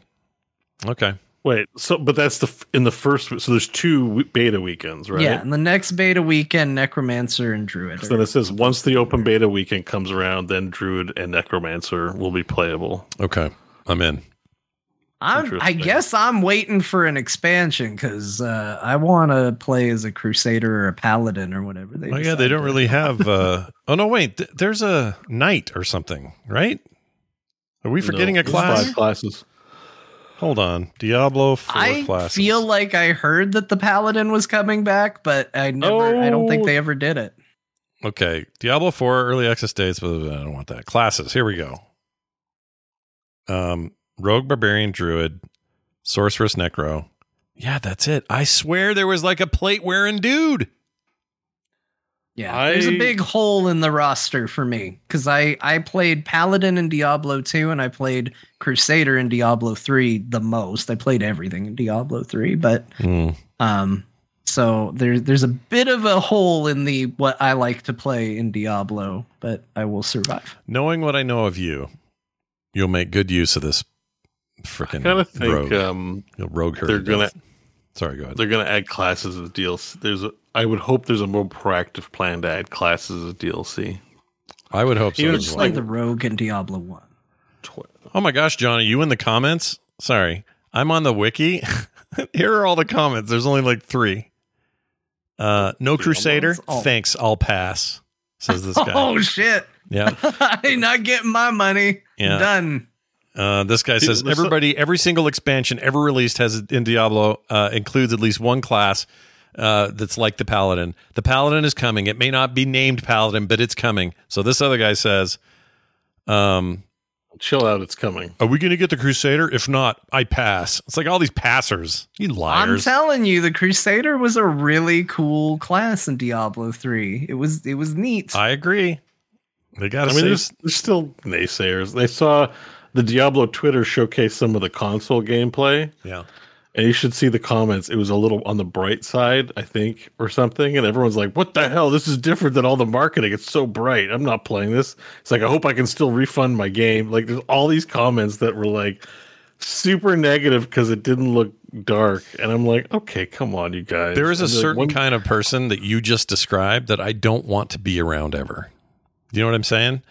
Okay. Wait, so but that's the in the first. So there's two beta weekends, right? Yeah, and the next beta weekend, necromancer and druid. So then it says once the open beta weekend comes around, then Druid and Necromancer will be playable. Okay, I'm in. I'm, I guess I'm waiting for an expansion because uh, I want to play as a crusader or a paladin or whatever. They Oh yeah, they don't really have. uh Oh no, wait. Th- there's a knight or something, right? Are we forgetting No, a class? Five classes. Hold on, Diablo four I classes. feel like I heard that the paladin was coming back, but I never. I don't think Oh. they ever did it. Okay, Diablo 4 early access dates, but I don't want that. Classes. Here we go. Um, Rogue, Barbarian, Druid, Sorceress, Necro. Yeah, that's it. I swear there was like a plate wearing dude. Yeah, I- there's a big hole in the roster for me because I I played paladin in Diablo 2 and I played crusader in Diablo 3 the most. I played everything in Diablo 3, but Hmm. um so there's there's a bit of a hole in the what I like to play in Diablo, but I will survive. Knowing what I know of you, you'll make good use of this freaking kind of think rogue. um, You'll rogue her. they're gonna death. Sorry, go ahead. they're gonna add classes as DLC. There's a, I would hope there's a more proactive plan to add classes as DLC. I would hope so. You know, Just well. like the rogue in Diablo 1. Oh my gosh, Johnny, you in the comments? Sorry. I'm on the wiki. Here are all the comments. There's only like three. Uh no crusader. Oh. Thanks, I'll pass. Says this guy. Oh shit. Yeah. I'm not getting my money. Yeah. Done. Uh, this guy says Dude, so- everybody, every single expansion ever released has in Diablo uh, includes at least one class uh, that's like the paladin. The paladin is coming. It may not be named paladin, but it's coming. So this other guy says, um, Chill out, it's coming. "Are we going to get the crusader? If not, I pass." It's like all these passers. You liars! I'm telling you, the Crusader was a really cool class in Diablo 3. It was it was neat. I agree. They got I mean, there's, there's still naysayers. They saw the Diablo Twitter showcase some of the console gameplay, yeah. and you should see the comments. It was a little on the bright side, I think, or something. And everyone's like, "What the hell? This is different than all the marketing. It's so bright. I'm not playing this." It's like I hope I can still refund my game. Like there's all these comments that were like super negative because it didn't look dark, and I'm like, "Okay, come on, you guys." There is a certain one- kind of person that you just described that I don't want to be around ever. You know what I'm saying?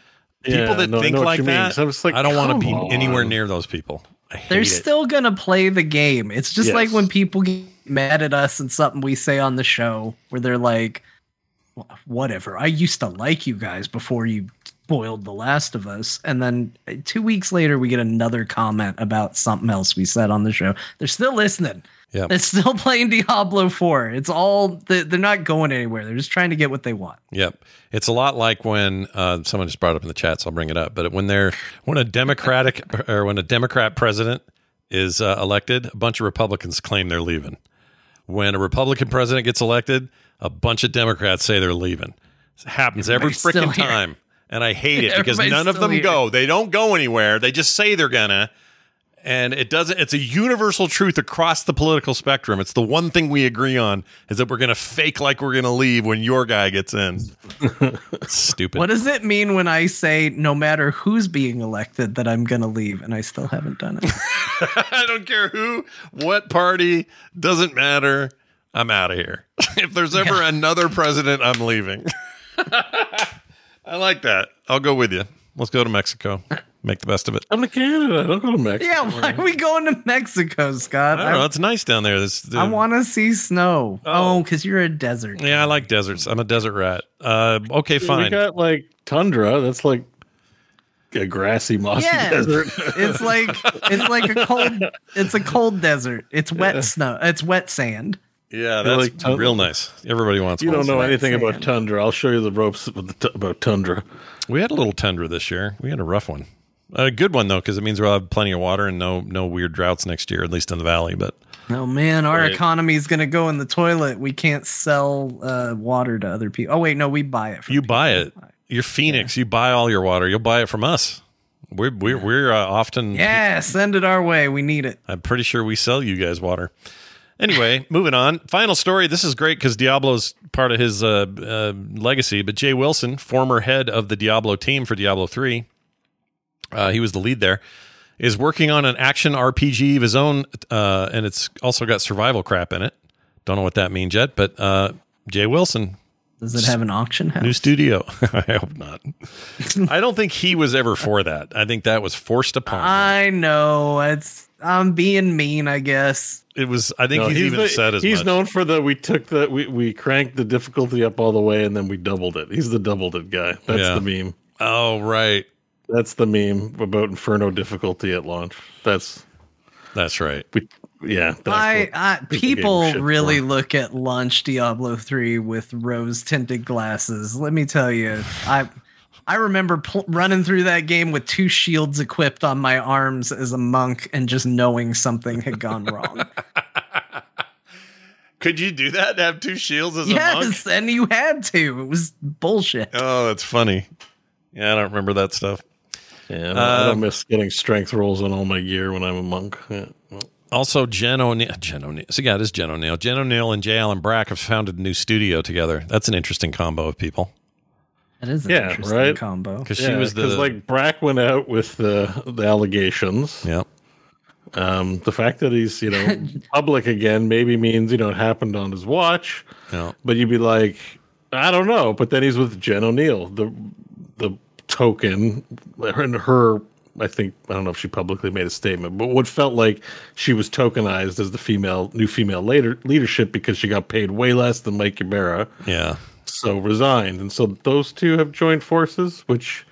People Yeah, that no, think like that, So I'm just like, I don't want to be come anywhere near those people. I They're it. still gonna play the game. It's just like when people get mad at us and something we say on the show where they're like, whatever. I used to like you guys before you spoiled The Last of Us. And then uh, two weeks later, we get another comment about something else we said on the show. They're still listening. Yep. They're still playing Diablo 4. It's all, they- they're not going anywhere. They're just trying to get what they want. Yep. It's a lot like when uh, someone just brought it up in the chat, so I'll bring it up. But when they're when a Democratic or when a Democrat president is uh, elected, a bunch of Republicans claim they're leaving. When a Republican president gets elected, a bunch of Democrats say they're leaving. It happens every Everybody's still freaking here. time. And I hate it because Everybody's none of them here. go. They don't go anywhere. They just say they're gonna. And it doesn't it's a universal truth across the political spectrum. It's the one thing we agree on is that we're gonna fake like we're gonna leave when your guy gets in. Stupid. What does it mean when I say no matter who's being elected that I'm going to leave and I still haven't done it? I don't care who, what party, doesn't matter. I'm out of here. if there's ever another president, I'm leaving. I like that. I'll go with you. Let's go to Mexico. Make the best of it. I'm to Canada. Don't go to Mexico. yeah, why are we going to Mexico, Scott? I don't know. It's nice down there. This, I want to see snow. Oh, because you're a desert. Yeah, I like deserts. I'm a desert rat. Uh, okay, fine. We got like tundra. That's like a grassy mossy Yeah, desert. it's like it's like a cold it's a cold desert. It's wet Yeah. snow. It's wet sand. Yeah, that's like tundra? real nice. Everybody wants. you don't know of those. anything about tundra. I'll show you the ropes with the t- about tundra. We had a little tundra this year. We had a rough one. A good one though, because it means we'll have plenty of water and no no weird droughts next year, at least in the valley. But Oh man, our Right. economy is going to go in the toilet. We can't sell uh, water to other people. Oh wait, no, we buy it. From you buy it. You're Phoenix. You buy all your water. You'll buy it from us. We're we're, we're uh, often. yeah, send it our way. We need it. I'm pretty sure we sell you guys water. Anyway, moving on. Final story. This is great because Diablo's part of his uh, uh, legacy. But Jay Wilson, former head of the Diablo team for Diablo 3, uh, he was the lead there, is working on an action RPG of his own. Uh, and it's also got survival crap in it. Don't know what that means yet. But uh, Jay Wilson. Does it have an auction house? New studio. I hope not. I don't think he was ever for that. I think that was forced upon. him. I know. It's I'm being mean, I guess. It was. I think No, he's, even the- said as he's much. known for the we took the we, we cranked the difficulty up all the way and then we doubled it. He's the doubled it guy. That's Yeah. the meme. Oh right. That's the meme about Inferno difficulty at launch. That's that's right. We, yeah, that's I, I people people really for. look at launch Diablo 3 with rose tinted glasses. Let me tell you, I I remember pl- running through that game with two shields equipped on my arms as a monk and just knowing something had gone wrong. Could you do that? To have two shields as a monk? yes, and you had to. It was bullshit. Oh, that's funny. Yeah, I don't remember that stuff. Yeah, I don't, I Um, don't miss getting strength rolls on all my gear when I'm a monk. Yeah. well, Also, Jen Oneal. Jen Oneal. So yeah, it is Jen Oneal. Jen Oneal and J. Allen Brack have founded a new studio together. That's an interesting combo of people. That is an yeah, interesting right. combo. Because she was the like Brack went out with the the allegations. Yeah. Um, the fact that he's you know public again maybe means you know it happened on his watch. Yeah. But you'd be like, I don't know. But then he's with Jen Oneal, the the token, and her. I think I don't know if she publicly made a statement, but what felt like she was tokenized as the female new female later leadership because she got paid way less than Mike Ybarra. Yeah. So resigned, and so those two have joined forces, which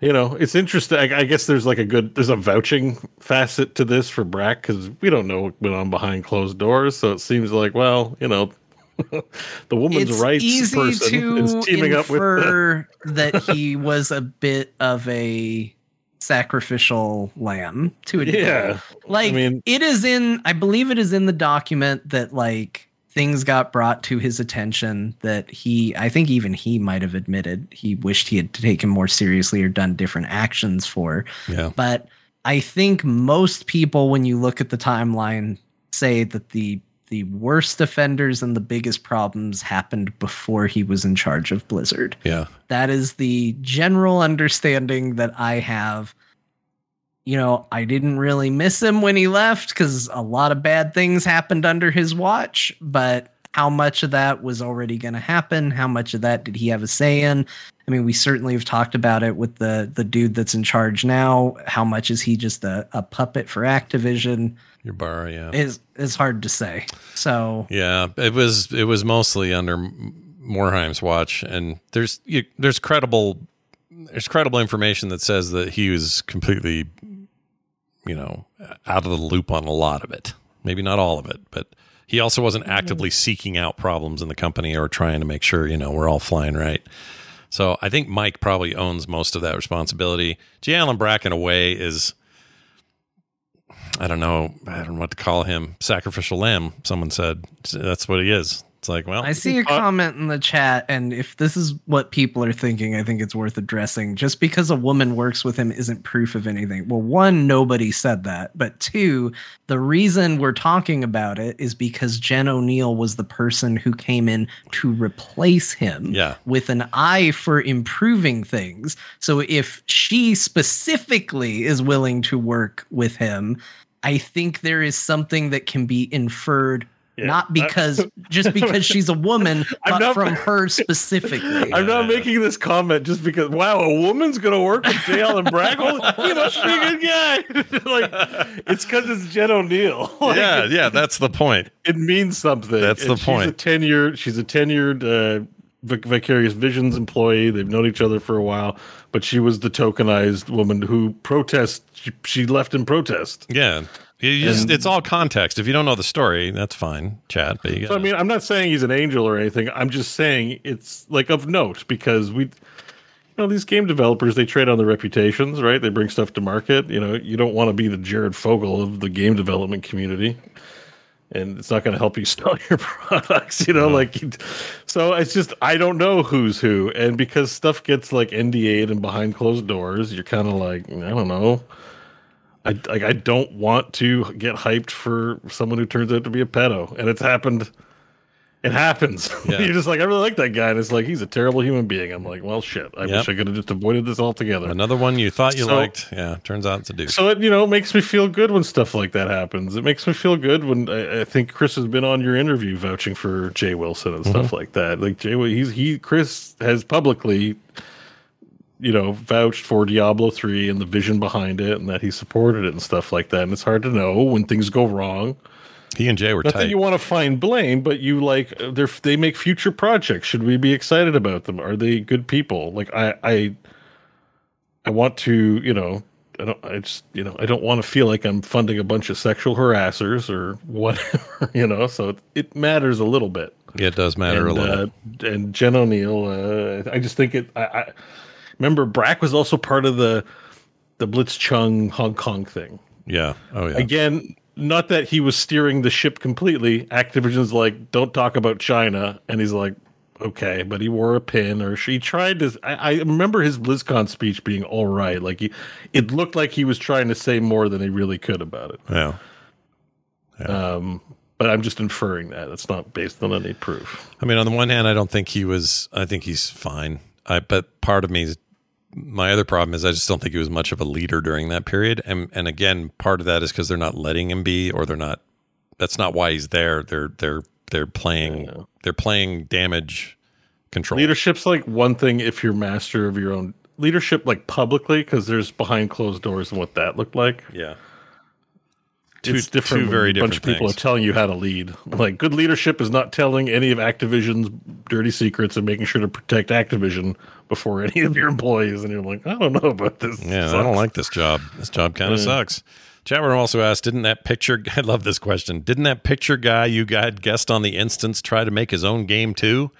you know it's interesting. I, I guess there's like a good there's a vouching facet to this for Brack because we don't know what went on behind closed doors. So it seems like well, you know, the woman's it's rights easy person to is teaming up with. that he was a bit of a sacrificial lamb to a degree. Yeah, like I mean- it is in i believe it is in the document that like things got brought to his attention that he i think even he might have admitted he wished he had taken more seriously or done different actions for Yeah. but i think most people when you look at the timeline say that the the worst offenders and the biggest problems happened before he was in charge of blizzard Yeah. that is the general understanding that I have. You know, I didn't really miss him when he left because a lot of bad things happened under his watch, but how much of that was already going to happen? How much of that did he have a say in? I mean, we certainly have talked about it with the the dude that's in charge now. How much is he just a, a puppet for Activision? Your bar, yeah. Is is hard to say. So Yeah, it was it was mostly under Morhaime's watch, and there's you, there's credible there's credible information that says that he was completely, you know, out of the loop on a lot of it. Maybe not all of it, but he also wasn't mm-hmm. actively seeking out problems in the company or trying to make sure you know we're all flying right. So I think Mike probably owns most of that responsibility. J. Allen Brack, in a way, is I don't know. I don't know what to call him. Sacrificial lamb. Someone said that's what he is. It's like, well, I see a comment in the chat, and if this is what people are thinking, I think it's worth addressing. Just because a woman works with him isn't proof of anything. Well, one, nobody said that. But two, the reason we're talking about it is because Jen Oneal was the person who came in to replace him Yeah. with an eye for improving things. So if she specifically is willing to work with him, I think there is something that can be inferred. Not because just because she's a woman, I'm but not- from her specifically. I'm not making this comment just because. Wow, a woman's gonna work with J. Allen Brack. Well, he must be a good guy. like it's because it's Jen Oneal. Like, yeah, yeah, that's the point. It means something. That's the And point. She's a tenured. She's a tenured uh, Vicarious Visions employee. They've known each other for a while, but she was the tokenized woman who protest. She, she left in protest. Yeah. You- you just- And- it's all context. If you don't know the story, that's fine, chat. But you So I mean, I'm not saying he's an angel or anything. I'm just saying it's like of note because we, you know, these game developers they trade on their reputations, right? They bring stuff to market. You know, you don't want to be the Jared Fogle of the game development community, and it's not going to help you sell your products. You know, like so it's just I don't know who's who, and because stuff gets like NDA'd and behind closed doors, you're kind of like I don't know. I like I don't want to get hyped for someone who turns out to be a pedo, and it's happened. It happens. Yeah. You're just like I really like that guy, and it's like he's a terrible human being. I'm like, well, shit. I Yep. wish I could have just avoided this altogether. another one you thought you So- liked. Yeah, turns out it's a dude. So it you know makes me feel good when stuff like that happens. It makes me feel good when I, I think Chris has been on your interview vouching for Jay Wilson and stuff mm-hmm. like that. Like Jay, he's he Chris has publicly, you know, vouched for Diablo three and the vision behind it, and that he supported it and stuff like that. And it's hard to know when things go wrong. He and Jay were Not tight. that you want to find blame, but you like they they make future projects. Should we be excited about them? Are they good people? Like I I I want to, you know, I don't I just, you know, I don't want to feel like I'm funding a bunch of sexual harassers or whatever, you know, so it, it matters a little bit. yeah, it does matter and, a little. Uh, and Jen Oneal, uh, I just think it I, I remember Brack was also part of the the Blitzchung Hong Kong thing. yeah. Oh yeah. Again, not that he was steering the ship completely. Activision's like, don't talk about China, and he's like, okay, but he wore a pin or she tried to. I, I remember his BlizzCon speech being all right. Like he, it looked like he was trying to say more than he really could about it. yeah. Um, but I'm just inferring that it's not based on any proof. I mean, on the one hand, I don't think he was. I think he's fine. I but part of me, is, my other problem is I just don't think he was much of a leader during that period. And and again, part of that is because they're not letting him be, or they're not. That's not why he's there. They're they're they're playing. They're playing damage control. Leadership's like one thing if you're master of your own leadership, like publicly, because there's behind closed doors and what that looked like. Yeah. It's Two- different. two very a bunch of people are telling you how to lead. Like good leadership is not telling any of Activision's dirty secrets and making sure to protect Activision before any of your employees. And you're like, I don't know about this. Yeah, I don't like this job. This job kind of Yeah. sucks. Chatburn also asked, didn't that picture I love this question. Didn't that picture guy you got guessed on the instance try to make his own game too?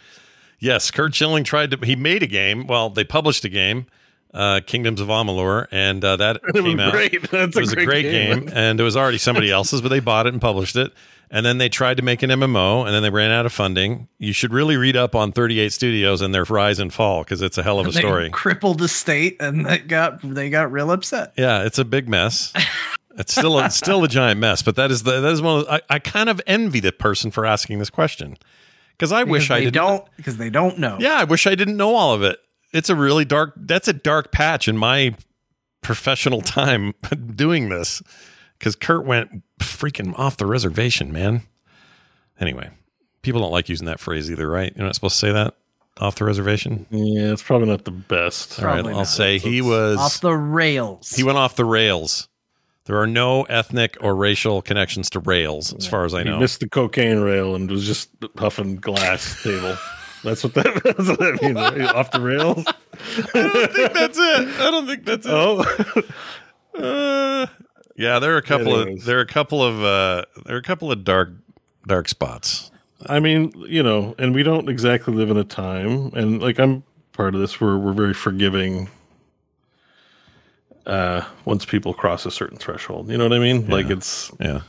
Yes, Curt Schilling tried to he made a game. Well, they published a game, uh, Kingdoms of Amalur, and uh, that It came out. great. That's it a was a great great game. game, and it was already somebody else's, but they bought it and published it. And then they tried to make an MMO, and then they ran out of funding. You should really read up on 38 Studios and their rise and fall because it's a hell of a They story. crippled the state, and that got they got real upset. Yeah, it's a big mess. It's still a, it's still a giant mess, but that is the that is one. Of, the- I, I kind of envy the person for asking this question because I wish I they didn't. don't because they don't know. Yeah, I wish I didn't know all of it. It's a really dark. That's a dark patch in my professional time doing this because Curt went freaking off the reservation, man. Anyway, people don't like using that phrase either, right? You're not supposed to say that off the reservation. Yeah, it's probably not the best. All right, Probably I'll not. say he was off the rails. he went off the rails. There are no ethnic or racial connections to rails, as far as I He know. missed the cocaine rail and was just huffing glass table. That's what that, that's what that means. right? Off the rails. I don't think that's it. I don't think that's it. Oh, Uh, yeah, there are a couple Anyways. of there are a couple of uh, there are a couple of dark dark spots. I mean, you know, and we don't exactly live in a time, and like I'm part of this. We're we're very forgiving. Uh, once people cross a certain threshold, you know what I mean. Like it's Yeah,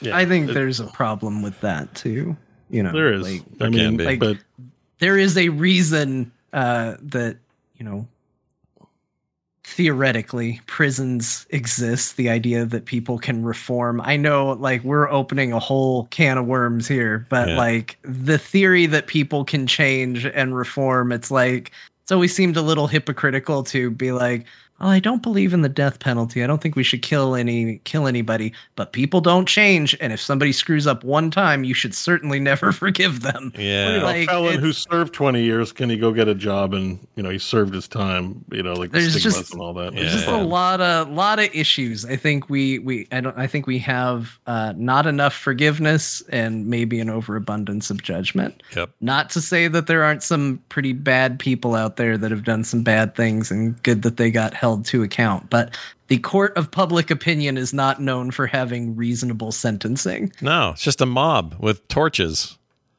yeah, I think it- there's a problem with that too. You know, there is. like, I There mean, can be. Like- but there is a reason uh, that you know theoretically prisons exist the idea that people can reform i know like we're opening a whole can of worms here but Yeah. like the theory that people can change and reform it's like it's always seemed a little hypocritical to be like well, I don't believe in the death penalty. I don't think we should kill any kill anybody, but people don't change and if somebody screws up one time, you should certainly never forgive them. Yeah. You know, a Like, felon who served 20 years, can he go get a job and, you know, he served his time, you know, like the There's stigmas just- and all that. There's just a lot of lot of issues. I think we we I don't I think we have uh, not enough forgiveness and maybe an overabundance of judgment. Yep. Not to say that there aren't some pretty bad people out there that have done some bad things and good that they got held to account, but the court of public opinion is not known for having reasonable sentencing. No, it's just a mob with torches.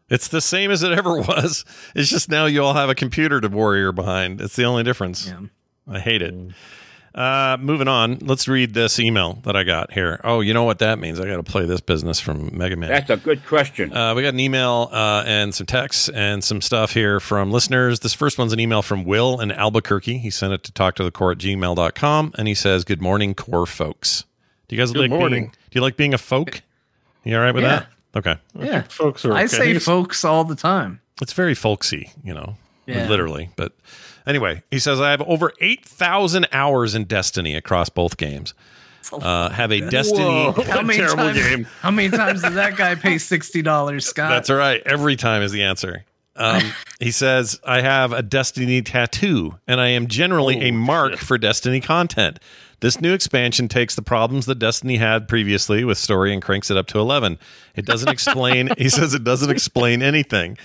It's the same as it ever was. It's just now you all have a computer to warrior behind. It's the only difference. I hate it. Mm. Uh, moving on, let's read this email that I got here. Oh, you know what that means? I got to play this business from Mega Man. That's a good question. Uh, we got an email uh, and some texts and some stuff here from listeners. This first one's an email from Will in Albuquerque. He sent it to talk to the core at gmail.com and he says, Good morning, core folks. Do you guys Good like morning. being do you like being a folk? You all right with Yeah. that? Okay. Yeah. folks are I okay. say folks all the time. It's very folksy, you know, Yeah. literally. But anyway, he says, I have over 8,000 hours in Destiny across both games. Uh, have a Destiny. How many times, How many times did that guy pay sixty dollars, Scott? That's all right. Every time is the answer. Um, he says, I have a Destiny tattoo, and I am generally Oh, a mark for Destiny content. This new expansion takes the problems that Destiny had previously with story and cranks it up to 11. It doesn't explain, he says it doesn't explain anything.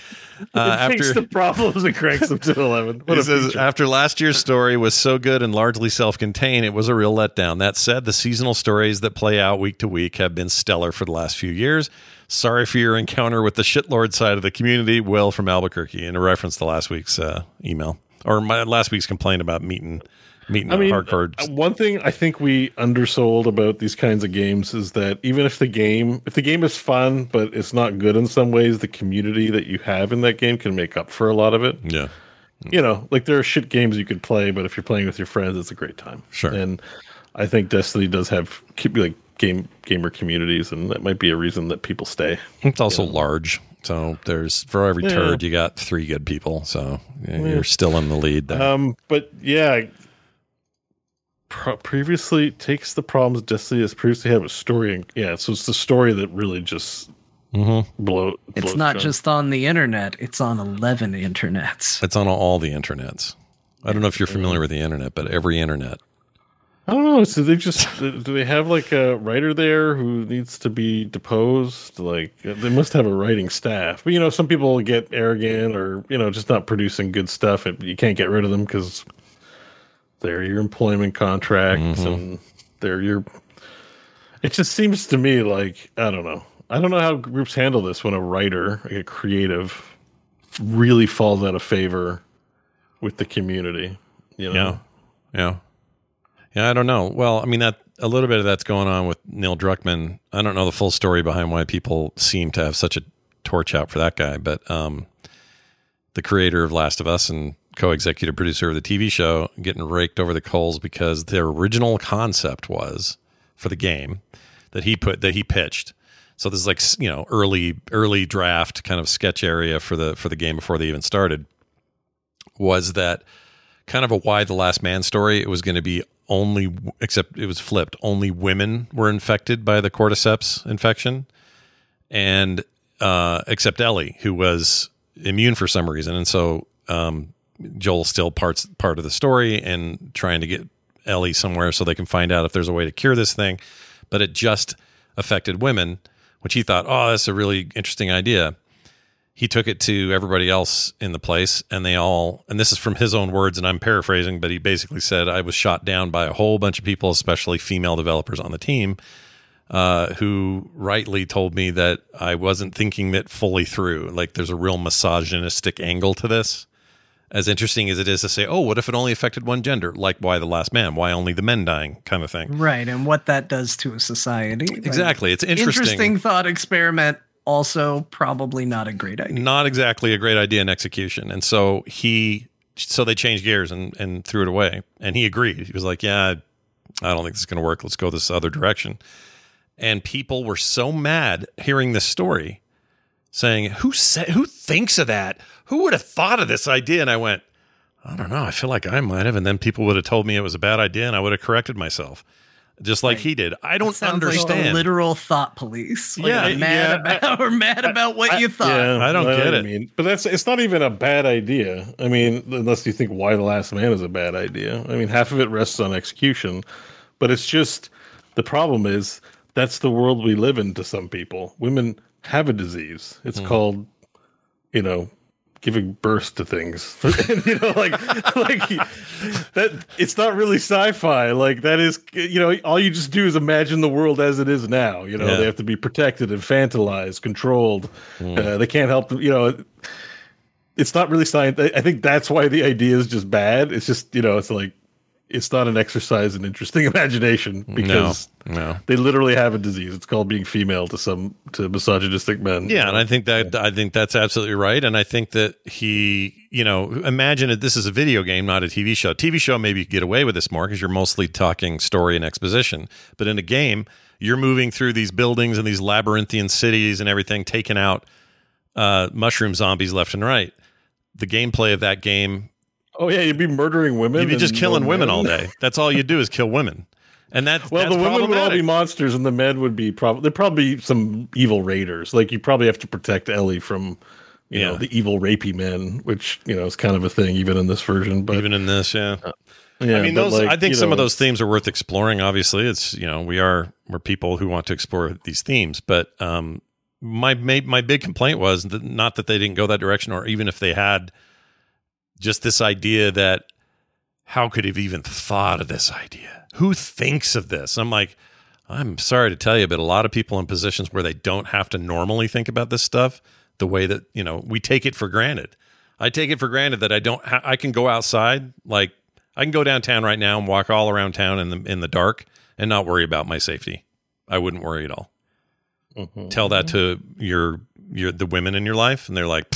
Uh, it takes the problems and cranks them to 11. What he says feature. after last year's story was so good and largely self-contained, it was a real letdown. That said, the seasonal stories that play out week to week have been stellar for the last few years. Sorry for your encounter with the shitlord side of the community, Will from Albuquerque, in a reference to last week's uh, email or my last week's complaint about meeting meeting I mean, hardcore. uh, one thing I think we undersold about these kinds of games is that even if the game, if the game is fun but it's not good in some ways, the community that you have in that game can make up for a lot of it. Yeah, you know, like there are shit games you could play, but if you're playing with your friends, it's a great time. Sure. And I think Destiny does have like game gamer communities, and that might be a reason that people stay. It's also large. So there's for every Yeah. turd you got three good people. So yeah, Yeah. you're still in the lead there. Um, but yeah, pro- previously takes the problems Destiny has previously had with story, and yeah, so it's the story that really just Mm-hmm. blow. It's not John. just on the internet; it's on eleven internets. It's on all the internets. I don't know if you're familiar with the internet, but every internet. I don't know. So they just do they have like a writer there who needs to be deposed? Like they must have a writing staff. But you know, some people get arrogant or you know just not producing good stuff, and you can't get rid of them because they're your employment contracts and they're your. It just seems to me like I don't know. I don't know how groups handle this when a writer, like a creative, really falls out of favor with the community. You know. Yeah. Yeah. Yeah, I don't know. Well, I mean that a little bit of that's going on with Neil Druckmann. I don't know the full story behind why people seem to have such a torch out for that guy, but um the creator of Last of Us and co-executive producer of the TV show getting raked over the coals because their original concept was for the game that he put that he pitched. So this is like you know early early draft kind of sketch area for the for the game before they even started was that kind of a Y: The Last Man story. It was going to be only, except it was flipped. Only women were infected by the cordyceps infection, and uh, except Ellie, who was immune for some reason, and so um, Joel's still parts part of the story and trying to get Ellie somewhere so they can find out if there's a way to cure this thing. But it just affected women, which he thought, oh, that's a really interesting idea he took it to everybody else in the place and they all and this is from his own words and i'm paraphrasing but he basically said i was shot down by a whole bunch of people especially female developers on the team uh, who rightly told me that i wasn't thinking it fully through like there's a real misogynistic angle to this as interesting as it is to say oh what if it only affected one gender like Y: The Last Man why only the men dying kind of thing Right, and what that does to a society. Like, Exactly. It's interesting. Interesting thought experiment. Also, probably not a great idea. not exactly a great idea in execution. And so he, so they changed gears and, and threw it away. And he agreed. He was like, yeah, I don't think this is going to work. Let's go this other direction. And people were so mad hearing this story saying, who said, who thinks of that? Who would have thought of this idea? And I went, I don't know. I feel like I might have, and then people would have told me it was a bad idea, and I would have corrected myself, just like he did. I don't Sounds like the understand. literal thought police. Like, Yeah, mad yeah, about or mad about what you thought. Yeah, I don't know get what it. mean, but that's it's not even a bad idea. I mean, unless you think Y: The Last Man is a bad idea. I mean, half of it rests on execution, but it's just the problem is that's the world we live in. To some people, women have a disease. It's Hmm. called, you know. Giving birth to things, you know, like like that. It's not really sci-fi. Like that is, you know, all you just do is imagine the world as it is now. You know, Yeah. they have to be protected, infantilized, controlled. Hmm. Uh, they can't help. You know, it's not really science. I think that's why the idea is just bad. It's just you know, it's like it's not an exercise in interesting imagination because no. they literally have a disease. It's called being female to some to misogynistic men. Yeah, and I think that I think that's absolutely right, and I think that he, you know, imagine it. This is a video game, not a TV show. TV show maybe you could get away with this more because you're mostly talking story and exposition, but in a game, you're moving through these buildings and these labyrinthian cities and everything, taking out uh, mushroom zombies left and right. The gameplay of that game, Oh yeah, you'd be murdering women. you'd be just killing women men. all day. That's all you do is kill women, and that Well, that's the women would all be monsters, and the men would be probably they're probably some evil raiders. Like you probably have to protect Ellie from, you know, the evil rapey men, which you know is kind of a thing even in this version. But even in this, yeah. yeah, I mean, those. like, I think some know, of those themes are worth exploring. Obviously, it's you know we are we're people who want to explore these themes, but um, my my, my big complaint was that not that they didn't go that direction, or even if they had, just this idea that how could he have even thought of this idea? Who thinks of this? I'm like, I'm sorry to tell you, but a lot of people in positions where they don't have to normally think about this stuff, the way that you know we take it for granted. I take it for granted that I don't. Ha- I can go outside, like I can go downtown right now and walk all around town in the in the dark and not worry about my safety. I wouldn't worry at all. Mhm. Tell that to your your the women in your life, and they're like,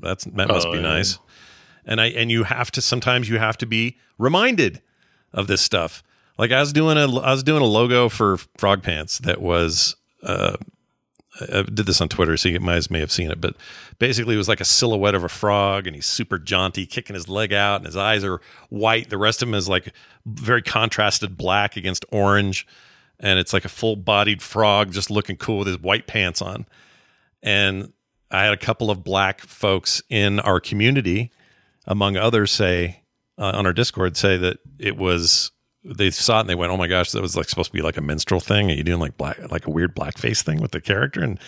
"That's that must Oh, be yeah. nice." And I and you have to sometimes you have to be reminded of this stuff. Like I was doing a I was doing a logo for Frog Pants that was uh, I did this on Twitter, so you guys may have seen it. But basically, it was like a silhouette of a frog, and he's super jaunty, kicking his leg out, and his eyes are white. The rest of him is like very contrasted black against orange, and it's like a full-bodied frog just looking cool with his white pants on. And I had a couple of black folks in our community, among others, say uh, on our Discord, say that it was they saw it and they went, "Oh my gosh, that was like supposed to be like a minstrel thing. Are you doing like black, like a weird blackface thing with the character?" And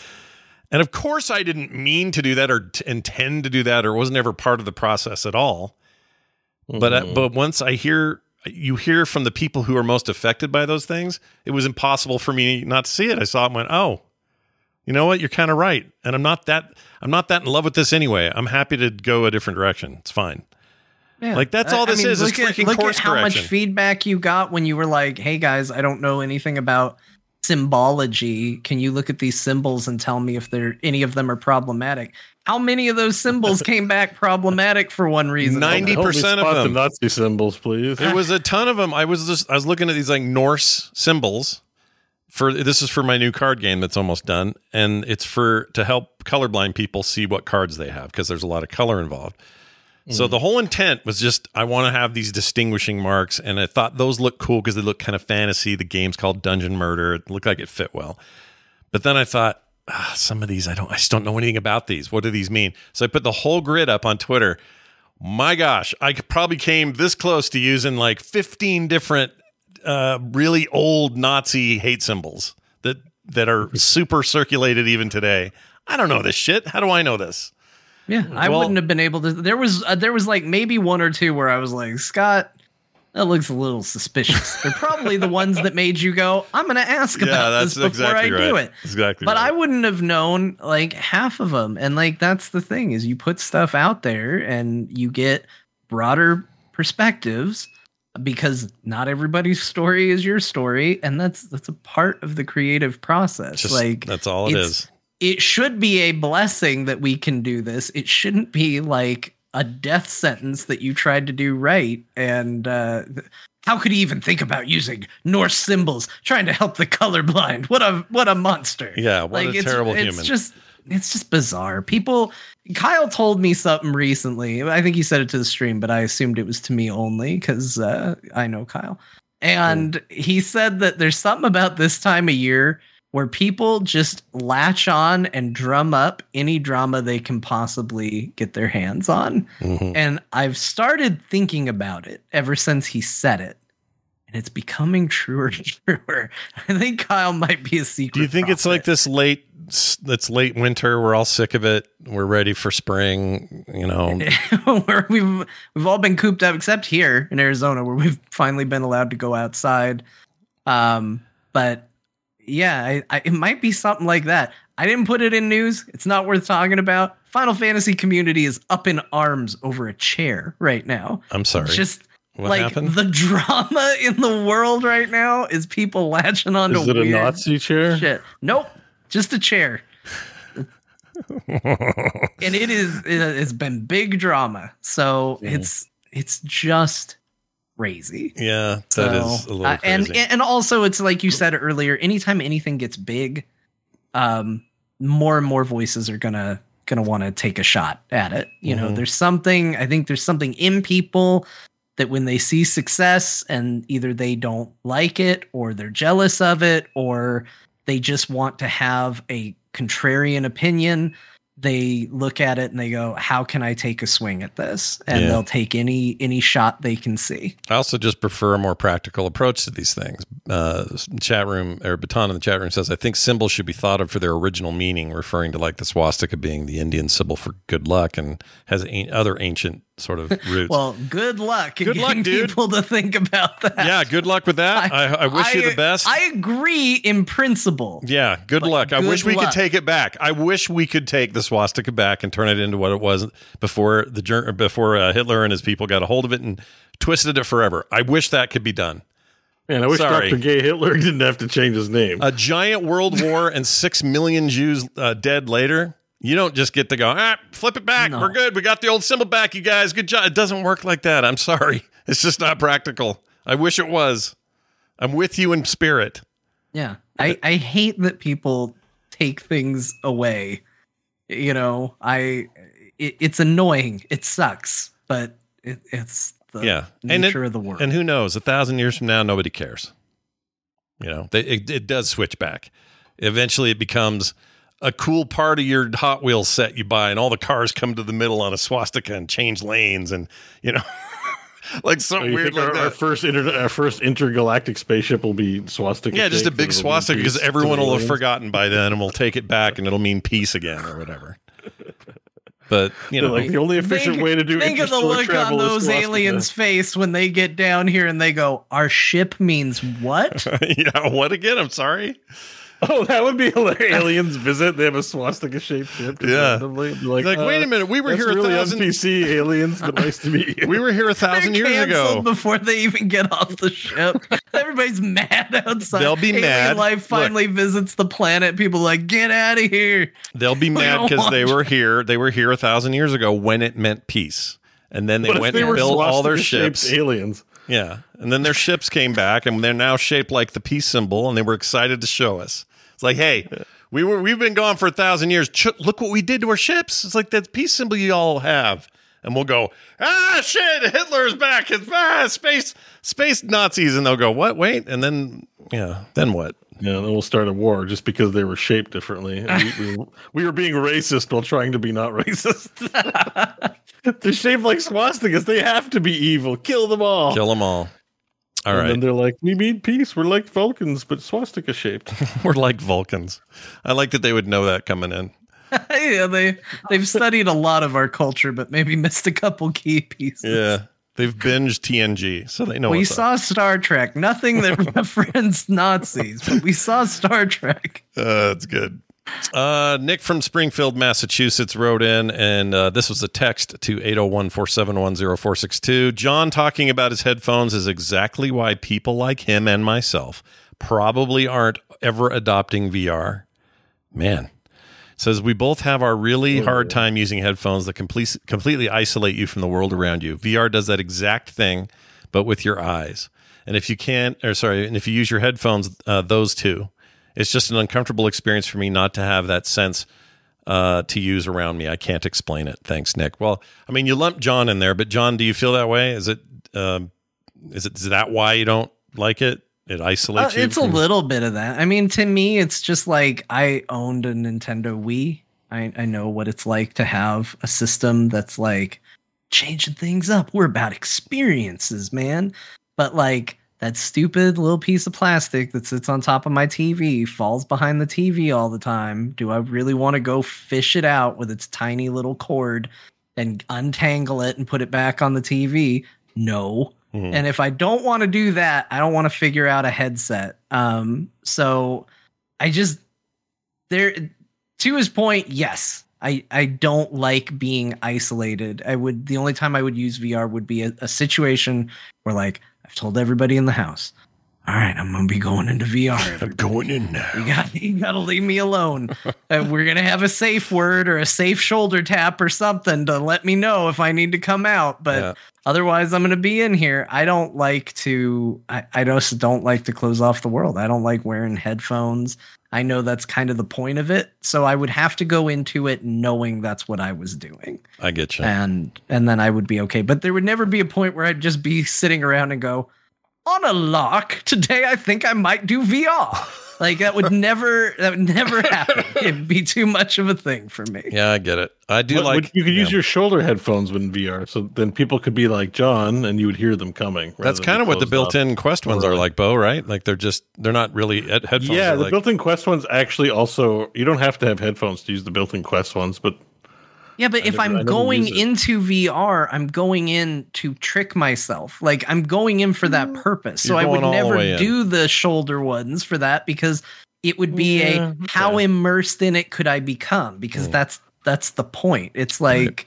and of course, I didn't mean to do that or t- intend to do that, or wasn't ever part of the process at all. But uh, but once I hear you hear from the people who are most affected by those things, it was impossible for me not to see it. I saw it and went, "Oh, you know what? You're kind of right." And I'm not that I'm not that in love with this anyway. I'm happy to go a different direction. It's fine. Yeah. Like, that's all this is, is Look, at, freaking look at course how much feedback you got when you were like, "Hey guys, I don't know anything about symbology. Can you look at these symbols and tell me if they're any of them are problematic?" How many of those symbols came back problematic for one reason? Ninety another? percent of Spot the them. Nazi symbols, please. It was a ton of them. I was just I was looking at these like Norse symbols for this is for my new card game that's almost done, and it's for to help colorblind people see what cards they have because there's a lot of color involved. So Mm. the whole intent was just I want to have these distinguishing marks, and I thought those look cool because they look kind of fantasy. The game's called Dungeon Murder. It looked like it fit well, but then I thought ah, some of these I don't I just don't know anything about these. What do these mean? So I put the whole grid up on Twitter. My gosh, I probably came this close to using like 15 different uh, really old Nazi hate symbols that that are super circulated even today. I don't know this shit. How do I know this? Yeah, I Well- wouldn't have been able to. There was uh, there was like maybe one or two where I was like, Scott, that looks a little suspicious. They're probably the ones that made you go, I'm going to ask about this before exactly I do it. Exactly But right. I wouldn't have known like half of them, and like that's the thing is you put stuff out there and you get broader perspectives because not everybody's story is your story, and that's that's a part of the creative process. Just- like that's all it's- it should be a blessing that we can do this. It shouldn't be like a death sentence that you tried to do right. And uh, how could he even think about using Norse symbols trying to help the colorblind? What a what a monster! Yeah, what a it's, terrible it's human. just it's just bizarre. People, Kyle told me something recently. I think he said it to the stream, but I assumed it was to me only because uh, I know Kyle. And he said that there's something about this time of year where people just latch on and drum up any drama they can possibly get their hands on. Mhm. And I've started thinking about it ever since he said it. And it's becoming truer and truer. I think Kyle might be a secret. Do you think it's like this late? It's late winter. We're all sick of it. We're ready for spring. You know, where we've we've all been cooped up except here in Arizona where we've finally been allowed to go outside. Um, but yeah, I, I, it might be something like that. I didn't put it in news. It's not worth talking about. Final Fantasy community is up in arms over a chair right now. I'm sorry. Just What like happened? the drama in the world right now is people latching onto Is it a Nazi chair? Shit. Nope, just a chair. and it is it has been big drama. So it's it's just crazy. yeah, that is So, a little uh, and and also it's like you said earlier. Anytime anything gets big, um, more and more voices are gonna gonna want to take a shot at it. You know, Mhm. there's something. I think there's something in people that when they see success and either they don't like it or they're jealous of it or they just want to have a contrarian opinion they look at it and they go how can i take a swing at this and Yeah. they'll take any any shot they can see I also just prefer a more practical approach to these things. Uh, chat room or Baton in the chat room says, I think symbols should be thought of for their original meaning, referring to like the swastika being the Indian symbol for good luck and has other ancient sort of roots. well good luck in Good luck, getting dude. people to think about that yeah, good luck with that. I, I, wish you the best. i agree in principle yeah, good luck. I good wish we could take it back. I wish we could take the swastika back and turn it into what it was before the before uh, Hitler and his people got a hold of it and twisted it forever. I wish that could be done. Man, I wish Sorry. Dr. Gay Hitler didn't have to change his name. a giant world war and six million Jews uh, dead later, you don't just get to go, ah, flip it back. We're good. We got the old symbol back, you guys. Good job. It doesn't work like that. I'm sorry. It's just not practical. I wish it was. I'm with you in spirit. Yeah. I, I hate that people take things away. You know, I it, it's annoying. It sucks, but it, it's the yeah. And, nature it- of the world. and who knows? A thousand years from now, nobody cares. You know, they, it, it does switch back. Eventually, it becomes a cool part of your Hot Wheels set you buy, and all the cars come to the middle on a swastika and change lanes, and you know, like Oh, something you weird like our, that. our first inter- our first intergalactic spaceship will be swastika. Yeah, just a big swastika because everyone will have forgotten by then, and we'll take it back, and it'll mean peace again or whatever. But you know, like the only efficient Think- way to do think of the interstellar look on those aliens' face when they get down here and they go, "Our ship means what?" yeah, what again? I'm sorry. Oh, that would be hilarious. Aliens visit. They have a swastika shaped ship. Yeah. randomly. They're Like, Like, wait a uh, minute, we were that's here a really thousand- NPC aliens, but nice to meet you. We were here a thousand They're years ago. before they even get off the ship. Everybody's mad outside. They'll be Alien mad. Life Look. finally visits the planet. People are like, get out of here. They'll be mad because they were here. They were here a thousand years ago when it meant peace, and then they But went they and built all their ships. aliens. Yeah, and then their ships came back, and they're now shaped like the peace symbol, and they were excited to show us. It's like, hey, we were we've been gone for a thousand years. Ch- look what we did to our ships. It's like that peace symbol you all have, and we'll go, ah, shit, Hitler's back. It's ah, space space Nazis, and they'll go, what? Wait, and then yeah, then what? Yeah, then we'll start a war just because they were shaped differently. we, we, we were being racist while trying to be not racist. They're shaped like swastikas. They have to be evil. Kill them all. Kill them all. All and right. then they're like, we mean peace. We're like Vulcans, but swastika shaped. We're like Vulcans. I like that they would know that coming in. yeah, they they've studied a lot of our culture, but maybe missed a couple key pieces. Yeah. They've binged TNG, so they know we saw up. Star Trek. Nothing that referenced Nazis, but we saw Star Trek. Uh, that's good. Uh, Nick from Springfield, Massachusetts wrote in, and uh, this was a text to 801 471 0462. John talking about his headphones is exactly why people like him and myself probably aren't ever adopting VR. Man. Says we both have our really hard time using headphones that complete, completely isolate you from the world around you. VR does that exact thing, but with your eyes. And if you can't, or sorry, and if you use your headphones, uh, those two, it's just an uncomfortable experience for me not to have that sense uh, to use around me. I can't explain it. Thanks, Nick. Well, I mean, you lumped John in there, but John, do you feel that way? Is it um, is it is that why you don't like it? It Uh, isolates you. it's a little bit of that. I mean, to me, it's just like I owned a Nintendo Wii. I, I know what it's like to have a system that's like changing things up. We're about experiences, man. But like that stupid little piece of plastic that sits on top of my TV falls behind the TV all the time. Do I really want to go fish it out with its tiny little cord and untangle it and put it back on the TV? No. Mhm. And if I don't want to do that, I don't want to figure out a headset. Um, so I just there to his point, yes. I, I don't like being isolated. I would the only time I would use VR would be a, a situation where like I've told everybody in the house, all right, I'm gonna be going into VR. I'm going in now. You got you gotta leave me alone. and uh, we're gonna have a safe word or a safe shoulder tap or something to let me know if I need to come out. But Yeah. otherwise I'm gonna be in here. I don't like to I, I just don't like to close off the world. I don't like wearing headphones. I know that's kind of the point of it. So I would have to go into it knowing that's what I was doing. I get you. And and then I would be okay. But there would never be a point where I'd just be sitting around and go, on a lock today i think i might do vr like that would never that would never happen it'd be too much of a thing for me Yeah, I get it. I do What- like what- you could use your shoulder headphones when VR, so then people could be like John, and you would hear them coming. That's kind of what the built-in Quest ones are like, Bo. Right? Like they're just they're not really at headphones. Yeah, the like, built-in Quest ones actually also you don't have to have headphones to use the built-in Quest ones, but yeah but I if never- I i'm going into vr i'm going in to trick myself. Like i'm going in for that purpose. So You're i would going the never way in. do the shoulder ones for that because it would be Yeah, a how immersed in it could i become? Because Mm. that's that's the point. It's like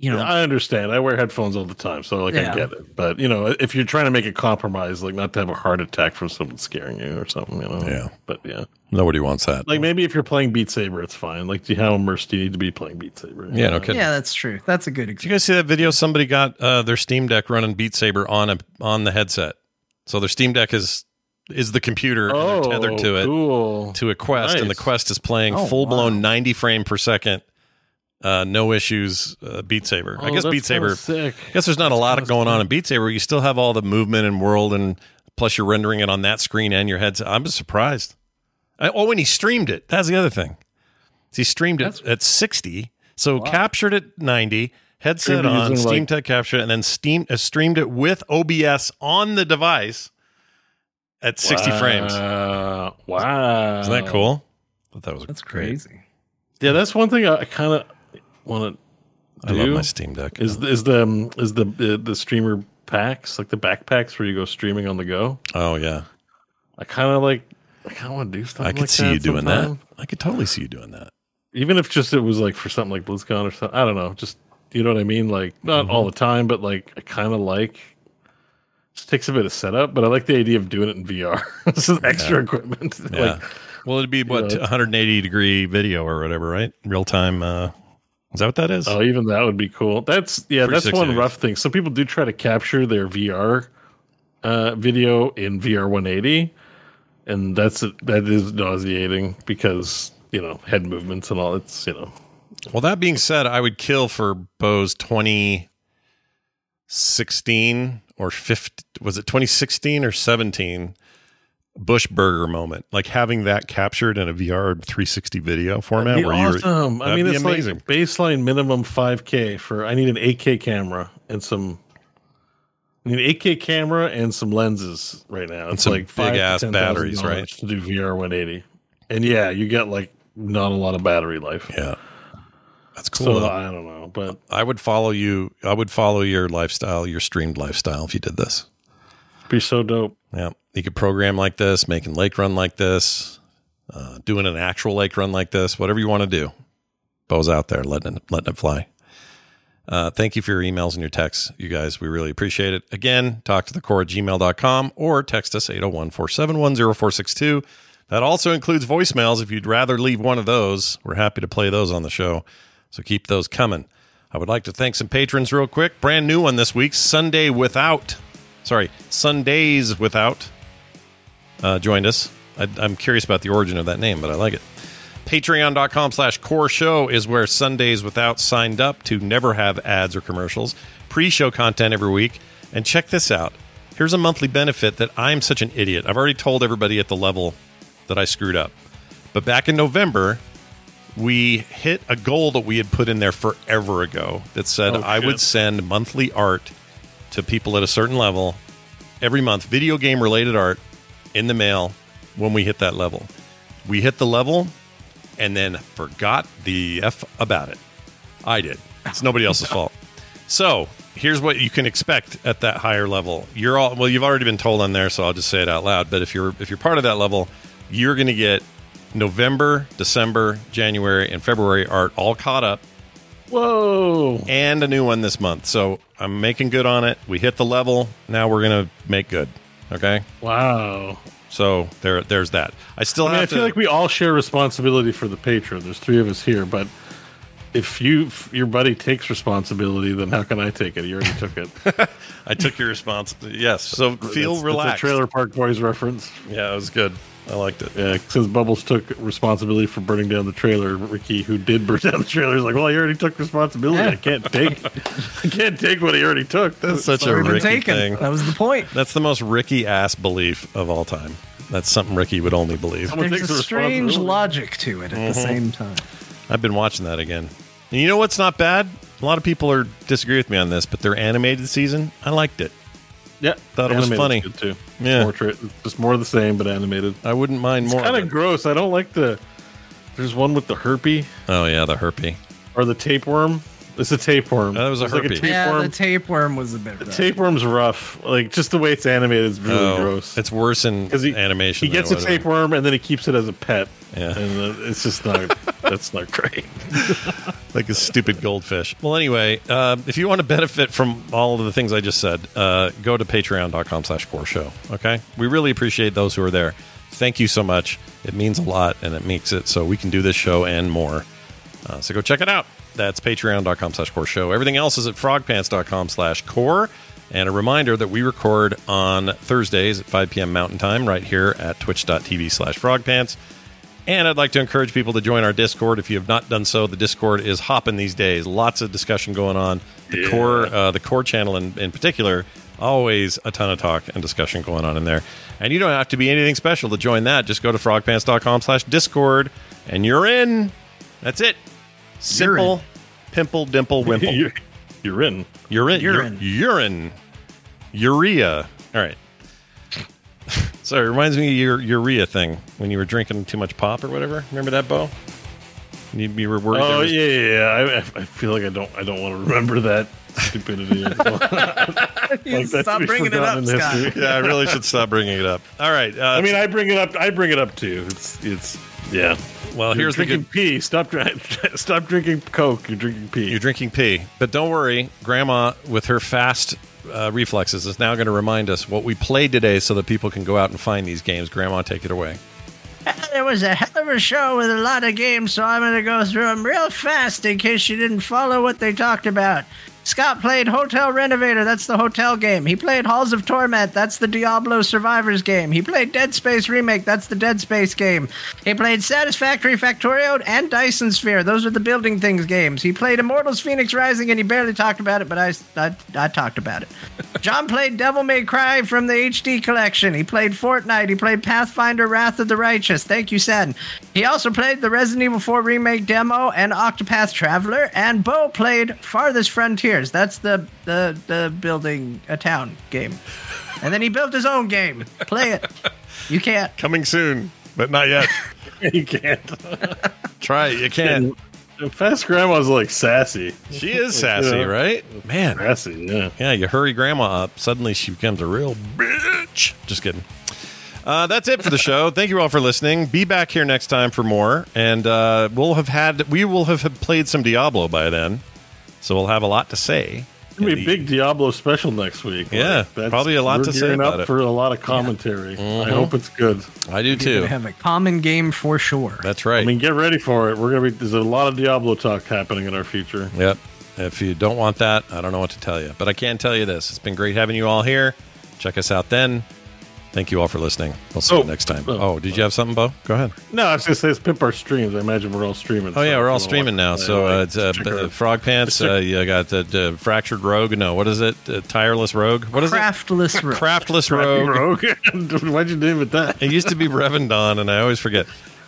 you know I understand. I wear headphones all the time, so like Yeah. I get it. But you know, if you're trying to make a compromise, like not to have a heart attack from someone scaring you or something, you know. Yeah. But yeah, nobody wants that. like maybe if you're playing Beat Saber, it's fine. Like, do you, how immersed do you need to be playing Beat Saber? Yeah, no kidding. yeah that's true that's a good Did you guys see that video? Somebody got uh, their Steam Deck running Beat Saber on a on the headset. So their Steam Deck is is the computer and Oh, they're tethered to it cool. to a Quest, and the Quest is playing Oh, full blown 90 frame per second, uh, no issues. Uh, Beat Saber. I Oh, guess Beat Saber. sick. I guess there's not a lot kinda going on in Beat Saber. You still have all the movement and world, and plus you're rendering it on that screen and your headset. I'm just surprised. I, oh, and he streamed it. That's the other thing. He streamed it at 60, so captured at 90. Headset it on, Steam like- Tech captured it, and then Steam uh, streamed it with OBS on the device at 60 frames. Wow. Wow. Isn't that cool? Thought that was that's great. crazy Yeah, that's one thing I, I kind of want to I love my Steam Deck. Is is the um, is the the, the streamer packs like the backpacks where you go streaming on the go? oh yeah, I kind of like. I kind of want to do something. I could like see that you doing sometime. that. I could totally see you doing that. even if just it was like for something like BlizzCon or something. I don't know. Just you know what I mean? Like not Mm-hmm. all the time, but like I kind of like. Just takes a bit of setup, but I like the idea of doing it in VR. this is extra equipment. Yeah. Like, well, it'd be what know, 180 degree video or whatever, right? Real time. Uh, is that what that is? oh, even that would be cool. That's yeah. That's one rough thing. Some people do try to capture their VR uh, video in VR 180, and that's that is nauseating because you know head movements and all. It's you know Well, that being said, I would kill for Bo's 2016 or 50. Was it 2016 or 17? Bush Burger moment, like having that captured in a VR 360 video format, That'd be where you're awesome. I mean, it's amazing. like baseline minimum 5K for. I need an 8K camera and some. I need an 8K camera and some lenses right now. It's like five big-ass batteries, right? To do VR 180, and yeah, you get like not a lot of battery life. yeah, that's cool. So. I don't know, but I would follow you. I would follow your lifestyle, your streamed lifestyle, if you did this. Be so dope. Yeah, you could program like this, making lake run like this, uh, doing an actual lake run like this, whatever you want to do. Bo's out there letting it, letting it fly. Uh, thank you for your emails and your texts, you guys. We really appreciate it. Again, talk to the core at gmail.com or text us 801 471 0462. That also includes voicemails. If you'd rather leave one of those, we're happy to play those on the show. So keep those coming. I would like to thank some patrons real quick. Brand new one this week Sunday Without. Sorry, Sundays Without uh, joined us. I, I'm curious about the origin of that name, but I like it. Patreon.com slash core show is where Sundays without signed up to never have ads or commercials, pre show content every week. And check this out. Here's a monthly benefit that I'm such an idiot. I've already told everybody at the level that I screwed up. But back in November, we hit a goal that we had put in there forever ago that said Oh, I would send monthly art to people at a certain level every month, video game related art in the mail when we hit that level. We hit the level and then forgot the F about it. I did. It's nobody else's fault. So here's what you can expect at that higher level. You're all well, you've already been told on there, so I'll just say it out loud. But if you're if you're part of that level, you're gonna get November, December, January, and February art all caught up. Whoa. And a new one this month. So I'm making good on it. We hit the level. Now we're gonna make good. Okay? Wow. So there there's that. I still I mean, I feel to like we all share responsibility for the patron. There's three of us here, but if you if your buddy takes responsibility, then how can I take it? You already took it. I took your responsibility. Yes. So feel That's- relaxed. That's Trailer Park Boys reference. Yeah, it was good. I liked it. Yeah, since Bubbles took responsibility for burning down the trailer, Ricky, who did burn down the trailer, is like, "Well, he already took responsibility. I can't take, I can't take what he already took." That's such a already Ricky taken. thing. That was the point. That's the most Ricky ass belief of all time. That's something Ricky would only believe. Someone There's a the strange logic to it at the Mhm. same time. I've been watching that again. And you know what's not bad? A lot of people are disagree with me on this, but their animated season, I liked it. Yeah, Thought it was funny. good too. Yeah. more tra- just more of the same, but animated. I wouldn't mind It's more. kind of gross. I don't like the. There's one with the herpy Oh yeah, the herpy. or the tapeworm. It's a tapeworm. That was a It's like herpy. Yeah, tapeworm. the tapeworm was a bit The tapeworm's rough. Like just the way it's animated is really Oh, gross. It's worse in 'Cause he- animation. He than gets a it was- tapeworm and then he keeps it as a pet. Yeah. and uh, it's just not. that's not great. like a stupid goldfish. Well, anyway, uh, if you want to benefit from all of the things I just said, uh, go to patreon.com slash core show. Okay? We really appreciate those who are there. Thank you so much. It means a lot and it makes it so we can do this show and more. Uh, so go check it out. That's patreon.com slash core show. Everything else is at frogpants.com slash core. And a reminder that we record on Thursdays at 5 p.m. Mountain Time right here at twitch.tv slash frogpants. And I'd like to encourage people to join our Discord. If you have not done so, the Discord is hopping these days. Lots of discussion going on. The core, uh, the core channel in, in particular, always a ton of talk and discussion going on in there. And you don't have to be anything special to join that. Just go to frogpants.com slash Discord and you're in. That's it. Simple, pimple, dimple, wimple. you're, you're in. You're in. Urine. Urine. Urea. All right. Sorry, it reminds me of your urea thing when you were drinking too much pop or whatever. Remember that, Bo? You, you were worried. Oh was- yeah, yeah. yeah. I, I feel like I don't. I don't want to remember that stupidity. like Stop bringing it up, Scott. history. yeah, I really should stop bringing it up. All right. Uh, I mean, I bring it up. I bring it up too. It's it's yeah. Well, You're here's the drinking good. pee. Stop drinking. Stop drinking Coke. You're drinking pee. You're drinking pee, but don't worry. Grandma, with her fast uh, reflexes, is now going to remind us what we played today, so that people can go out and find these games. Grandma, take it away. It was a hell of a show with a lot of games, so I'm going to go through them real fast in case you didn't follow what they talked about. Scott played Hotel Renovator, that's the hotel game. He played Halls of Torment, that's the Diablo Survivors game. He played Dead Space Remake, that's the Dead Space game. He played Satisfactory Factorio and Dyson Sphere, those are the building things games. He played Immortals Phoenix Rising, and he barely talked about it, but I, I, I talked about it. John played Devil May Cry from the HD collection. He played Fortnite. He played Pathfinder Wrath of the Righteous. Thank you, Sen. He also played the Resident Evil 4 Remake demo and Octopath Traveler. And Bo played Farthest Frontiers. That's the, the, the building a town game. And then he built his own game. Play it. You can't. Coming soon, but not yet. you can't. Try it. You can't. Fast Grandma's like sassy. She is sassy, Yeah. right? Man, Sassy. Yeah. Yeah, you hurry grandma up, suddenly she becomes a real bitch. Just kidding. Uh, that's it for the show. Thank you all for listening. Be back here next time for more, and uh, we'll have had we will have played some Diablo by then, so we'll have a lot to say. It's gonna be a big Diablo special next week. Yeah, probably a lot to say about up it. for a lot of commentary. I Mhm. hope it's good. I do too. gonna have a common game for sure. That's right. I mean, get ready for it. We're gonna be. There's a lot of Diablo talk happening in our future. Yep. If you don't want that, I don't know what to tell you. But I can tell you this: it's been great having you all here. Check us out then. Thank you all for listening. We'll see you next time. Oh, did you have something, Bo? Go ahead. No, I was going to say, let's pimp our streams. I imagine we're all streaming. Oh yeah, we're all streaming now. So watch uh, it's uh, b- uh, Frog Pants. check- Uh, you got the, the Fractured Rogue. No, what is it? Uh, tireless Rogue. What is it? Craftless it? Rogue. Craftless Rogue. Rogue. Why'd you name it that? It used to be Revendon, and I always forget.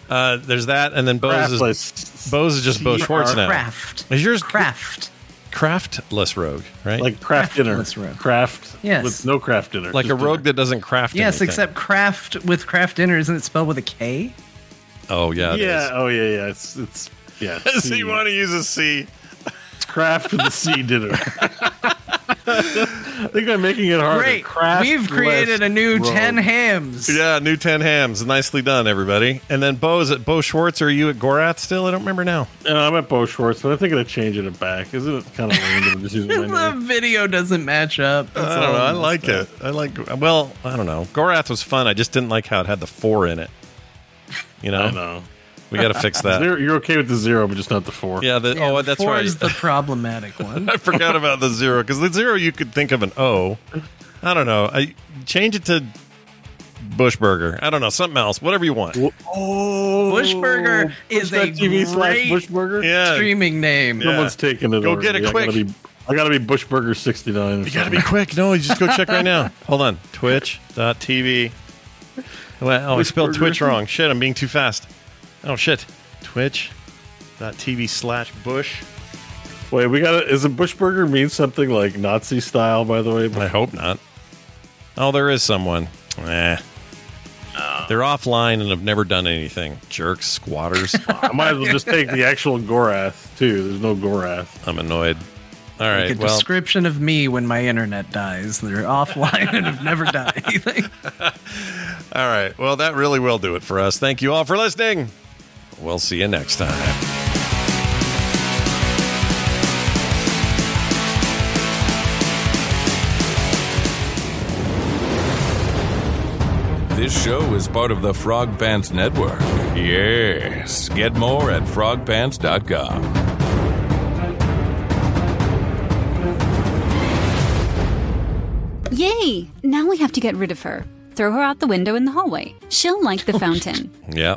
Uh, there's that, and then Bose is Craftless. Bose is just Bo Schwartz now. Craft. Is yours Craft. Craftless rogue, right? Like Kraft Dinner. Rogue. Craft Yes. with no Kraft Dinner. like a just rogue that doesn't craft. Yes, anything. except craft with Kraft Dinner isn't it spelled with a K? Oh yeah, it Yeah. is. Oh yeah. Yeah. It's it's yeah. so you want to use a C? It's craft with the C dinner. I think I'm making it harder. Great. Craft We've created a new rogue. 10 hams. Yeah, new ten hams. Nicely done, everybody. And then Bo is at Bo Schwartz. Or are you at Gorath still? I don't remember now. No, I'm at Bo Schwartz, but I think I'm changing it back. Isn't it kind of random just using my the video doesn't match up. That's I don't know. I I'm like it. I like. Well, I don't know. Gorath was fun. I just didn't like how it had the four in it. You know, I know. We got to fix that. Zero, you're okay with the zero, but just not the four. Yeah. The, oh, the that's four right. is the problematic one. I forgot about the zero because the zero you could think of an O. I don't know. I change it to Bushburger. I don't know something else. Whatever you want. Oh, Bushburger is a TV great Bushburger. Yeah. streaming name. Yeah. Someone's taking it. Go over. get it Yeah, quick. I gotta be, I gotta be Bushburger sixty nine. You got to be quick. No, you just go check right now. Hold on. Twitch.tv. Well, oh, I spelled Twitch wrong. Shit, I'm being too fast. Oh, shit. Twitch.tv slash Bush. Wait, we got. Is a Bushburger mean something like Nazi style? By the way, I hope not. Oh, there is someone. Eh. They're offline and have never done anything. Jerks, squatters. I might as well just take the actual Gorath too. There's no Gorath. I'm annoyed. All right. Like a well, description of me when my internet dies. They're offline and have never done anything. all right. Well, that really will do it for us. Thank you all for listening. We'll see you next time. This show is part of the Frog Pants Network. Yes. Get more at frogpants.com. Yay! Now we have to get rid of her. Throw her out the window in the hallway. She'll like the fountain. Yeah.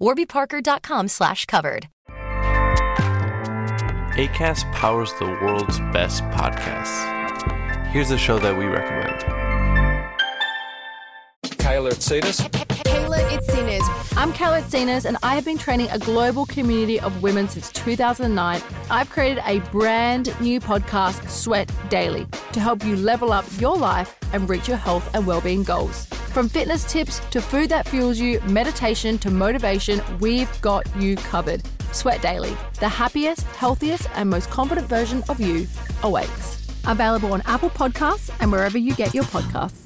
warbyparker.com slash covered. ACAST powers the world's best podcasts. Here's a show that we recommend. Kayla Tsetas. Kayla Itsines. I'm Kayla Itsines, and I have been training a global community of women since 2009. I've created a brand new podcast, Sweat Daily, to help you level up your life and reach your health and well-being goals. From fitness tips to food that fuels you, meditation to motivation, we've got you covered. Sweat Daily, the happiest, healthiest, and most confident version of you awaits. Available on Apple Podcasts and wherever you get your podcasts.